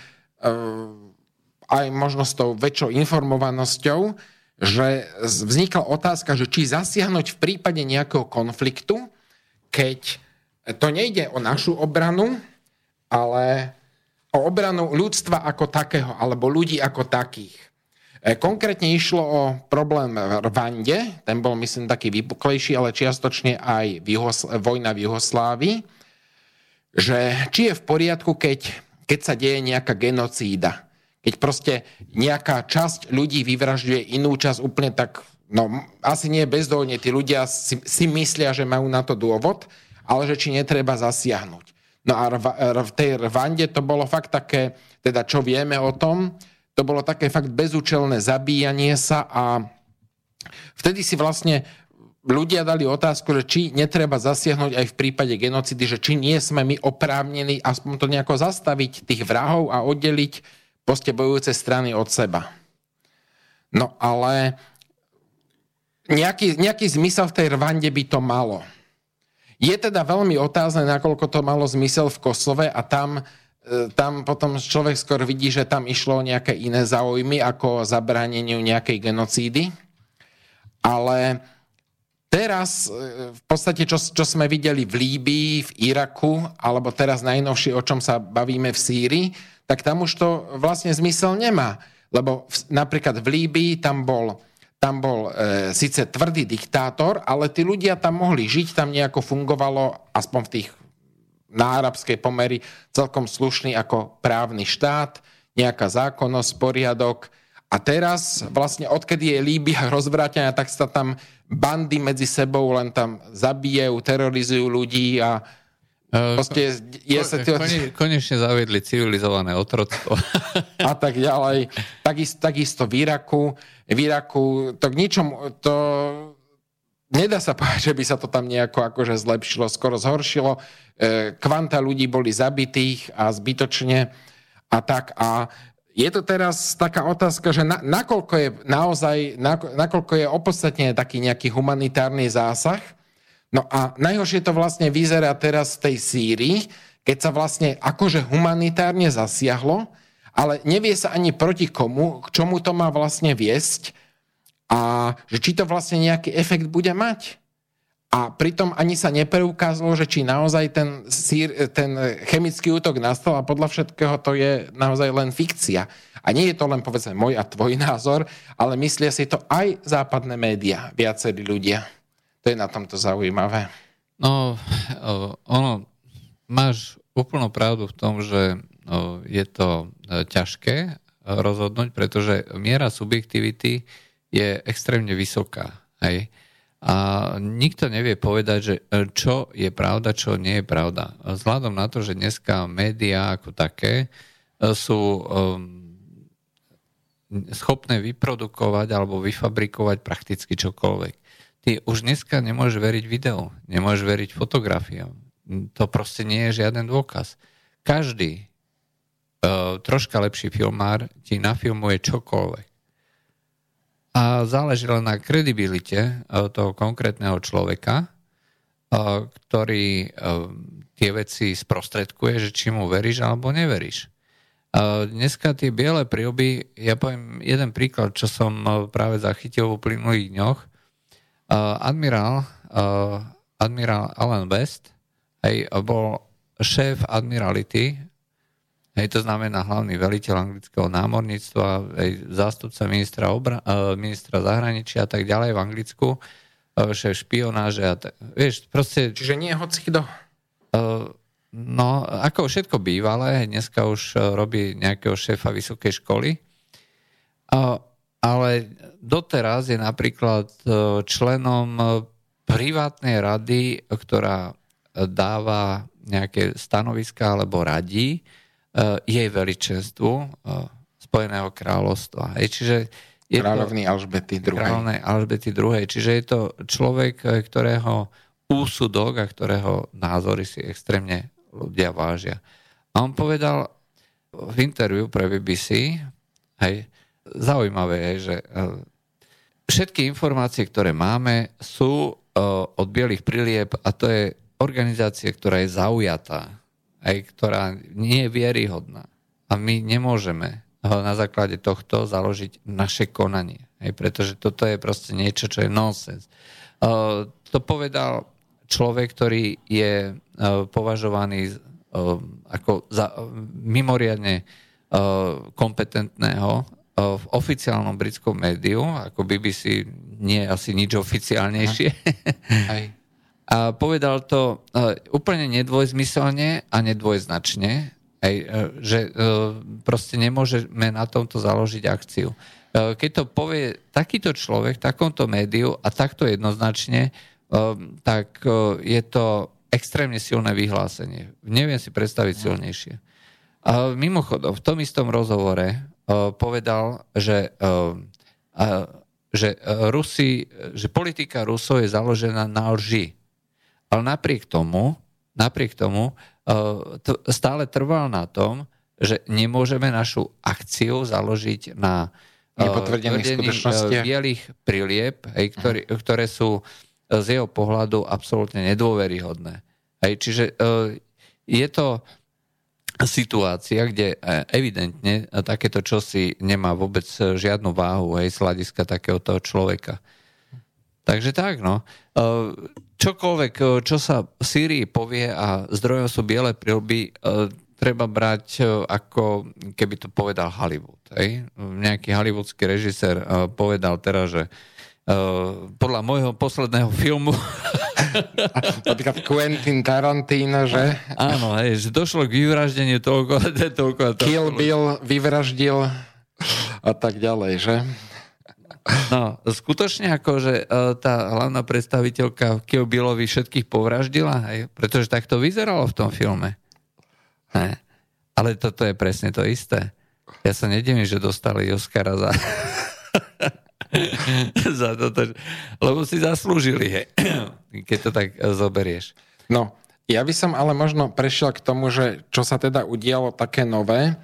[SPEAKER 2] aj možno s tou väčšou informovanosťou, že vznikla otázka, že či zasiahnuť v prípade nejakého konfliktu, keď to nejde o našu obranu, ale o obranu ľudstva ako takého, alebo ľudí ako takých. E, konkrétne išlo o problém v Rwande, ten bol myslím taký vypuklejší, ale čiastočne aj v vojna v Juhoslávii, že či je v poriadku, keď, keď sa deje nejaká genocída. Keď proste nejaká časť ľudí vyvražďuje inú časť úplne tak, no asi nie bezdôvodne, tí ľudia si, si myslia, že majú na to dôvod, ale že či netreba zasiahnuť. No a v tej Rwande to bolo fakt také, teda čo vieme o tom, to bolo také fakt bezúčelné zabíjanie sa a vtedy si vlastne ľudia dali otázku, že či netreba zasiahnuť aj v prípade genocidy, že či nie sme my oprávnení aspoň to nejako zastaviť tých vrahov a oddeliť poste bojujúce strany od seba. No ale nejaký, nejaký zmysel v tej Rwande by to malo. Je teda veľmi otázne, nakoľko to malo zmysel v Kosove a tam, e, tam potom človek skôr vidí, že tam išlo o nejaké iné záujmy ako o zabráneniu nejakej genocídy. Ale teraz e, v podstate, čo, čo sme videli v Líbii, v Iraku, alebo teraz najnovšie, o čom sa bavíme v Sýrii, tak tam už to vlastne zmysel nemá. Lebo v, napríklad v Líbii tam bol tam bol e, síce tvrdý diktátor, ale tí ľudia tam mohli žiť, tam nejako fungovalo, aspoň v tých na pomery, celkom slušný ako právny štát, nejaká zákonnosť, poriadok. A teraz vlastne odkedy je Líbia rozvrátená, tak sa tam bandy medzi sebou len tam zabijajú, terorizujú ľudí a Proste
[SPEAKER 1] je sa. Kone, konečne zaviedli civilizované otroctvo.
[SPEAKER 2] A tak ďalej. Takisto, takisto v Iraku. V Iraku to k ničom... To, nedá sa povedať, že by sa to tam nejako akože zlepšilo, skoro zhoršilo. E, kvanta ľudí boli zabitých a zbytočne a tak. A je to teraz taká otázka, že na, nakoľko je naozaj, nakoľko je opodstatne taký nejaký humanitárny zásah, No a najhoršie to vlastne vyzerá teraz v tej Sýrii, keď sa vlastne akože humanitárne zasiahlo, ale nevie sa ani proti komu, k čomu to má vlastne viesť a že či to vlastne nejaký efekt bude mať. A pritom ani sa nepreukázalo, že či naozaj ten, sír, ten chemický útok nastal a podľa všetkého to je naozaj len fikcia. A nie je to len povedzme môj a tvoj názor, ale myslia si to aj západné médiá, viacerí ľudia. To je na tomto zaujímavé.
[SPEAKER 1] No, ono, máš úplnú pravdu v tom, že je to e, ťažké rozhodnúť, pretože miera subjektivity je extrémne vysoká. Hej? A nikto nevie povedať, že e, čo je pravda, čo nie je pravda. Vzhľadom na to, že dneska médiá ako také e, sú schopné vyprodukovať alebo vyfabrikovať prakticky čokoľvek ty už dneska nemôžeš veriť videu, nemôžeš veriť fotografiám. To proste nie je žiaden dôkaz. Každý uh, troška lepší filmár ti nafilmuje čokoľvek. A záleží len na kredibilite uh, toho konkrétneho človeka, uh, ktorý tie veci sprostredkuje, že či mu veríš alebo neveríš. Dneska tie biele príoby, ja poviem jeden príklad, čo som práve zachytil v uplynulých dňoch. Uh, admirál, uh, admirál Alan West hej, bol šéf admirality, hej, to znamená hlavný veliteľ anglického námorníctva, hej, zástupca ministra, obra, uh, ministra zahraničia a tak ďalej v Anglicku, šéf špionáže a t- vieš, proste...
[SPEAKER 2] Čiže nie hoci kto?
[SPEAKER 1] No, ako všetko bývalé, dneska už robí nejakého šéfa vysokej školy, ale doteraz je napríklad členom privátnej rady, ktorá dáva nejaké stanoviska alebo radí jej veličenstvu Spojeného kráľovstva. čiže
[SPEAKER 2] je Kráľovný to, Alžbety II.
[SPEAKER 1] Kráľovnej Alžbety II. Čiže je to človek, ktorého úsudok a ktorého názory si extrémne ľudia vážia. A on povedal v interviu pre BBC, hej, zaujímavé je, že e, všetky informácie, ktoré máme, sú e, od bielých prilieb a to je organizácia, ktorá je zaujatá, aj ktorá nie je vieryhodná. A my nemôžeme na základe tohto založiť naše konanie. Hej, pretože toto je proste niečo, čo je nonsens. Uh, to povedal človek, ktorý je považovaný ako za mimoriadne kompetentného v oficiálnom britskom médiu, ako BBC nie je asi nič oficiálnejšie. Aj. A povedal to uh, úplne nedvojzmyselne a nedvojznačne, e, že e, proste nemôžeme na tomto založiť akciu. E, keď to povie takýto človek v takomto médiu a takto jednoznačne, tak je to extrémne silné vyhlásenie. Neviem si predstaviť silnejšie. A mimochodom, v tom istom rozhovore povedal, že, že, Rusi, že politika Rusov je založená na lži. Ale napriek tomu, napriek tomu stále trval na tom, že nemôžeme našu akciu založiť na
[SPEAKER 2] nepotvrdených skutočnostiach
[SPEAKER 1] bielých prilieb, hej, ktorý, ktoré sú z jeho pohľadu absolútne nedôveryhodné. Hej, čiže je to situácia, kde e, evidentne takéto čosi nemá vôbec žiadnu váhu hej, z hľadiska takéhoto človeka. Takže tak, no čokoľvek, čo sa v Sýrii povie a zdrojom sú biele prilby, treba brať ako keby to povedal Hollywood. Hej? Nejaký hollywoodský režisér povedal teraz, že podľa môjho posledného filmu
[SPEAKER 2] Napríklad Quentin Tarantino, že?
[SPEAKER 1] Áno, hej, že došlo k vyvraždeniu toľko, toľko,
[SPEAKER 2] toľko. Kill Bill vyvraždil a tak ďalej, že?
[SPEAKER 1] No, skutočne ako, že e, tá hlavná predstaviteľka Kill Billovi všetkých povraždila, hej? pretože tak to vyzeralo v tom filme. Hej. Ale toto je presne to isté. Ja sa nedivím, že dostali Oscara za, za toto, lebo si zaslúžili, hej. keď to tak zoberieš.
[SPEAKER 2] No, ja by som ale možno prešiel k tomu, že čo sa teda udialo také nové,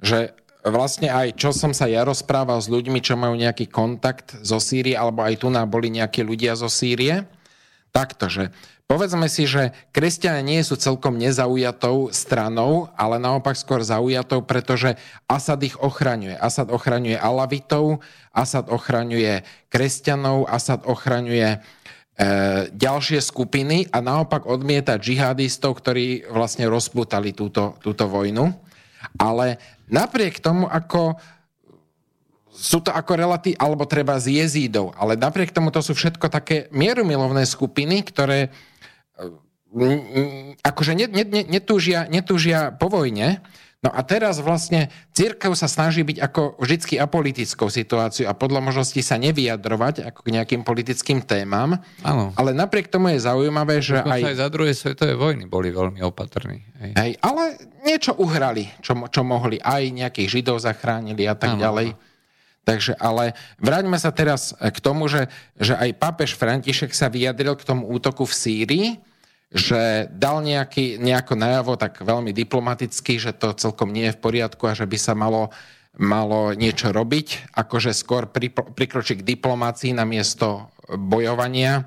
[SPEAKER 2] že vlastne aj čo som sa ja rozprával s ľuďmi, čo majú nejaký kontakt zo Sýrie, alebo aj tu nám boli nejakí ľudia zo Sýrie, takto, že povedzme si, že kresťania nie sú celkom nezaujatou stranou, ale naopak skôr zaujatou, pretože Asad ich ochraňuje. Asad ochraňuje Alavitov, Asad ochraňuje kresťanov, Asad ochraňuje e, ďalšie skupiny a naopak odmieta džihadistov, ktorí vlastne rozputali túto, túto vojnu. Ale napriek tomu, ako sú to ako relaty, alebo treba z jezídov, ale napriek tomu to sú všetko také mierumilovné skupiny, ktoré akože netúžia, netúžia po vojne, No a teraz vlastne církev sa snaží byť ako vždycky apolitickou situáciou a podľa možnosti sa nevyjadrovať ako k nejakým politickým témam. Áno. Ale napriek tomu je zaujímavé, že
[SPEAKER 1] aj... aj za druhej svetovej vojny boli veľmi opatrní.
[SPEAKER 2] Hej. Hej, ale niečo uhrali, čo, čo mohli. Aj nejakých židov zachránili a tak ano. ďalej. Takže ale vráťme sa teraz k tomu, že, že aj pápež František sa vyjadril k tomu útoku v Sýrii že dal nejaký, nejako najavo tak veľmi diplomaticky, že to celkom nie je v poriadku a že by sa malo, malo niečo robiť, akože skôr prikročiť k diplomácii na miesto bojovania.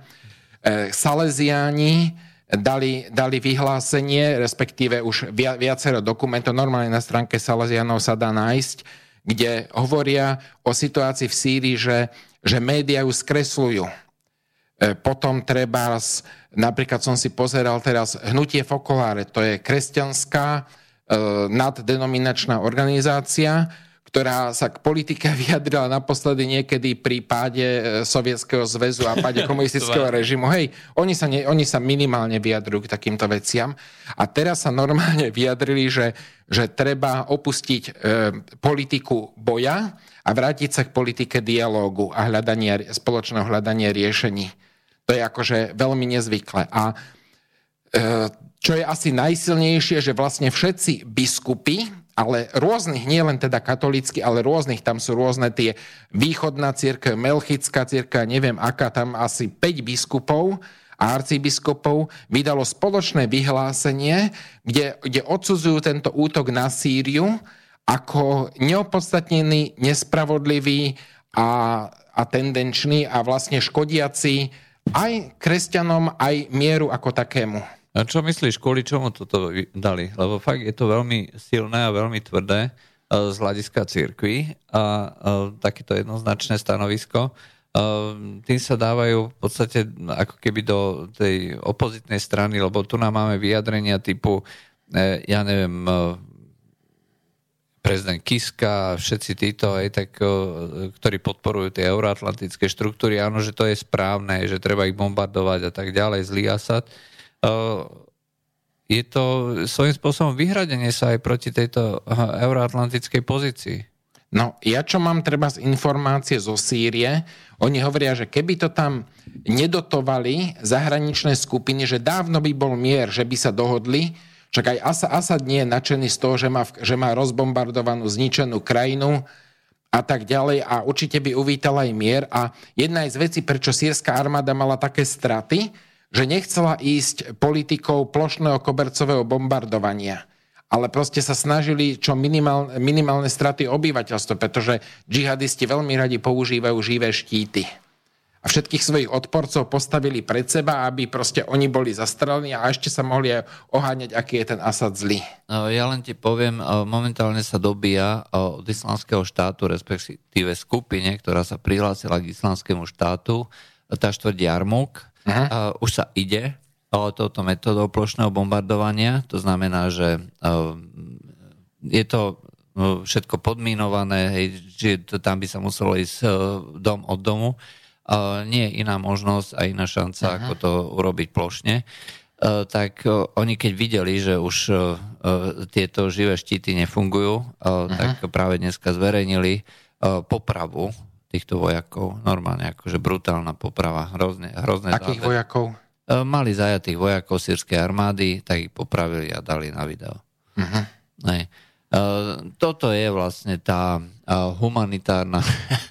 [SPEAKER 2] E, Salesiáni dali, dali vyhlásenie, respektíve už viacero dokumentov, normálne na stránke Salesianov sa dá nájsť, kde hovoria o situácii v Sýrii, že, že médiá ju skresľujú. E, potom treba Napríklad som si pozeral teraz Hnutie Fokoláre, to je kresťanská e, naddenominačná organizácia, ktorá sa k politike vyjadrila naposledy niekedy pri páde e, Sovietskeho zväzu a páde komunistického režimu. Hej, oni sa, ne, oni sa minimálne vyjadrujú k takýmto veciam. A teraz sa normálne vyjadrili, že, že treba opustiť e, politiku boja a vrátiť sa k politike dialógu a hľadania, spoločného hľadania riešení. To je akože veľmi nezvyklé. A e, čo je asi najsilnejšie, že vlastne všetci biskupy ale rôznych, nie len teda katolícky, ale rôznych, tam sú rôzne tie východná církev, melchická církev, neviem aká, tam asi 5 biskupov a arcibiskupov vydalo spoločné vyhlásenie, kde, kde odsudzujú tento útok na Sýriu ako neopodstatnený, nespravodlivý a, a tendenčný a vlastne škodiaci aj kresťanom, aj mieru ako takému.
[SPEAKER 1] A čo myslíš, kvôli čomu toto dali? Lebo fakt je to veľmi silné a veľmi tvrdé e, z hľadiska církvy a e, takéto jednoznačné stanovisko. E, tým sa dávajú v podstate ako keby do tej opozitnej strany, lebo tu nám máme vyjadrenia typu, ja neviem, prezident Kiska, všetci títo, aj tak, ktorí podporujú tie euroatlantické štruktúry, áno, že to je správne, že treba ich bombardovať a tak ďalej, zlý Asad. Je to svojím spôsobom vyhradenie sa aj proti tejto euroatlantickej pozícii.
[SPEAKER 2] No, ja čo mám treba z informácie zo Sýrie, oni hovoria, že keby to tam nedotovali zahraničné skupiny, že dávno by bol mier, že by sa dohodli, však aj Asad, Asad nie je nadšený z toho, že má, že má rozbombardovanú, zničenú krajinu a tak ďalej a určite by uvítal aj mier. A jedna z vecí, prečo sírska armáda mala také straty, že nechcela ísť politikou plošného kobercového bombardovania, ale proste sa snažili čo minimál, minimálne straty obyvateľstva, pretože džihadisti veľmi radi používajú živé štíty. A všetkých svojich odporcov postavili pred seba, aby proste oni boli zastrelení a ešte sa mohli aj oháňať, aký je ten Asad zlý.
[SPEAKER 1] No, ja len ti poviem, momentálne sa dobíja od islamského štátu, respektíve skupine, ktorá sa prihlásila k islamskému štátu, tá štvrť Jarmuk, Uh, už sa ide o touto metodou plošného bombardovania. To znamená, že uh, je to uh, všetko podmínované, hej, že to, tam by sa muselo ísť dom od domu. Nie je iná možnosť a iná šanca, uh-huh. ako to urobiť plošne. Tak oni keď videli, že už tieto živé štíty nefungujú, uh-huh. tak práve dneska zverejnili popravu týchto vojakov. Normálne akože brutálna poprava. Hrozne, hrozné
[SPEAKER 2] Akých záver. vojakov?
[SPEAKER 1] E, mali zajatých vojakov sírskej armády, tak ich popravili a dali na video. Uh-huh. Ne. Toto je vlastne tá e, humanitárna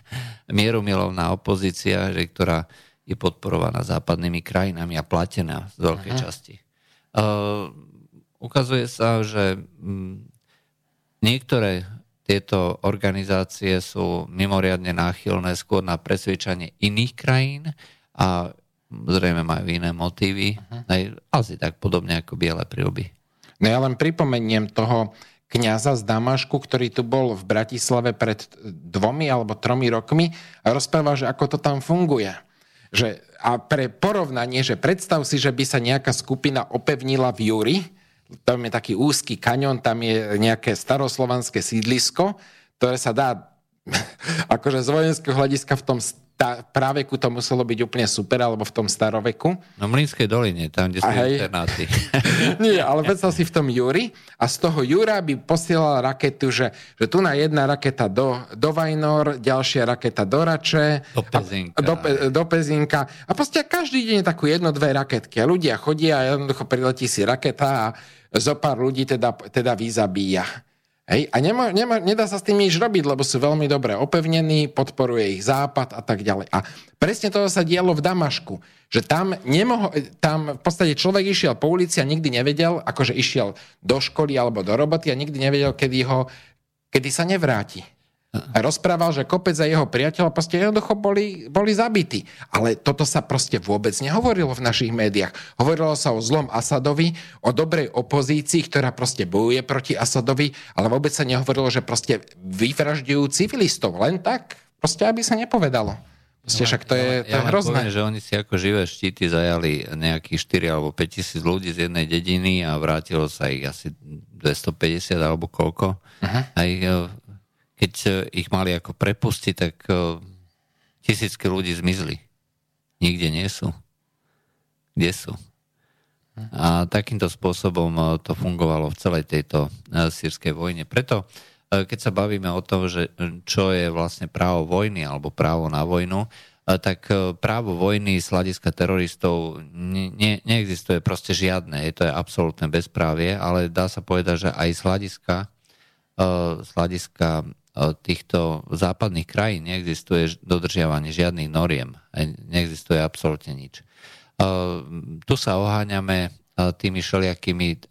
[SPEAKER 1] mierumilovná opozícia, že, ktorá je podporovaná západnými krajinami a platená z veľkej uh-huh. časti. Uh, ukazuje sa, že m, niektoré tieto organizácie sú mimoriadne náchylné skôr na presvedčanie iných krajín a zrejme majú iné motívy. Aj, asi tak podobne ako biele prílby.
[SPEAKER 2] No ja len pripomeniem toho kňaza z Damašku, ktorý tu bol v Bratislave pred dvomi alebo tromi rokmi a rozprával, že ako to tam funguje. Že, a pre porovnanie, že predstav si, že by sa nejaká skupina opevnila v Juri, tam je taký úzky kaňon, tam je nejaké staroslovanské sídlisko, ktoré sa dá akože z vojenského hľadiska v tom tá, práveku to muselo byť úplne super, alebo v tom staroveku.
[SPEAKER 1] No Mlínskej doline, tam, kde sú internáty.
[SPEAKER 2] Nie, ale predstav si v tom Júri a z toho Júra by posielal raketu, že, že tu na jedna raketa do, do Vajnor, ďalšia raketa do Rače.
[SPEAKER 1] Do Pezinka.
[SPEAKER 2] A, do, do Pezinka. A proste každý deň takú jedno, dve raketky. A ľudia chodia a jednoducho priletí si raketa a zo pár ľudí teda, teda vyzabíja. Hej? A nemá, nemá, nedá sa s tým nič robiť, lebo sú veľmi dobre opevnení, podporuje ich západ a tak ďalej. A presne to sa dialo v Damašku, že tam, nemoho, tam v podstate človek išiel po ulici a nikdy nevedel, akože išiel do školy alebo do roboty a nikdy nevedel, kedy, ho, kedy sa nevráti. Rozprával, že kopec a jeho priateľ proste jednoducho boli, boli zabití. Ale toto sa proste vôbec nehovorilo v našich médiách. Hovorilo sa o zlom Asadovi, o dobrej opozícii, ktorá proste bojuje proti Asadovi, ale vôbec sa nehovorilo, že proste vyvražďujú civilistov. Len tak, proste aby sa nepovedalo. Proste však to je, to ja, je hrozné.
[SPEAKER 1] Poviem, že oni si ako živé štíty zajali nejakých 4 alebo 5 tisíc ľudí z jednej dediny a vrátilo sa ich asi 250 alebo koľko. Uh-huh. Aj keď ich mali ako prepustiť, tak tisícky ľudí zmizli. Nikde nie sú. Kde sú? A takýmto spôsobom to fungovalo v celej tejto sírskej vojne. Preto, keď sa bavíme o tom, že čo je vlastne právo vojny alebo právo na vojnu, tak e, právo vojny z hľadiska teroristov ne, neexistuje proste žiadne. Je to je absolútne bezprávie, ale dá sa povedať, že aj z hľadiska, e, z hľadiska e, týchto západných krajín neexistuje dodržiavanie žiadnych noriem. Neexistuje absolútne nič. Tu sa oháňame tými všelijakými,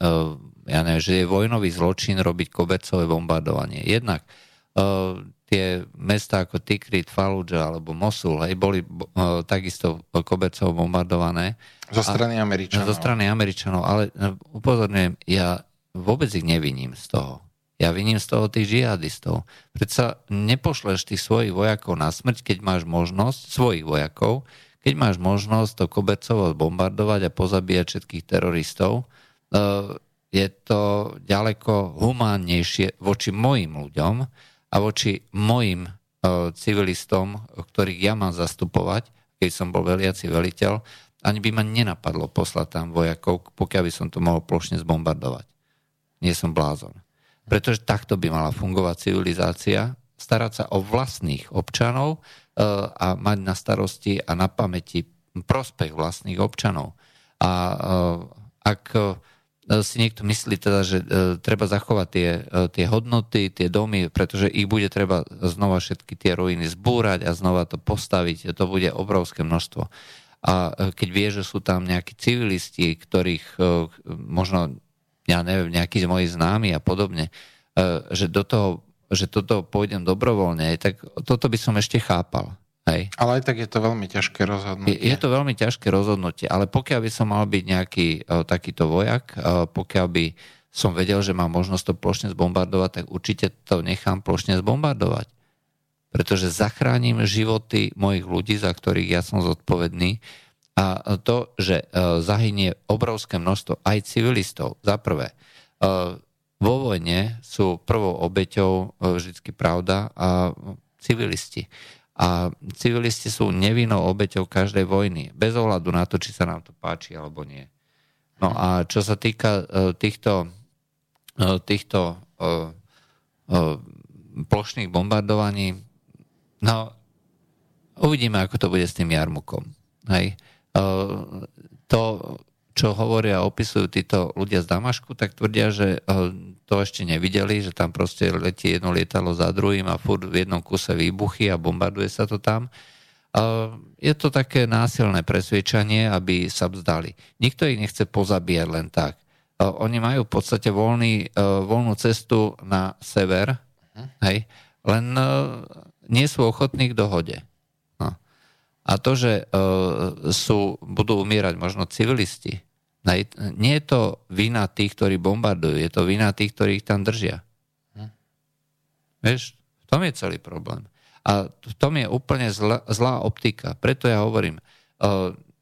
[SPEAKER 1] ja neviem, že je vojnový zločin robiť kobercové bombardovanie. Jednak tie mesta ako Tikrit, Fallujah alebo Mosul, hej, boli uh, takisto kobercov bombardované.
[SPEAKER 2] Zo strany Američanov.
[SPEAKER 1] Zo strany Američanov, ale uh, upozorňujem, ja vôbec ich neviním z toho. Ja viním z toho tých žihadistov. Predsa nepošleš tých svojich vojakov na smrť, keď máš možnosť, svojich vojakov, keď máš možnosť to kobercovo bombardovať a pozabíjať všetkých teroristov, uh, je to ďaleko humánnejšie voči mojim ľuďom, a voči mojim uh, civilistom, ktorých ja mám zastupovať, keď som bol veliaci veliteľ, ani by ma nenapadlo poslať tam vojakov, pokiaľ by som to mohol plošne zbombardovať. Nie som blázon. Pretože takto by mala fungovať civilizácia, starať sa o vlastných občanov uh, a mať na starosti a na pamäti prospech vlastných občanov. A uh, ak E, si niekto myslí teda, že e, treba zachovať tie, e, tie hodnoty, tie domy, pretože ich bude treba znova všetky tie ruiny zbúrať a znova to postaviť. To bude obrovské množstvo. A keď vie, že sú tam nejakí civilisti, ktorých možno, ja neviem, nejakí z mojich známi a podobne, že do toho, že toto pôjdem dobrovoľne, tak toto by som ešte chápal. Hej.
[SPEAKER 2] Ale aj tak je to veľmi ťažké rozhodnutie.
[SPEAKER 1] Je, je to veľmi ťažké rozhodnutie, ale pokiaľ by som mal byť nejaký uh, takýto vojak, uh, pokiaľ by som vedel, že mám možnosť to plošne zbombardovať, tak určite to nechám plošne zbombardovať. Pretože zachránim životy mojich ľudí, za ktorých ja som zodpovedný. A to, že uh, zahynie obrovské množstvo aj civilistov, za prvé, uh, vo vojne sú prvou obeťou uh, vždy pravda a civilisti. A civilisti sú nevinnou obeťou každej vojny, bez ohľadu na to, či sa nám to páči alebo nie. No a čo sa týka týchto, týchto plošných bombardovaní, no uvidíme, ako to bude s tým jarmukom. Hej. Uh, to, čo hovoria a opisujú títo ľudia z Damašku, tak tvrdia, že uh, to ešte nevideli, že tam proste letí jedno lietadlo za druhým a furt v jednom kuse výbuchy a bombarduje sa to tam. Je to také násilné presvedčanie, aby sa vzdali. Nikto ich nechce pozabíjať len tak. Oni majú v podstate voľný, voľnú cestu na sever, hej, len nie sú ochotní k dohode. A to, že e, sú, budú umierať možno civilisti, nie je to vina tých, ktorí bombardujú, je to vina tých, ktorí ich tam držia. Hm. Vieš, v tom je celý problém. A v tom je úplne zlá, zlá optika. Preto ja hovorím,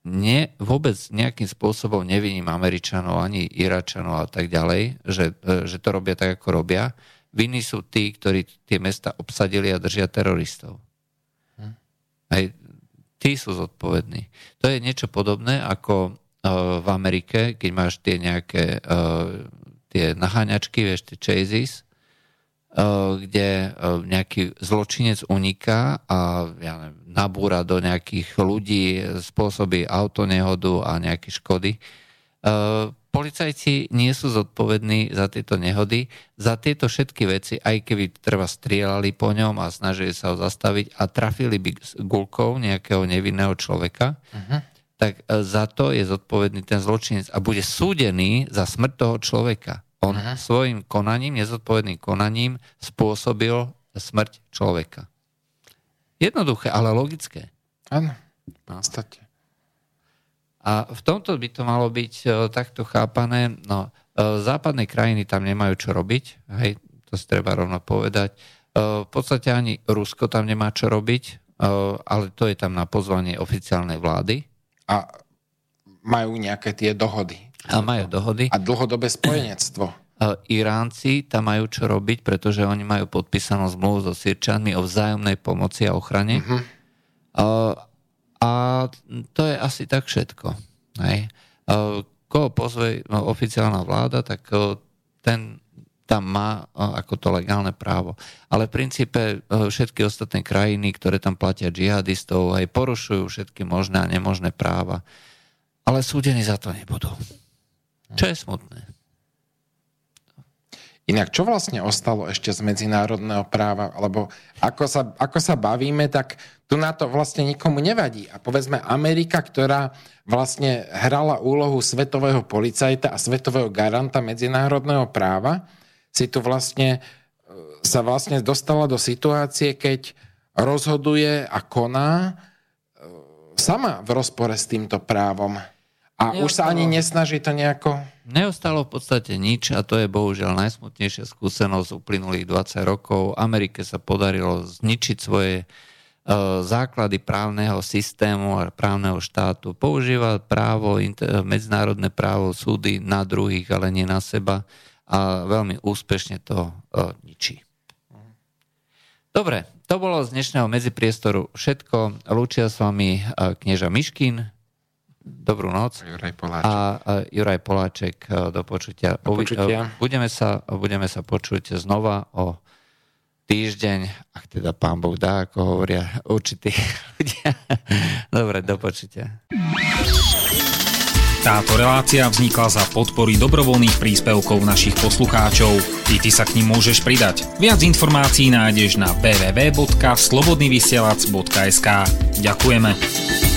[SPEAKER 1] nie, vôbec nejakým spôsobom neviním Američanov ani Iračanov a tak ďalej, že, uh, že to robia tak, ako robia. Viny sú tí, ktorí tie mesta obsadili a držia teroristov. Hm. Aj tí sú zodpovední. To je niečo podobné, ako v Amerike, keď máš tie nejaké tie naháňačky, vieš, tie chases, kde nejaký zločinec uniká a ja neviem, nabúra do nejakých ľudí, spôsobí autonehodu a nejaké škody. Policajci nie sú zodpovední za tieto nehody, za tieto všetky veci, aj keby treba strieľali po ňom a snažili sa ho zastaviť a trafili by gulkou nejakého nevinného človeka, uh-huh tak e, za to je zodpovedný ten zločinec a bude súdený za smrť toho človeka. On Aha. svojim konaním, nezodpovedným konaním spôsobil smrť človeka. Jednoduché, ale logické.
[SPEAKER 2] Áno, v no. podstate.
[SPEAKER 1] A v tomto by to malo byť uh, takto chápané. No, uh, západné krajiny tam nemajú čo robiť, hej, to si treba rovno povedať. Uh, v podstate ani Rusko tam nemá čo robiť, ale to je tam na pozvanie oficiálnej vlády
[SPEAKER 2] a majú nejaké tie dohody.
[SPEAKER 1] A majú dohody.
[SPEAKER 2] A dlhodobé spojenectvo.
[SPEAKER 1] Iránci tam majú čo robiť, pretože oni majú podpísanú zmluvu so Sirčanmi o vzájomnej pomoci a ochrane. Uh-huh. A to je asi tak všetko. Hej. Koho pozve no, oficiálna vláda, tak ten tam má ako to legálne právo. Ale v princípe všetky ostatné krajiny, ktoré tam platia džihadistov, aj porušujú všetky možné a nemožné práva. Ale súdení za to nebudú. Čo je smutné.
[SPEAKER 2] Inak, čo vlastne ostalo ešte z medzinárodného práva? Lebo ako sa, ako sa bavíme, tak tu na to vlastne nikomu nevadí. A povedzme Amerika, ktorá vlastne hrala úlohu svetového policajta a svetového garanta medzinárodného práva, si tu vlastne e, sa vlastne dostala do situácie, keď rozhoduje a koná e, sama v rozpore s týmto právom. A Neostalo. už sa ani nesnaží to nejako...
[SPEAKER 1] Neostalo v podstate nič a to je bohužiaľ najsmutnejšia skúsenosť uplynulých 20 rokov. Amerike sa podarilo zničiť svoje uh, základy právneho systému a právneho štátu. Používa právo, medzinárodné právo, súdy na druhých, ale nie na seba a veľmi úspešne to uh, ničí. Dobre, to bolo z dnešného medzipriestoru všetko. Lúčia s vami uh, knieža Miškin, Dobrú noc.
[SPEAKER 2] Juraj Poláček.
[SPEAKER 1] A, a Juraj Poláček e, do počutia.
[SPEAKER 2] Do počutia.
[SPEAKER 1] Budeme, sa, budeme sa počuť znova o týždeň, ak teda pán Boh dá, ako hovoria určití ľudia. Dobre, do počutia.
[SPEAKER 3] Táto relácia vznikla za podpory dobrovoľných príspevkov našich poslucháčov. I ty sa k ním môžeš pridať. Viac informácií nájdeš na www.slobodnyvysielac.sk Ďakujeme.